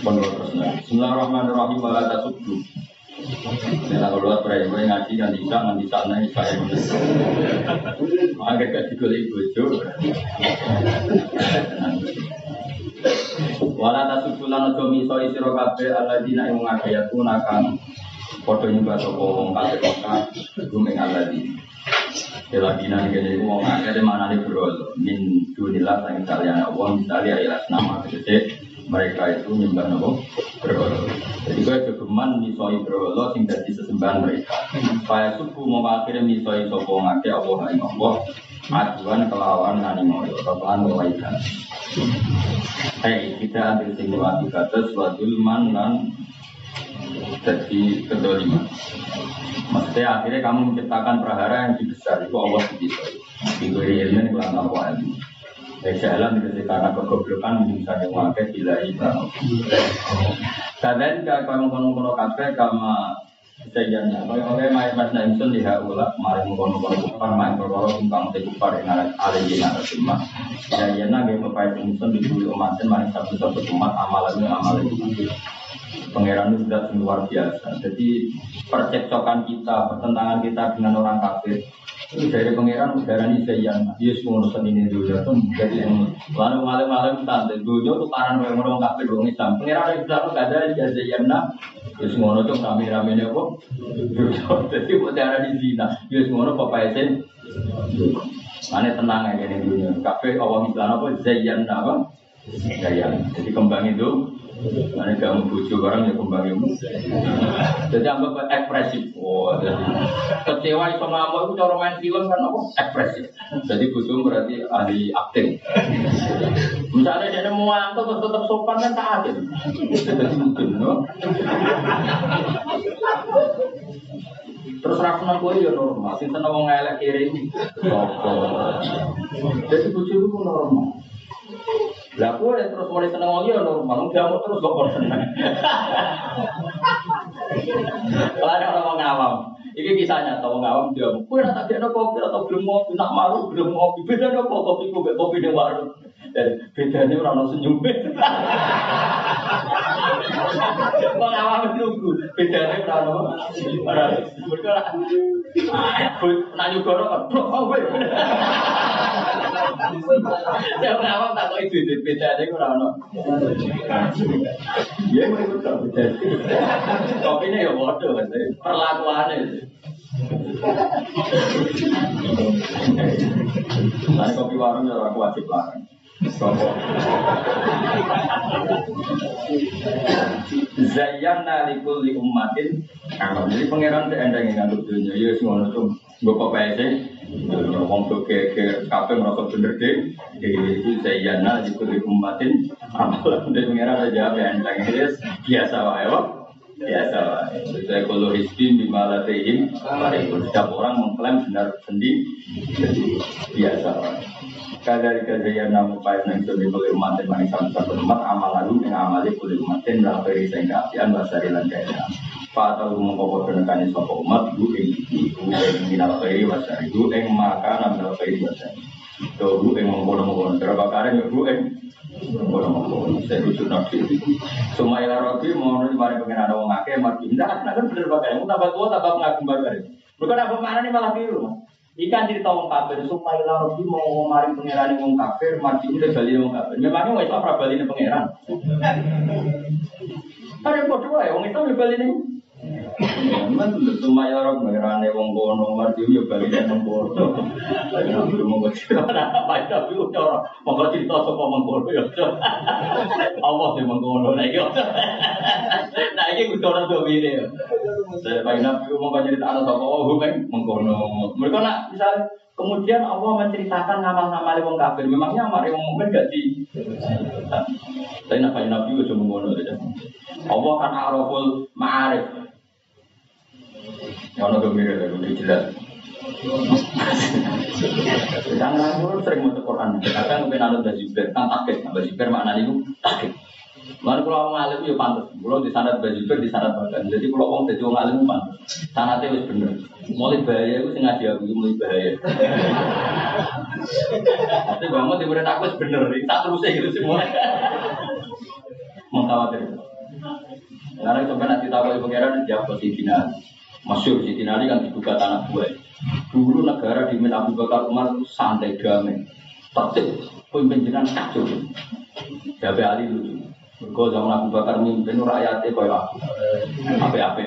Bismillahirrahmanirrahim kalau gue ngaji kan bisa, kan bisa naik saya. Agak gak digolek bojo. Wala tasubbu lan aja miso sira kabeh alladzina ing ngagayatuna kang padha nyembah sapa wong kafir Mekah gumeng alladzina. Keladina ini kene wong akeh mana nih bro min dunillah sang kalian Allah misalnya ilas nama gede mereka itu nyembah nopo berhala. Jadi gue jogeman misoi berhala sing dadi sesembahan mereka. Supaya suku mau akhirnya misoi sopo ngake Allah ing Allah. Aduan kelawan nani moyo, kelawan kebaikan. Hei, kita ambil simulasi kata suatu man dan jadi kedoliman. Maksudnya akhirnya kamu menciptakan prahara yang lebih besar itu Allah sendiri. Diberi ilmu yang kurang tahu ilmu. Jalan itu karena kegoblokan misalnya wakai bila ibadah. Kadang kamu mengkono-kono kafe kama Sejanya, oleh Maya Mas Naimsun di Haula, mari mengkono-kono kupar, main berkoro tentang te kupar yang ada alihin ada semua. Sejanya nggak bapak Naimsun di dulu umatin, mari satu-satu umat amalannya amalan Pangeran itu sudah luar biasa. Jadi percekcokan kita, pertentangan kita dengan orang kafir itu dari pangeran udara ini saya Yesus mengurusan ini dulu ya tuh jadi lalu malam-malam tante dulu tuh karena orang orang kafir orang Islam pangeran itu gak ada <laughs> jadi yana Yesus ngono tuh kami ramenya kok jadi udara di sini Yesus ngono papa esen Mana tenang aja di dunia. Kafe awam Islam apa Zayan apa? Zayan. Jadi kembang itu Mana kamu bujuk orang ya kembang itu. Jadi anggap ekspresif. Oh, jadi kecewa itu ngamuk itu cara main film kan apa? Ekspresif. Jadi bujuk berarti ahli akting. Misalnya dia mau angkat terus tetap sopan kan tak adil. Jadi mungkin, no? Terus rakyat gue ya normal, sing seneng wong elek kiri ini. Jadi bujuk itu normal. Lah aku terus mulai seneng wong ya normal, nggak mau terus kok seneng. Kalau ada orang ngawam, ini kisahnya atau ngawam dia, kue nak tak ada kopi atau belum ngopi, nak malu belum ngopi, beda ada kopi kopi kopi di warung. Dan bedanya orang senyum. Wong awam nunggu, bedane ora ono. Ora. Mergo ora. Nak nyugoro kan blok kowe. Ya ora awam tak kok itu bedane ora ono. Ya mereka tak beda. Kopine ya bodoh kan, perlakuane. Nah, kopi warung ya aku wajib larang. Zayyana likul li ummatin. Jadi pangeran tidak ada yang ngantuk dunia Ya semua itu Gue kok PSC Ya wong do geger kabeh merasa bener deh. Itu zayyana di kulli ummatin. Amalan dari pengira aja yang enteng Yes, biasa wae Pak. Biasa wae. Saya kalau hisbi bima latihim setiap orang mengklaim benar sendiri biasa wae. Kadari kadari namu payah nang sudah boleh umat dan manis sama satu umat amal lalu yang amali boleh umat dan beri saya keapian basari lan kaya. Fatah mengkopor penekani sopo umat ibu ing ibu ing minal khairi wasari ibu ing maka minal khairi wasari. Tuh ibu ing mengkono mengkono berapa kali ibu ing mengkono mengkono. Saya rujuk nabi. Semua ilah robi mau nih mari pengen ada wong akeh mati. Nah, kan bener pakai. Mau tambah tua tambah pengagum bakar. Bukan apa mana nih malah biru. Ikan cerita wong kafir supaya Robi mau mari pangeran wong kafir mati udah bali wong kafir. Memangnya wong Islam ora bali pangeran. Ada bodoh ya wong Islam bali nih. Memang supaya orang pangeran wong kono mati ya bali nang kono. Ayo nabi mau cerita apa tapi udah mau cerita sapa mengkono ya. Allah sing mengkono nek yo. Nah iki kudu ora do wile. Saya Pak Nabi mau cerita anak sapa oh hukum mengkono. Mereka nak misalnya kemudian Allah menceritakan ngamal-ngamal wong kafir. Memangnya amal wong mukmin gak di Tapi nak Nabi udah mengkono aja. Allah kan araful ma'arif. Ono gembira ya, udah jelas. Jangan aku sering mau Quran. Kadang mungkin ada Bajiber, kan takut. Bajiber maknanya itu takut. Lalu kalau orang alim ya pantas. Kalau di sanad Bajiber, di sanad bagan. Jadi kalau orang jadi orang alim pantas. Sanadnya wis bener. Mulai bahaya itu sengaja aku mulai bahaya. Tapi bangun aku wis bener. Tak terusnya gitu semua. Mau khawatir. Karena sebenarnya nanti tahu ibu pangeran jawab posisi Masyur si Ali kan dibuka tanah gue. Dulu negara di Abu Bakar Umar santai damai, tertib, pimpinan kacau. Jabe Ali lucu. Mergo zaman Abu Bakar mimpin rakyatnya koyo aku. Apa-apa.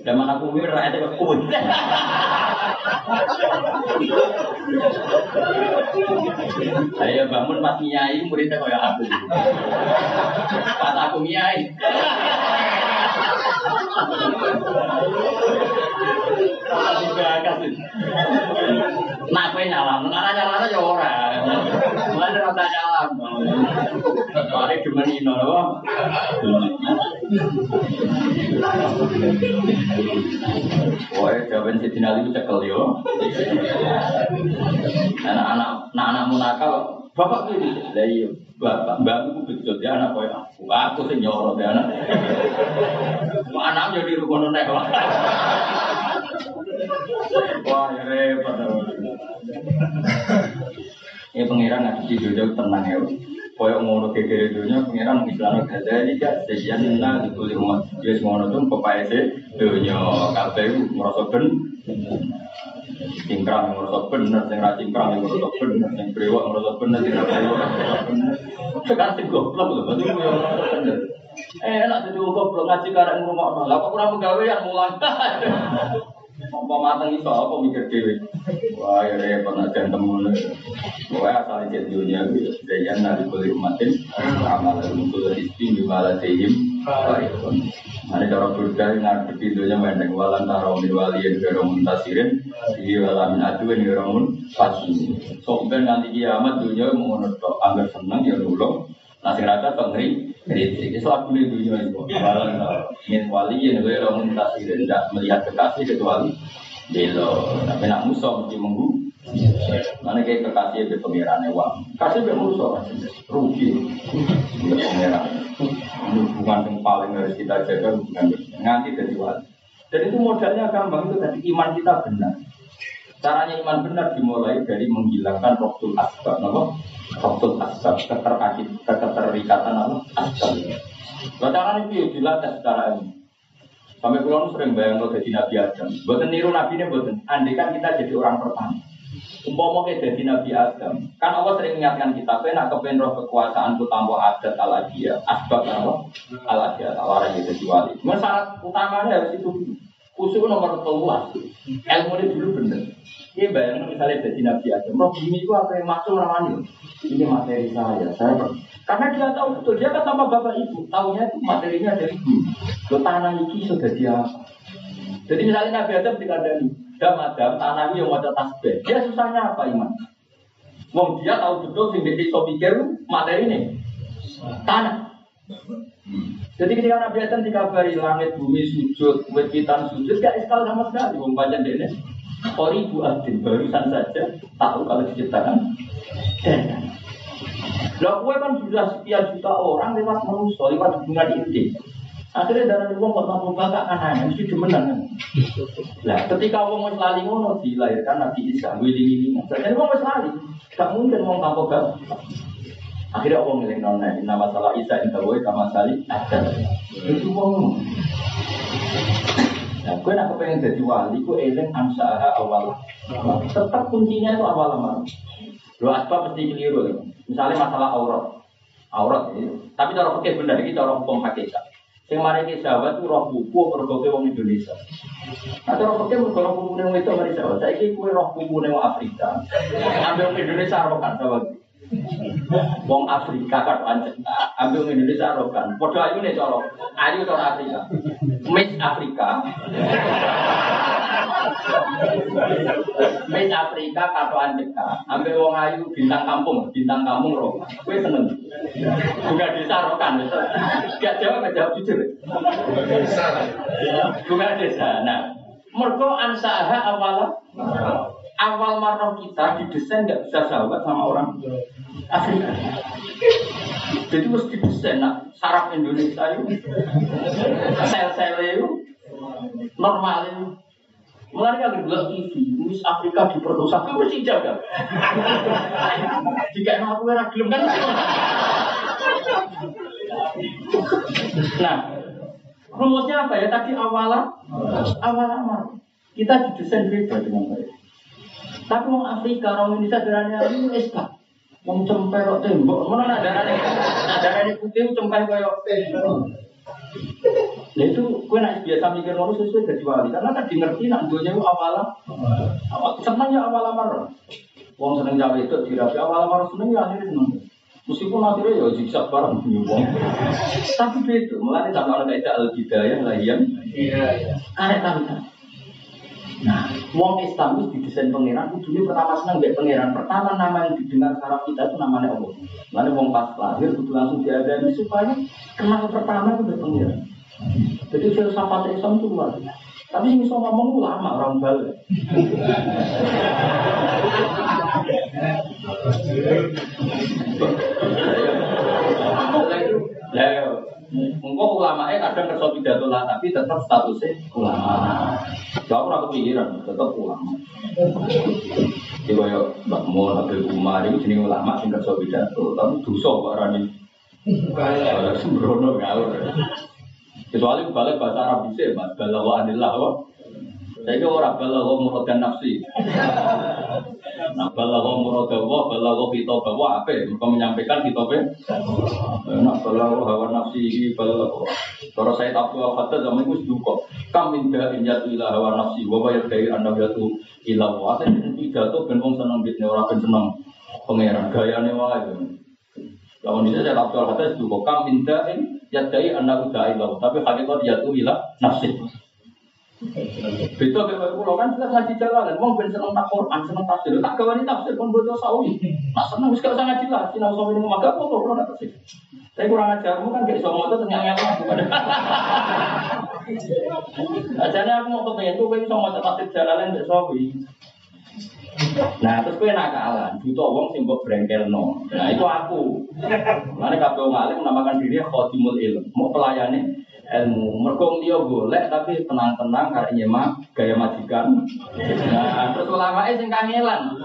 Zaman aku mimpin rakyatnya koyo kuwi. Ayo bangun pas nyai muridnya koyo aku. Pas aku nyai. Nah, kowe nyalam, nek nyalam ya ora. Mulane ora nyalam. Mari demenino lho. Woi, jawaban Sidin Ali itu cekel yo. Anak-anak, anak-anakmu nakal, bapak ini, lah iya, bapak, mbak aku betul dia anak kau aku, aku sih nyorot dia anak. Anak jadi rukun nek wah. Wah, ya pangeran nggak di dunia tenang ya. Koyo ngono kekere dunia pangeran Islam gada ini gak sejian nah di kulit umat dia ngono tuh pepae sih dunia kabeh merasa ben. Cingkrang merasa bener sing ra cingkrang merasa bener sing brewok merasa bener sing ra brewok merasa bener sekarang sing goblok lho berarti yo bener eh enak jadi goblok ngaji karek ngomong lah kok kurang pegawai mulang <laughs> apa mateng iso apa mikir dhewe. Wah ya repot aja temu. Pokoke asal iki dunia iki dayan nari kulit umatin amal mutul isti di malah tehim. Ada cara berkah ngadepi dunia mendeng walan taro min waliyin gero muntasirin di walamin aduin gero mun pasti. Ben nanti kiamat dunia mau tok anggar seneng ya nulung Nasi rata pengeri kritik. Itu aku nih dunia itu. Walan min waliyin gero muntasirin tidak melihat kekasih kecuali belo. Tapi nak musuh mesti menggu. Mana kayak kekasih be pengiran uang. Kasih be musuh rugi. Be pengiran. Ini hubungan yang paling harus kita jaga hubungan nganti dari wali. Dan itu modalnya gampang itu tadi iman kita benar. Caranya iman benar dimulai dari menghilangkan waktu asbab, apa? Waktu asbab, keterakit, keterikatan apa? Asbab. Nah, caranya itu dilatih secara ilmu. Sampai pulau sering bayang lo jadi Nabi Adam. Buatan niru Nabi ini buatan. Andai kan kita jadi orang pertama. Umpama kita jadi Nabi Adam. Kan Allah sering mengingatkan kita. Kena kepen roh kekuasaan ku tanpa adat al adiyah. Asbab apa? Al adiyah. Tawaran kita jadi wali. Utamanya harus itu. Usul nomor keluar. Ilmu ini dulu bener. Ini bayangin misalnya jadi Nabi Adam. Roh ini itu apa yang masuk ramani. Ini materi saya. Saya karena dia tahu betul, dia kan tanpa bapak ibu, tahunya itu materinya dari ibu. Lo tanah ini sudah dia? Jadi misalnya Nabi Adam dikandani, madam tanah yang mau tasbih. Dia susahnya apa iman? Wong dia tahu betul sing dia pikir materi ini tanah. Jadi ketika Nabi Adam dikabari langit bumi sujud, wekitan sujud, gak iskal sama sekali. Wong panjang dene. Kori Bu Adin barusan saja tahu kalau diciptakan Lah kue kan sudah sekian juta orang lewat manusia, lewat hubungan intim. Akhirnya darah uang kok mampu bakal anaknya mesti demenan kan. Lah ketika uang wis lali ngono dilahirkan Nabi Isa wiling ini. Jadi uang wis lali, gak mungkin uang tanpa. Akhirnya uang ngiling nona nama salah Isa yang tahu kama sali ada. Itu uang. Nah, gue nak kepengen jadi wali, gue eling ansaha awal. Tetap kuncinya itu awal amal. Lo asbab mesti keliru. Ya. Misalnya masalah aurat, aurat ya. Tapi cara fikih benar ini cara hukum hakikat. Yang mari ke sahabat itu roh buku berbagai wong Indonesia. Nah, cara mergo roh buku nang itu mari sahabat. Saiki kue roh buku nang Afrika. Ambil Indonesia rokan sahabat. Wong Afrika kan pancen ambil Indonesia rokan. Padha ayu nih colok. Ayu cara Afrika. Miss Afrika. Miss Afrika katoan cekak. Ambil wong ayu bintang kampung, bintang kampung rokan. Kue seneng. Bunga desa rokan. Gak jawab, gak jawab jujur. Bunga desa. Nah, mergo ansaha awal awal marah kita didesain nggak bisa sahabat sama orang Afrika. Jadi mesti didesain nak saraf Indonesia itu sel-sel itu normal itu. Mulai kan bilang TV, Miss Afrika diperkosa, itu mesti jaga. Jika aku era gelem kan. Nah, rumusnya apa ya? Tadi awalnya, awal amal. Kita didesain beda dengan baik. Tapi orang Afrika, orang Indonesia darahnya ini SK. Wong cempe kok tembok, mana nak darahnya? Darahnya putih cempe kayak tembok. Nah itu gue nak biasa mikir ngono sesuai dari wali karena tadi ngerti nak dunia itu awal awal seneng ya awal amar. Wong seneng jawa itu dirapi awal amar seneng ya akhirnya seneng. Meskipun akhirnya ya zigzag bareng punya wong. Tapi itu mulai sama ada kaidah al hidayah lah yang karek tahu Nah, wong Islam itu didesain pangeran, kudunya pertama senang mbek pangeran. Pertama nama yang didengar saraf kita itu namanya Allah. Mana wong pas lahir kudu langsung diadani supaya kenal pertama itu mbek pangeran. Jadi filsafat Islam itu luar biasa. Tapi yang bisa ngomong ulama orang balik. <laughs> Lah, Engkau ulamanya kadang kerja pidato lah, tapi tetap statusnya ulama. Gak pernah kepikiran, tetap ulama. Jadi kayak Mbak Mun, Habib Umar, itu jenis ulama sing kerja pidato, tapi dosa Pak Rani. Kayak sembrono ngawur. Kecuali balik bahasa Arab bisa, Mas. Balawa anillah. Saya kira orang balawa muradan nafsi. Nah, balawa muradawa, balawa khitabawa, apa? Mereka menyampaikan khitabnya. Nah, balawa hawa nafsi, balawa. Kalau saya tahu kata zaman itu juga. Kam minda inyatu ila hawa nafsi, bayar dari anda jatuh ila wa. Saya pidato ben wong seneng bitne ora ben seneng pangeran gayane wae. Lawan ini saya tahu kata juga. Kam minda in yadai anda udah ila, tapi hakikat jatuh ila nafsi. Beda kayak pulau kan jelas ngaji jalan, mau ben seneng tak Quran, seneng tafsir, tak gawani tafsir pun bodoh sawi. Nak seneng wis gak ngaji lah, sinau sawi ning maga apa kok ora tafsir. Tapi kurang ajarmu kan gak iso moto ternyata ngel bukan. Ajane aku mau kepengen tuh kowe iso maca tafsir jalalan mbek sawi. Nah, terus kowe nakalan, butuh wong sing mbok brengkelno. Nah, itu aku. Mane kabeh wong alim menamakan diri khadimul ilm, mau pelayane ilmu. Mergo dia golek tapi tenang-tenang karena nyemak gaya majikan. Nah, terus ulama sing kangelan.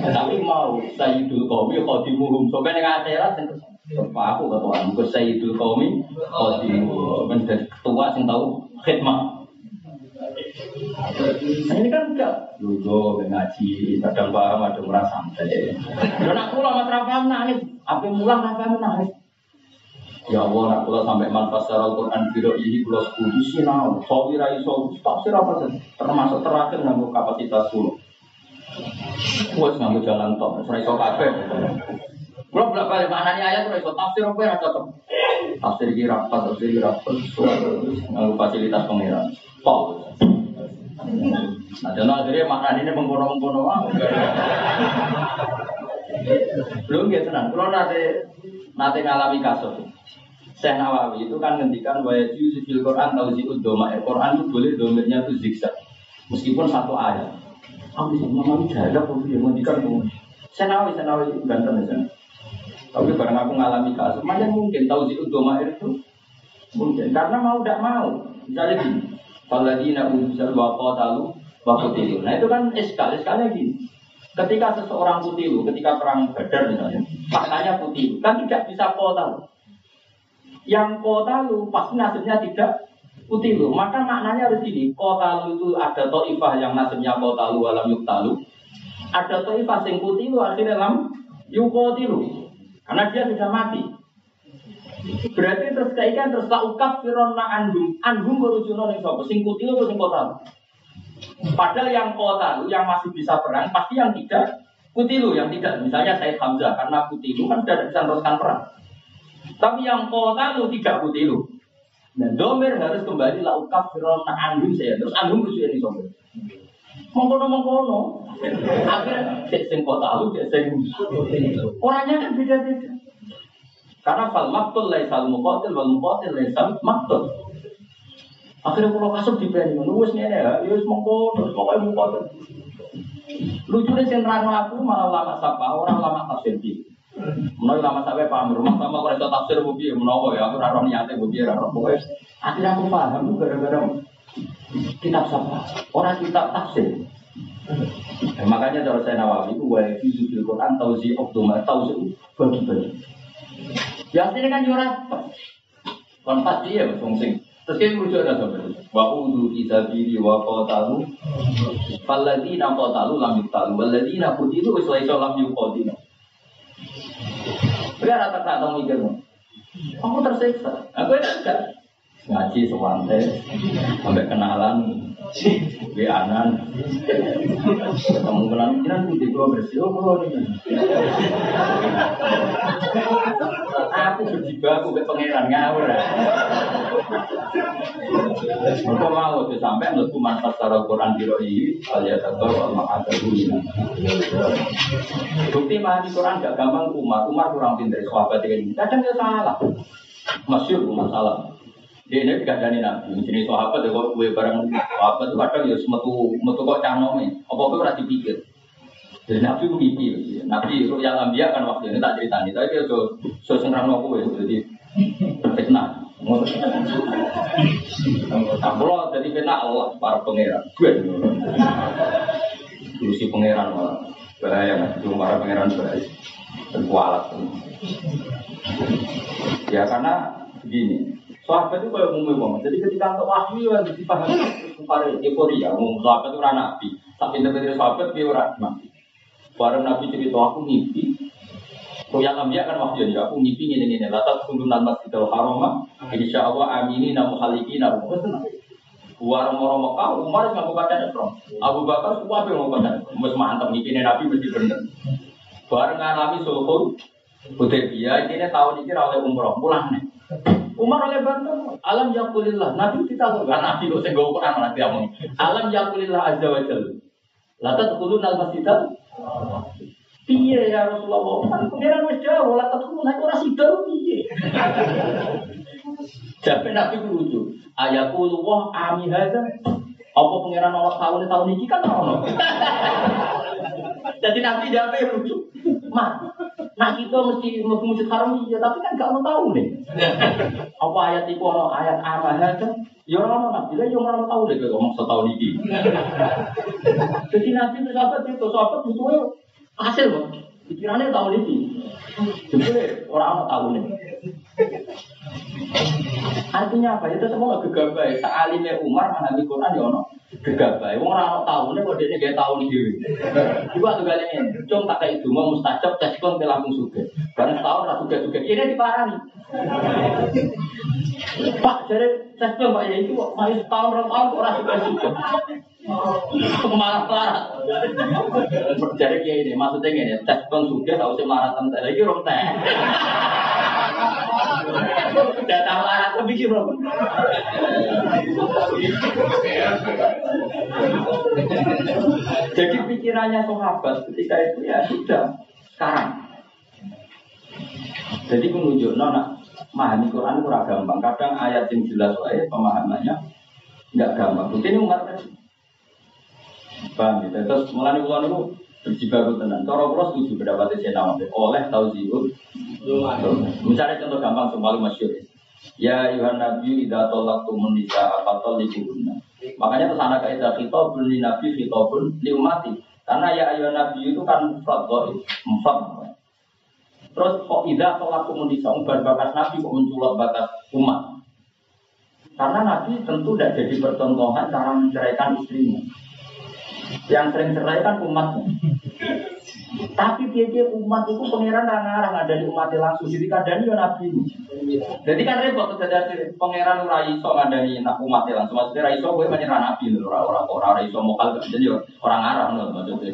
tapi mau Sayyidul Qaumi khadimuhum. Sampai ning akhirat sing Pak aku ketua, mungkin Sayyidul Qaumi khadimuhum. Sampai jadi ketua sing tahu khidmat. Nah, ini kan enggak lugu ngaji, kadang paham, ada merasa santai. Dan aku lama terapam nangis, apa mulang apa nangis. Ya Allah, nak kula sampai manfaat secara Al-Quran biro ini kula sepuluh sinau, sawi rai sawi, tafsir apa saja, termasuk terakhir nganggo kapasitas kula. Kuat nganggo jalan tol, serai so kafe. Kula bolak balik maknanya ayat, serai so tafsir apa yang cocok. tafsir iki rapat, tafsir iki rapat, terus nganggo fasilitas pangeran. Pol. Nah, jono akhirnya maknanya ini mengkono-mengkono ah. Belum ya tenang, kalau nanti nanti ngalami kasus. Syekh Nawawi itu kan ngendikan itu fil Quran tahu si udoma Quran itu boleh domirnya itu zigzag meskipun satu ayat. Aku sih mama jaga kok dia ngendikan mau. Syekh Nawawi Syekh Nawawi itu ganteng ya. Tapi barang aku ngalami kasus, macam mungkin tahu si udoma itu mungkin karena mau tidak mau. Misalnya gini, Waladina unsur wa qatalu wa qutilu. Nah itu kan eskal, eskalnya gini. Ketika seseorang putilu, ketika perang badar misalnya, maknanya putilu, kan tidak bisa kotalu. Yang kotalu pasti nasibnya tidak putilu. Maka maknanya harus gini, kotalu itu ada to'ifah yang nasibnya kotalu alam yuktalu. Ada to'ifah yang putilu akhirnya dalam yukotilu. Karena dia sudah mati. Berarti terus kaikan terus laukaf firona andum andum berujuno ning sapa sing putih apa sing kota. Padahal yang kota yang masih bisa perang pasti yang tidak Kutilu yang tidak, misalnya Said Hamzah karena Kutilu kan sudah bisa teruskan perang. Tapi yang kota lu tidak Kutilu. Nah, domir harus kembali laukaf firona andum saya terus andum berujuno ning sapa. Mengkono mengkono. Akhirnya sing kota lu sing orangnya kan beda-beda. Karena fal maktul laisal muqatil wal muqatil laisal maktul. Akhirnya kalau kasut di nulis ini ya, ya wis mengko, terus pokoknya muqatil. Lucunya nerang aku malah lama sapa, orang lama tafsir. Menawa lama sampai paham rumah sama kalau itu tafsir bubi, menawa ya aku raro niatnya bubi, raro pokoknya. Akhirnya aku paham gara-gara kitab sapa, orang kitab tafsir. Ya, makanya cara saya nawawi itu wa fi zikil Quran tauzi optimal tauzi bagi-bagi. Ya aslinya kan yo Kon pasti ya wong sing terus kita merujuk ada sampai wa udu sabili wa qatalu falladzina qatalu lam yuqtalu walladzina qutilu wis laisa lam yuqatilu. Biar rata tak tahu mikir Aku tersiksa. Aku enggak ngaji sewante sampai kenalan Gue anan, ketemu kenalan kita putih gue bersih, oh kalau ini. Aku berjibaku ke pangeran ngawur. Mereka mau tuh sampai untuk manfaat secara Quran di roi, alias atau ada dunia. Bukti mah di Quran gak gampang Umar, Umar kurang pintar sahabat ini. Kadang dia salah, masyur Umar salah. Dia ini tidak dari nabi. Jadi sahabat ya kok gue bareng sahabat itu kadang ya metu metu kok canome. Apa apa ora dipikir. Jadi nabi itu mimpi. Nabi itu yang ambil kan waktu ini tak cerita nih. Tapi dia so so sengrang aku ya. Jadi fitnah. Kalau jadi fitnah Allah para pangeran. Gue pangeran malah bahaya mas. Cuma para pangeran bahaya. Dan kualat. Ya karena begini, Sahabat itu kayak umumnya banget. Jadi ketika untuk wahyu yang dipahami pada euforia, umum sahabat itu orang nabi. Tapi pinter sahabat dia orang nabi. Bareng nabi cerita aku mimpi. Kau yang ambil kan wahyu jadi aku mimpi ini ini. Latat kundunan masjidil haram. Insya Allah amini namu haliki namu. Warung orang Mekah, Umar nggak mau baca Islam. Abu Bakar semua yang mau baca. Mus mantap mimpi Nabi mesti bener. Bareng ngalami sulhul Hudaybiyah ini tahun ini oleh umroh pulang nih. Umar oleh bantu alam yakulillah. Nabi kita tuh kan nabi kok sing Quran malah ngomong. Alam yakulillah azza wa jalla. La tadkhuluna al-masjidah Piye ya Rasulullah? Kan pengiran wis jauh, la tadkhuluna ora sida piye. <laughs> Jabe Nabi lucu. Ayakulu wah ami hadza. Apa pengiran Allah tahun tahun ini kan ono. <laughs> Jadi Nabi jabe lucu. Mak, Nah kita mesti mau masjid haram iya, tapi kan gak mau tahu nih. <laughs> Apa ayat itu ono ayat apa aja? Ya orang nabi lah, ya orang tahu deh kalau ngomong setahun ini. <laughs> Jadi nabi itu sahabat itu sahabat butuhnya hasil loh. Pikirannya tahun ini. Jadi orang tahu nih. Artinya apa? Itu semua gegabah. Sa'alimnya Umar mengambil Quran ya ono gegabah. Wong ora ono taune kok dekne gawe taun dhewe. Iku atuh gale ngene. Cung tak itu mau mustajab tes kon pe langsung suge. Bareng tahun ra suge-suge. Kene diparani. Pak jare tes kon Pak ya itu kok mari setahun rong tahun kok ora. Malah parah. Jare kiai ini maksudnya ngene, tes kon suge tau sing maratan teh. Iki rong teh. Larat tapi kira. Jadi pikirannya sahabat ketika itu ya sudah sekarang. Jadi menunjuk nona memahami Quran itu gampang. Kadang ayat yang jelas wae pemahamannya nggak gampang. Mungkin umat kan paham gitu. Terus mulai ulang itu berjibaku tenang. Cara pulau setuju pendapat saya nama oleh tahu ziut. Misalnya contoh gampang paling masyur. Ya Yuhan Nabi idza talaqtumun nisa fatalliquhunna. Makanya terus anak kaidah khitabun li nabi khitabun li umati. Karena ya Yuhan Nabi itu kan mufrad dhaif, mufrad. Terus kok idza talaqtumun nisa umbar bakas nabi kok menculot batas umat. Karena nabi tentu tidak jadi percontohan cara menceraikan istrinya. Yang sering cerai kan umatnya. Tapi dia dia umat itu pangeran ngarang ada di umat langsung. Jadi kadang ya nabi. Jadi kan repot terjadi pangeran ora iso ngandani nak umat langsung. Maksudnya ora iso kowe menyerah nabi lho ora ora ora ora iso mokal jadi orang ngarang lho maksudnya.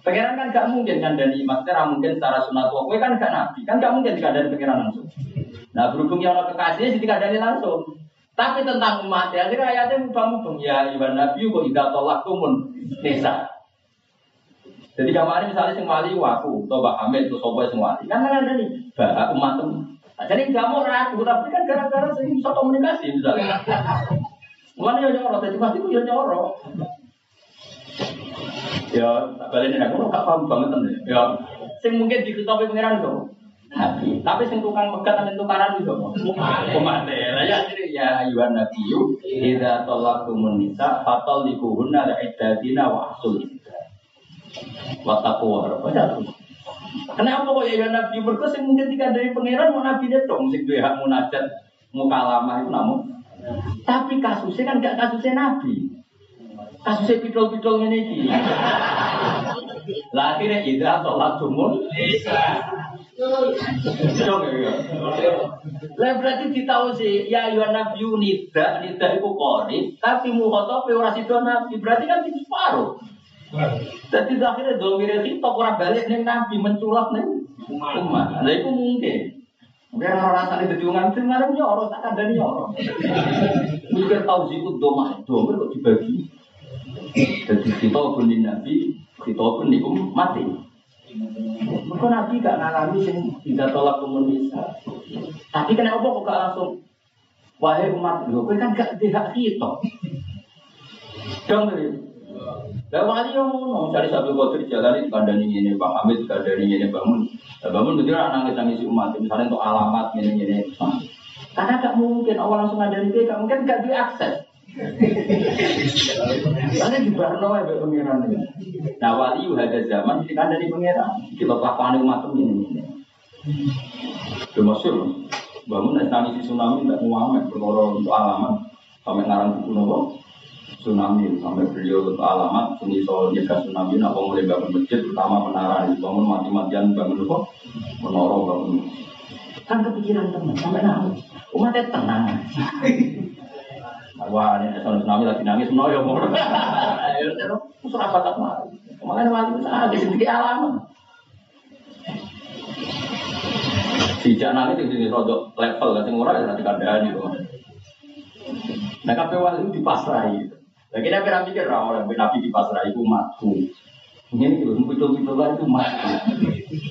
Pangeran kan gak mungkin ngandani maksudnya mungkin secara sunat kowe kan gak nabi. Kan gak mungkin dikandani pangeran langsung. Nah berhubung yang orang kekasihnya jadi dikandani langsung. Tapi tentang umat ya, akhirnya ayatnya mubang-mubang ya Iwan Nabi kok tidak tolak tumun nisa. Jadi kemarin misalnya sing wali waku, Mbak Hamid, atau Sopo sing wali, kan kan ada nih, bah umat tem. Jadi nggak mau ragu, tapi kan gara-gara sering bisa komunikasi misalnya. Mulanya ya nyoro, jadi mati ya nyoro. Ya, balik aku gak paham banget nih. Ya, sing mungkin diketahui pengiran tuh. Nabi. Tapi sing tukang megat dan tukaran itu umat <laughs> lah ya jadi ya ayuhan nabiyu idza talaqtumun nisa fatalliquhunna li'iddatina wa ahsul Wataku baca Kenapa kok ya nabi? Mergo sing mungkin tiga dari pangeran mau nabi dong. Sing duwe hak munajat mukalamah itu namun. Tapi kasusnya kan gak kasusnya nabi. Kasusnya pidol-pidol ini <laughs> lah akhirnya idza talaqtumun ya. Lah berarti ditahu sih ya ayyuhan nabi nida nida iku qori tapi muhotob ora sida nabi berarti kan itu separuh. Jadi akhirnya domire kita orang balik nih nabi menculak nih umat. Nah itu mungkin. Mungkin orang rasanya diungan itu ngarep nyoro tak ada nyoro. Mikir tahu sih itu doma doma kok dibagi. Jadi kita pun nabi kita pun niku mati. Mereka Nabi gak ngalami sing tidak tolak komunisme. Tapi kenapa kok gak langsung wahai umat lho, kan gak tidak kita. Dong Lah wali yang ngono, cari satu kotor jalan di kandani ini, Bang Hamid kandani ini bangun. bangun betul anak nangis nangis umat, misalnya untuk alamat ini ini. Karena gak mungkin awal langsung ada di gak mungkin gak diakses. Karena di Barno ya pengiran ini. Nah wali ada zaman kita dari pengiran. Kita kelakuan umat ini. Masyur. Bangun dan di tsunami tidak mau amat berkorol untuk alamat sampai ngarang buku nopo tsunami sampai beliau untuk alamat sini soal jaga tsunami nak mulai bangun masjid pertama menara bangun mati-matian bangun nopo menara bangun kan kepikiran teman sampai nangis umatnya tenang Wah, ini soal tsunami lagi nangis, mau ya mau. <laughs> Terus apa tak mau? Kemarin wali itu sangat sedikit alam. Sejak nangis di sini rodok level, kan ora ya nanti kandani loh. Nah, kafe wali itu dipasrai. Lagi nabi nabi pikir orang nabi dipasrai itu matu. Ini itu betul-betul lah itu matu.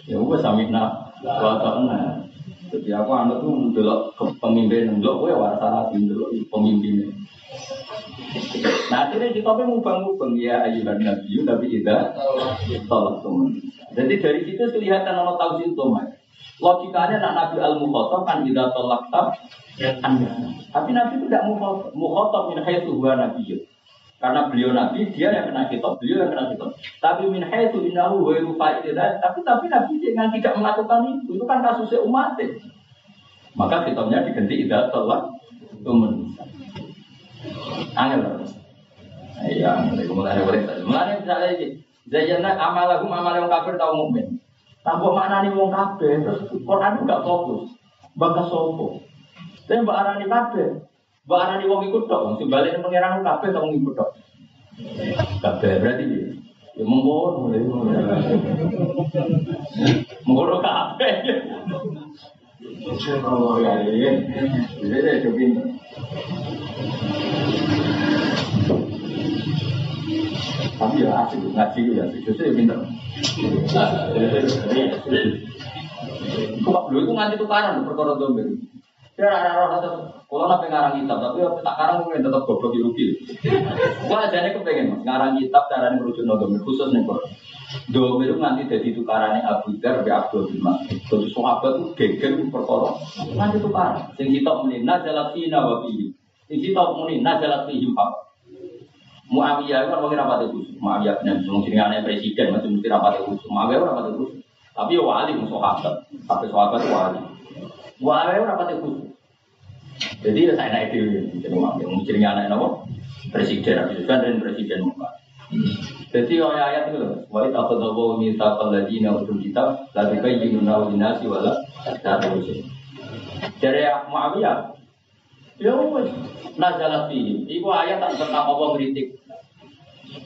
Ya, gue samina, wah jadi aku anu tuh dulu pemimpin dulu, gue warasa nabi dulu pemimpin. Nah akhirnya kita pun mubang-mubang ya ayuhan nabi, tapi tidak tolak teman. Jadi dari situ kelihatan ono tahu itu Logikanya nak Nabi al mukhotob kan tidak tolak tab, tapi Nabi itu tidak mukhotob, mukhotob min huwa nabi. Karena beliau nabi, dia yang kena kitab, beliau yang kena kitab. Tapi min haitsu innahu ghairu tapi tapi nabi yang tidak melakukan itu, itu kan kasusnya umat. Maka kitabnya diganti tidak tolak teman. Angel terus. Iya, mulai boleh. Mulai misalnya ini, amalahum amal yang kafir tau mukmin. Tanpa makna nih wong kafir, terus Quran itu gak fokus. Bakas sopo. Tapi mbak arani kafir, mbak arani wong ikut dong. Sebalik pengirangan kafir tau ikut dong. Kafir berarti ya mengkono, mengkono kafir. Oh ya coba pinter. Tapi ya asik ngaji ya, justru ya pinter. Kok dulu itu nganti tukaran perkara domir. Dia ada roh atau kalau nape ngarang kitab, tapi tak karang mungkin tetap goblok rugi. Wah jadi kepengen ngarang kitab caranya merujuk no domir khusus nih kok. Domir nanti jadi tukarannya Abu Dar be Abdul bin Mas'ud. Jadi sahabat itu geger perkara nanti tukaran. Sing kitab muni nazalat fina wa fihi. Sing kitab muni nazalat fihi pak. Muawiyah itu kan mungkin rapat itu. Muawiyah bin Abi Sufyan aneh presiden masih mesti rapat itu. Muawiyah rapat itu. Tapi wali musuh sahabat. Tapi sahabat itu wali. Muawiyah rapat itu. Jadi ya saya naik dulu, jadi yang mencari anak nopo presiden, Sufyan dan presiden Mekah. Jadi ayat ayat itu loh, wa itu nopo minta lagi untuk kita, lagi kayak jinun nawinasi wala dan terus. Dari Muawiyah, ya wes nazalat fihi. Iku ayat tentang apa kritik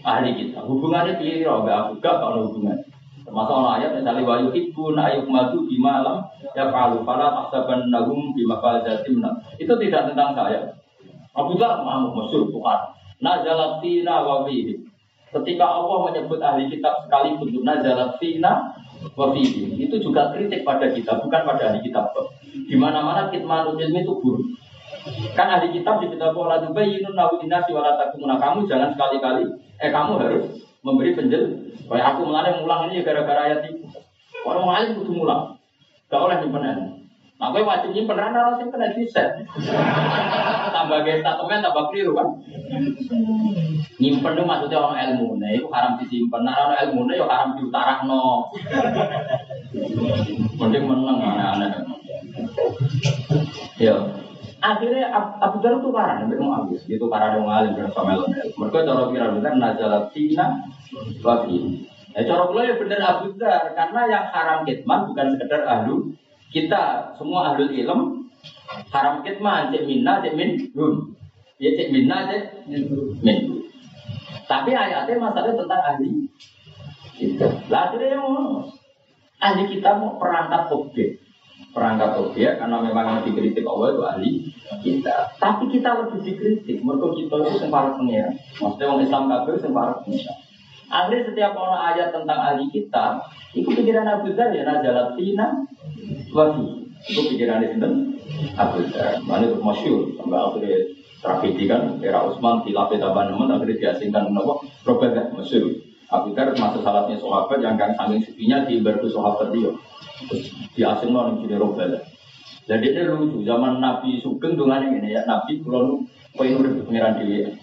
ahli kita. Hubungannya roh, gak aku gak kalau hubungan. Termasuk orang ayat misalnya wa yuhibbun ayuk madu di malam ya falu tahsaban nahum bima fazatim Itu tidak tentang saya. Abu Dhar Muhammad masyur Tuhan. Nazalat fina wa fihi. Ketika Allah menyebut ahli kitab sekalipun itu nazalat fina wa fihi. Itu juga kritik pada kita, bukan pada ahli kitab. Di mana-mana kitmanul ilmi itu buruk. Kan ahli kitab di kitab Allah itu bayinun nahu inasi walatakumuna. Kamu jangan sekali-kali, eh kamu harus memberi penjel. Kayak aku mulai mulang ini ya gara-gara ayat itu. Orang lain kudu mulang. Gak oleh nyimpen Nah, gue wajib nyimpen rana harus nyimpen di set. tambah gaya statement, tambah keliru kan. Nyimpen itu maksudnya orang ilmu. Nah, itu haram disimpan. Nah, orang ilmu itu ya haram diutarak no. Mending menang aneh-aneh. Ya, akhirnya Abu Dhar itu karena sampai Muawiyah itu karena dong alim dan sama mereka cara kira benar nazalat tina wafi ya cara kula ya bener Abu Dhar karena yang haram kitman bukan sekedar ahlu kita. Semua ahlu ilm haram kitman cek minna cek min rum ya cek minna cek min tapi ayatnya masalahnya tentang ahli kita. Lah akhirnya yang ahli kita mau perangkat objek perangkat objek karena memang yang dikritik Allah itu ahli kita. Tapi kita lebih dikritik, mereka kita itu sempat pengira. Maksudnya orang Islam kafir sempat pengira. Akhirnya setiap orang ayat tentang ahli kita, itu pikiran Abu Dhar ya nazalat tina wafi. Itu pikiran itu Abu Dhar. Mana itu masyur sampai akhirnya tragedi kan era Utsman tilap tabanemen akhirnya diasingkan kenapa? Robadah masyur. Abu Dhar termasuk salahnya sahabat yang kan saking supinya di berku sahabat dia. Di asing mau nih robbal. Jadi ini lucu. Zaman Nabi Sugeng dengan ini ya. Nabi kalau pengen udah pengiran dia,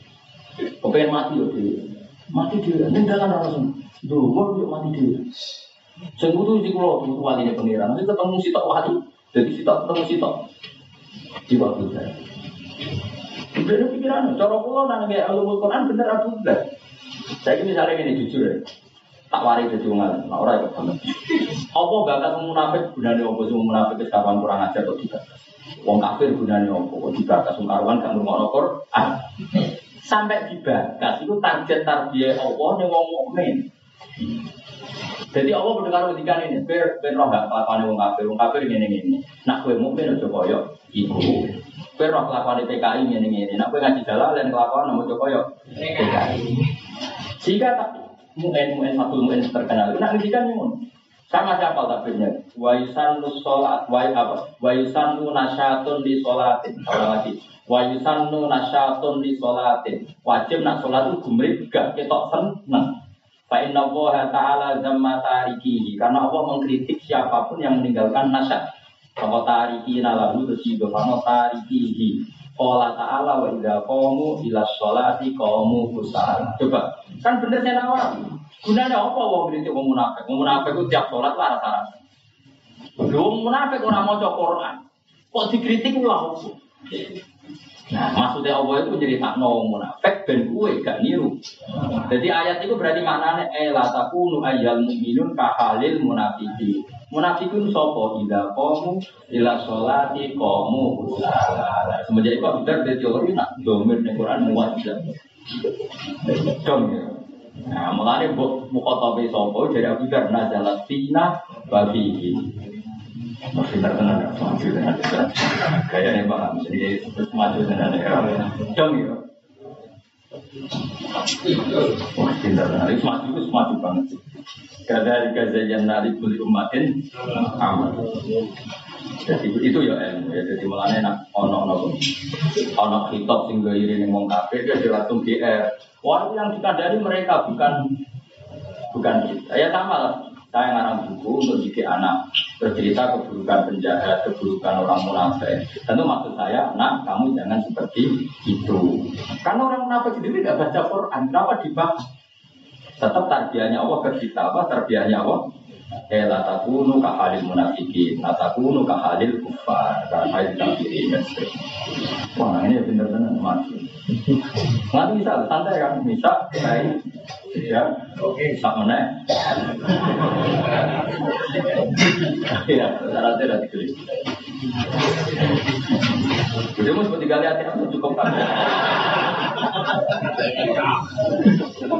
pengen mati loh dia, mati dia, ini dalam langsung, dulu mau dia mati dia. Saya butuh di pulau itu walinya pengiran, nanti ketemu si tak wali, jadi si tak ketemu si tak di waktu saya. Bener pikiran, cara pulau nanya kayak ulumul Quran bener Abu Saya ini misalnya ini jujur ya, tak wari jadi wong nah ora ya apa gak kas munafik? Gunane apa sing munafik wis kurang ajar kok tidak wong kafir gunane apa? Kok dibakas wong karuan gak ngrungokno Quran? Sampai dibakas itu target tarbiyah Allah ning wong mukmin jadi Allah mendengar ketika ini, ber ber roh gak kelakuan wong kafir, wong kafir ini ini. Nak kue mukmin aja koyo ibu. Ber roh kelakuan PKI ini ini. Nak kue ngaji jalan dan kelakuan namun koyo PKI. Jika tak muen muen satu muen terkenal. Nah ini kan muen. Sama siapa takbirnya? Waisan nu sholat, wai apa? Waisan nu nasyatun di sholatin. Kalau lagi. Waisan nu nasyatun di sholatin. Wajib nak sholat itu gumrit gak ketok seneng. Fa inna Allah ta'ala zamma tarikihi. Karena Allah mengkritik siapa pun yang meninggalkan nasyat. Kalau tariki nalahu terus. Kalau tarikihi. Qala ta'ala wa idza qamu ila sholati qamu kusala. Coba, kan bener saya nawar. Gunanya apa wong kritik wong munafik? Wong munafik itu tiap sholat lah rasa-rasa. Wong munafik ora maca Quran. Kok dikritik ulah Nah, maksudnya Allah itu jadi tak no munafik dan kue gak niru. Jadi ayat itu berarti maknanya eh la takunu ayyal mu'minun kahalil munafiqin. Munafikun sopo ida komu ila sholati komu Semenjak itu Abu dari teori nak domir nih Quran muat Dom ya. Nah, mulane mukotobe sopo dari Abu Dhar nazalat tina babi Masih terkenal, maju dengan Kayaknya paham, jadi maju dengan Dong ya. Wah, pintar. Itu maju, itu maju banget. Kada gazayan nari kuli umatin amal. Jadi itu ya ilmu ya. Jadi mulanya nak ono ono ono hitop sing gairi ning wong kafir dia langsung GR. Wah itu yang dikandani mereka bukan bukan kita. Ya sama lah. Saya ngarang buku untuk didik anak bercerita keburukan penjahat, keburukan orang munafik. Tentu maksud saya, nak kamu jangan seperti itu. Karena orang munafik sendiri tidak baca Quran, kenapa dibahas? Tetap tarbiyahnya Allah ke kita apa? Tarbiyahnya Allah Eh la takunu ka halil munafikin, la takunu ka halil kufar, ka halil kafirin dan seterusnya. Wah, ini benar-benar mati. Nanti bisa, santai kan, bisa, baik, ya, oke, bisa meneh. Ya, syaratnya udah ditulis. Jadi mau seperti kali hati aku cukup kan.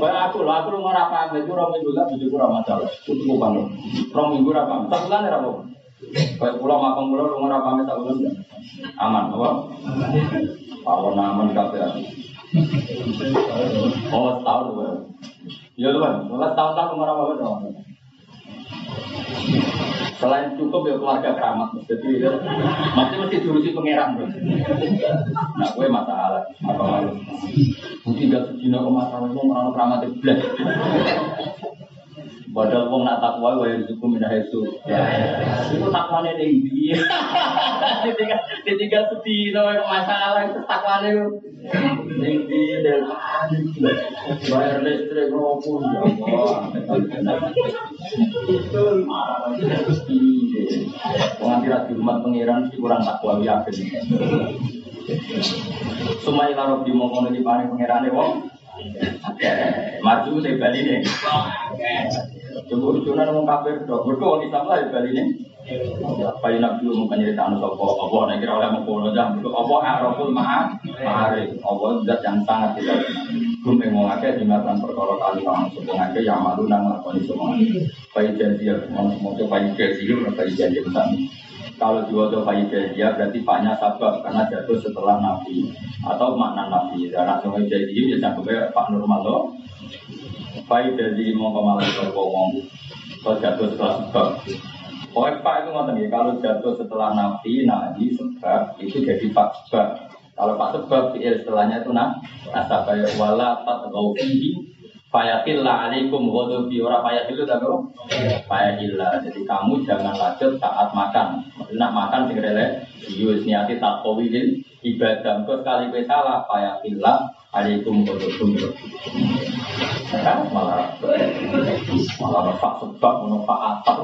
Bayar aku lah, aku lu nggak apa itu orang minggu lah, bujuk kurang masalah. Cukup kan, orang minggu apa? Satu bulan ya apa? Kayak pulau makan pulau lu nggak apa satu bulan aman, apa? Kalau aman kafe. Oh, setahun tuh. Ya tuh setahun tahun nggak apa apa Selain cukup ya keluarga keramat, jadi ya, masih mesti diurusi pangeran bro. Nah, gue masalah apa malu? Mungkin gak sejina ke masalah itu orang keramat itu. Padahal wong nak takwa wa yarzuqu min haitsu. Itu takwane ning ndi? <laughs> Ketika ketika sedina kok masalah itu takwane ning ndi dan bayar listrik ngopo ya Wong kira di rumah pangeran kurang takwa yakin. Sumai karo di mongkon di paring pangerane wong. Maju saya bali nih. Coba ujunan mau kafir dong. Mereka orang Islam lah bali nih. Apa yang nabi mau penyeritaan sopo? Apa nek kira oleh mau kono jam? Apa araful maha mahari? Apa zat yang sangat tidak belum mau ngake dimakan perkara kali orang sopo ngake yang malu nang lakoni semua. Bayi janji ya, mau semoga bayi janji ya, bayi janji. Kalau diwajah bayi janji berarti paknya sabab karena jatuh setelah nabi atau makna nabi. Dan langsung janji ya sampai pak normal loh. Bayi janji mau kemarin ngomong kalau jatuh setelah sebab. Pokoknya pak itu ngomong ya kalau jatuh setelah nabi, nabi sebab itu jadi pak sebab. Kalau pak sebab fiil setelahnya itu nah, nasab kayak wala tatgaufihi Fayakillah alaikum ghadabi ora fayakillah tapi? Fayakillah. Jadi kamu jangan lanjut saat makan. Nak makan sing rele yus niati takwilin ibadah. Kau sekali salah fayakillah alaikum ghadabi. Kan malah malah pak sebab ono pak atap.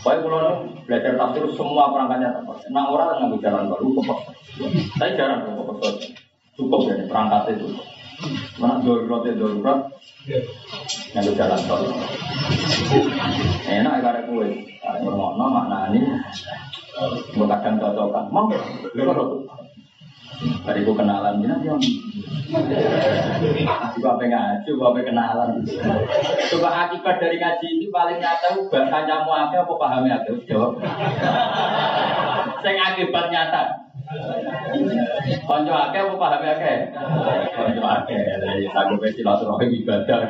Pokoknya kalau belajar tafsir semua perangkatnya tepat. Nah orang nggak jalan baru kok. Saya jarang kok cukup ya perangkat itu. Mana darurat ya darurat, yang jalan tol. Enak karena kue, ngomong makna ini, gue kadang cocokan, mau Tadi gue kenalan, dia dia Aku apa ngaji, gue apa kenalan. Coba akibat dari ngaji ini paling nyata, bahasa nyamu apa, apa pahamnya apa? Jawab. Saya akibat nyata. Konco akeh apa paham akeh? Konco akeh. Jadi sanggup silaturahim ibadah.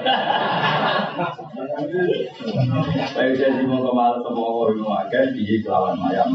Baik jadi mau ke mana semua orang akeh di kelawan mayam.